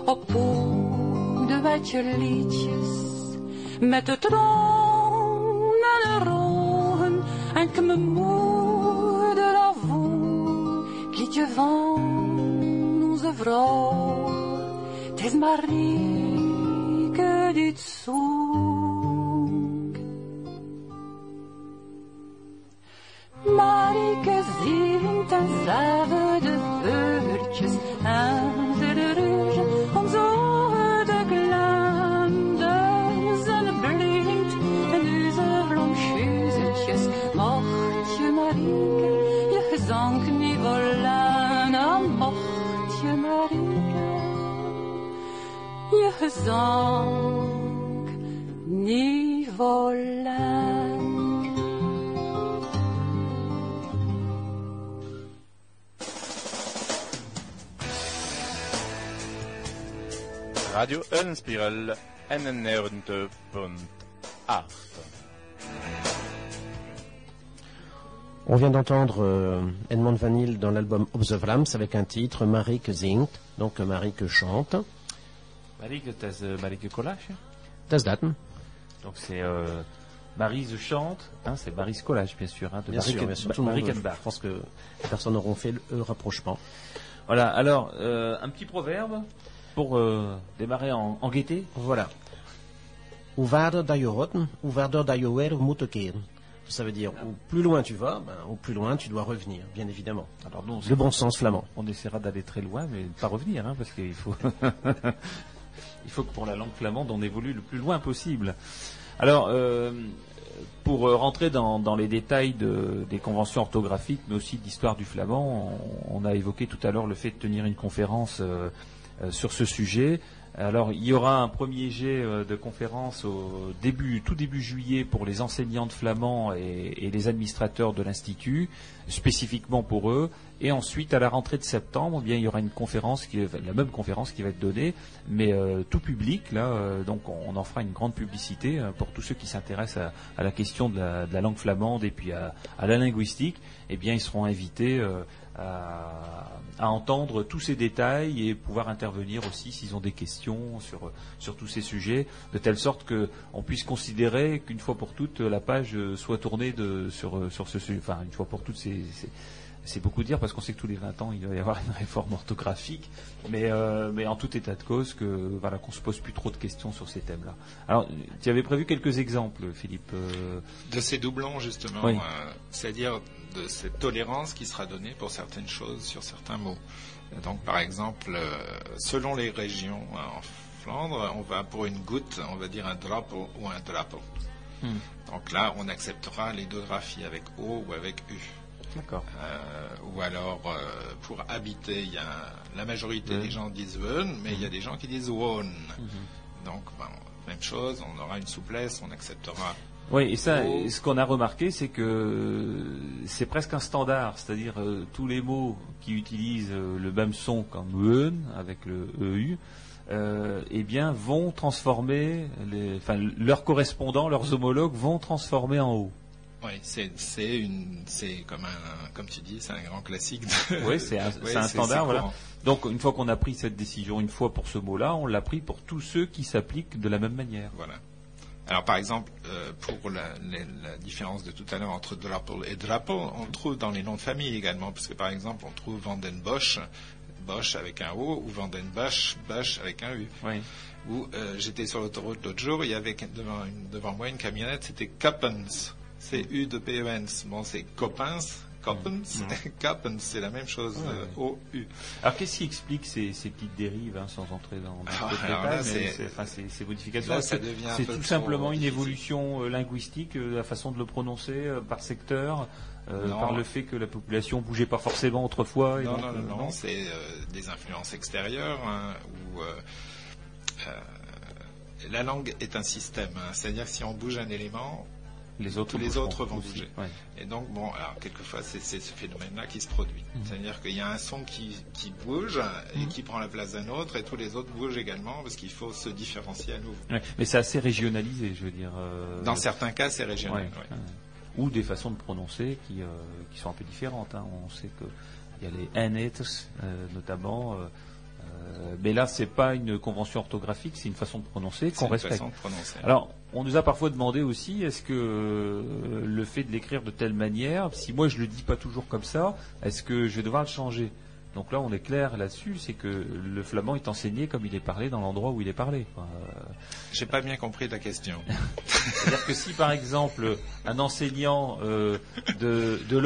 op poeder met je liedjes, met de troon en de rogen, en ik mijn moeder het liedje van onze vrouw, het is Marieke die het zoekt. Marieke zingt en zagen de beurtjes en de rouge om zo de glandes en blinkt en deze blanchuzetjes. Mocht je Marieke je gezang niet willen, dan mocht je Marieke je gezang willen. Radio Eulenspiegel, NN92.8. On vient d'entendre euh, Edmond Vanille dans l'album Of the avec un titre Marieke zingt, donc Marieke chante. Marieke, dat is uh, Marieke Collage. Das dat. Donc c'est euh, Marise chante, hein, c'est Marise Collage bien sûr. Hein, de Bien Marie sûr, bien sûr. Le monde, je pense que personne n'auront fait le rapprochement. Voilà, alors euh, un petit proverbe pour euh, démarrer en, en gaieté. Voilà. Ça veut dire, au plus loin tu vas, ben, au plus loin tu dois revenir, bien évidemment. Alors Le bon sens flamand. On essaiera d'aller très loin, mais de pas revenir, hein, parce qu'il faut, il faut que pour la langue flamande, on évolue le plus loin possible. Alors, euh, pour euh, rentrer dans, les détails de- des conventions orthographiques, mais aussi d'histoire du flamand, on, a évoqué tout à l'heure le fait de tenir une conférence euh, sur ce sujet. Alors, il y aura un premier jet de conférence au début, tout début juillet pour les enseignants de flamand et les administrateurs de l'institut, spécifiquement pour eux. Et ensuite, à la rentrée de septembre, eh bien, il y aura une conférence, qui, la même conférence qui va être donnée, mais euh, tout public. Là, euh, donc, on, en fera une grande publicité euh, pour tous ceux qui s'intéressent à, à la question de la, de la langue flamande et puis à, à la linguistique. Eh bien, ils seront invités euh, à, à entendre tous ces détails et pouvoir intervenir aussi s'ils ont des questions sur, sur tous ces sujets, de telle sorte que on puisse considérer qu'une fois pour toutes la page euh, soit tournée de, sur, euh, sur ce sujet. Enfin, une fois pour toutes, c'est- c'est beaucoup dire parce qu'on sait que tous les 20 ans il va y avoir une réforme orthographique, mais, euh, mais en tout état de cause que voilà qu'on se pose plus trop de questions sur ces thèmes-là. Alors, tu avais prévu quelques exemples, Philippe. euh, De ces doublons, justement, Oui. euh, c'est-à-dire de cette tolérance qui sera donnée pour certaines choses sur certains mots. Donc, par exemple, selon les régions en Flandre, on va pour une goutte, on va dire un drapeau ou un drapeau. Hmm. Donc là, on acceptera les deux graphies avec O ou avec U. D'accord. Euh, ou alors, euh, pour habiter, il y a la majorité des gens disent Wön, mais il y a des gens qui disent Won. Mhm. Donc, ben, même chose, on aura une souplesse, on acceptera. Oui, et ça, O. ce qu'on a remarqué, c'est que c'est presque un standard, c'est-à-dire euh, tous les mots qui utilisent euh, le même son comme eun avec le eu, euh, eh bien, vont transformer, les, enfin, leurs correspondants, leurs homologues vont transformer en o. Oui, c'est c'est une c'est comme un comme tu dis, c'est un grand classique. de- Oui, c'est un, Ouais, c'est un standard. Voilà. Donc, une fois qu'on a pris cette décision une fois pour ce mot-là, on l'a pris pour tous ceux qui s'appliquent de la même manière. Voilà. Alors par exemple, euh, pour la, la- la différence de tout à l'heure entre Drappel et Drappel, on le trouve dans les noms de famille également, parce que par exemple, on trouve Vanden Bosch, Bosch avec un O, ou Vanden Bosch, Bosch avec un U. Oui. Ou euh, j'étais sur l'autoroute l'autre jour, il y avait devant, une- devant moi une camionnette, c'était Coppens, c'est U de P E. Bon, c'est Coppens, Coppens, Coppens, c'est la même chose, Ouais, euh. Alors, qu'est-ce qui explique ces, ces petites dérives, hein, sans entrer dans, dans Ah, c'est- c'est- enfin, ces, ces modifications là, ça C'est- devient tout simplement une évolution euh, linguistique, euh, la façon de le prononcer euh, par secteur, euh, par le fait que la population bougeait pas forcément autrefois. et Non, donc, non, non, non, c'est euh, des influences extérieures hein, où euh, la langue est un système. hein. C'est-à-dire que si on bouge un élément, Les autres les autres vont aussi, bouger. ouais. Et donc, bon, alors quelquefois, c'est ce phénomène-là qui se produit. Mhm. C'est-à-dire qu'il y a un son qui, qui bouge et qui prend la place d'un autre, et tous les autres bougent également parce qu'il faut se différencier à nouveau. Ouais, Mais c'est assez régionalisé, je veux dire. euh, Dans certains cas, c'est régional. Ouais. Ou des façons de prononcer qui, euh, qui sont un peu différentes. hein. On sait que il y a les N-haters, euh, notamment. mais là, c'est pas une convention orthographique, c'est une façon de prononcer C'est qu'on une respecte. façon de prononcer. Alors, on nous a parfois demandé aussi, est-ce que euh, le fait de l'écrire de telle manière, si moi je le dis pas toujours comme ça, est-ce que je vais devoir le changer? Donc là, on est clair là-dessus, c'est que le flamand est enseigné comme il est parlé dans l'endroit où il est parlé. quoi. Euh, J'ai pas bien compris ta question. C'est-à-dire que si, par exemple, un enseignant euh, de, de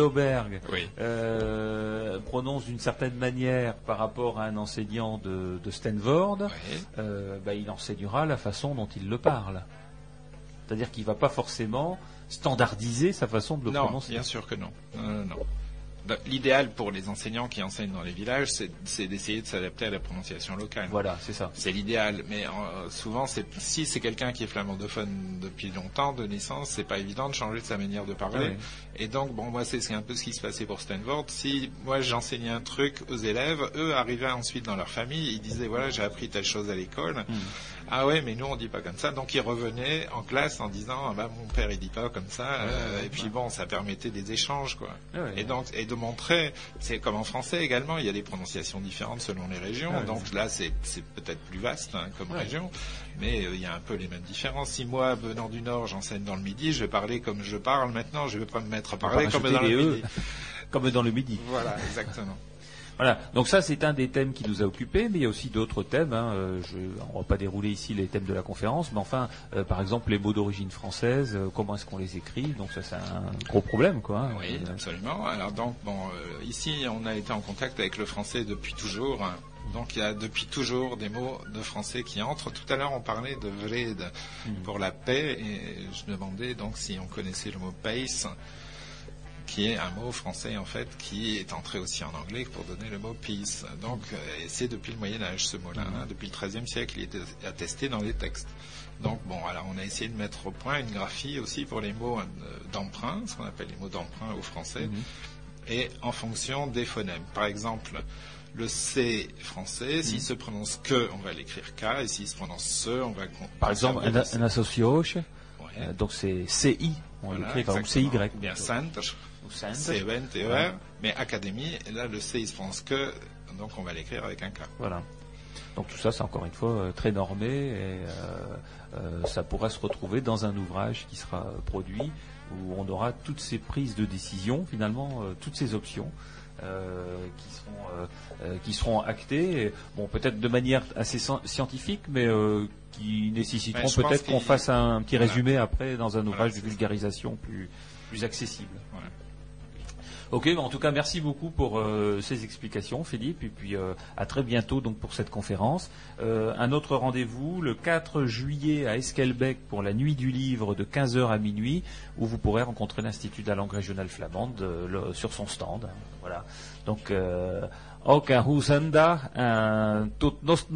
Oui. euh, prononce d'une certaine manière par rapport à un enseignant de, de Stanford, bah, il enseignera la façon dont il le parle. C'est-à-dire qu'il ne va pas forcément standardiser sa façon de le non, prononcer. bien sûr que non. Non. Bah, L'idéal pour les enseignants qui enseignent dans les villages, c'est d'essayer de s'adapter à la prononciation locale. Voilà, c'est ça. C'est l'idéal, mais euh, souvent, si c'est quelqu'un qui est flamandophone depuis longtemps de licence, c'est pas évident de changer de sa manière de parler. Ah. Et donc, bon, moi, c'est c'est un peu ce qui se passait pour Stanford. Si moi j'enseignais un truc aux élèves, eux arrivaient ensuite dans leur famille, ils disaient voilà, j'ai appris telle chose à l'école. Hmm. Ah ouais, mais nous on dit pas comme ça. Donc ils revenaient en classe en disant ah bah mon père il dit pas comme ça. Euh, et puis bon, ça permettait des échanges quoi. Ouais, ouais. Et donc et de montrer, c'est comme en français également, il y a des prononciations différentes selon les régions. Ouais, donc là c'est c'est peut-être plus vaste hein, comme région, mais euh, il y a un peu les mêmes différences. Si moi venant du Nord j'enseigne dans le Midi, je vais parler comme je parle maintenant. Je vais pas me mettre à parler comme dans le des E, Midi. comme dans le midi. Voilà, exactement. Voilà, donc ça c'est un des thèmes qui nous a occupés, mais il y a aussi d'autres thèmes. Hein. Euh, Je, on va pas dérouler ici les thèmes de la conférence, mais enfin, euh, par exemple les mots d'origine française, euh, comment est-ce qu'on les écrit Donc ça c'est un gros problème, quoi. hein. Oui, absolument. Alors donc, bon, euh, ici, on a été en contact avec le français depuis toujours. Donc, il y a depuis toujours des mots de français qui entrent. Tout à l'heure, on parlait de vrede pour la paix, et je demandais donc si on connaissait le mot pace, qui est un mot français en fait qui est entré aussi en anglais pour donner le mot peace. Donc, euh, c'est depuis le Moyen Âge ce mot-là. hein. depuis le XIIIe siècle, il était attesté dans les textes. Donc bon, alors on a essayé de mettre au point une graphie aussi pour les mots euh, d'emprunt, ce qu'on appelle les mots d'emprunt au français, et en fonction des phonèmes. Par exemple, le C français, s'il se prononce que, on va l'écrire K, et s'il se prononce se, on va Par exemple, un, un association, euh, donc c'est CI, on l'écrit comme exactement. CY. Bien Centre, C-E-N-T-E-R, Ouais. mais Académie, là le C il se prononce que, donc on va l'écrire avec un K. Voilà. Donc tout ça, c'est encore une fois euh, très normé et euh, euh, ça pourra se retrouver dans un ouvrage qui sera produit où on aura toutes ces prises de décision, finalement, euh, toutes ces options. qui seront qui seront actées, et, bon peut-être de manière assez scien- scientifique, mais qui nécessiteront pense peut-être qu'on fasse un petit voilà. résumé après dans un ouvrage de vulgarisation plus plus accessible. Ok, bah, en tout cas, merci beaucoup pour euh, ces explications, Philippe, et puis euh, à très bientôt donc pour cette conférence. Euh, un autre rendez-vous le 4 juillet à Esquelbec pour la nuit du livre de 15h à minuit, où vous pourrez rencontrer l'Institut de la langue régionale flamande euh, sur son stand. Voilà. Donc, euh, en tot nost.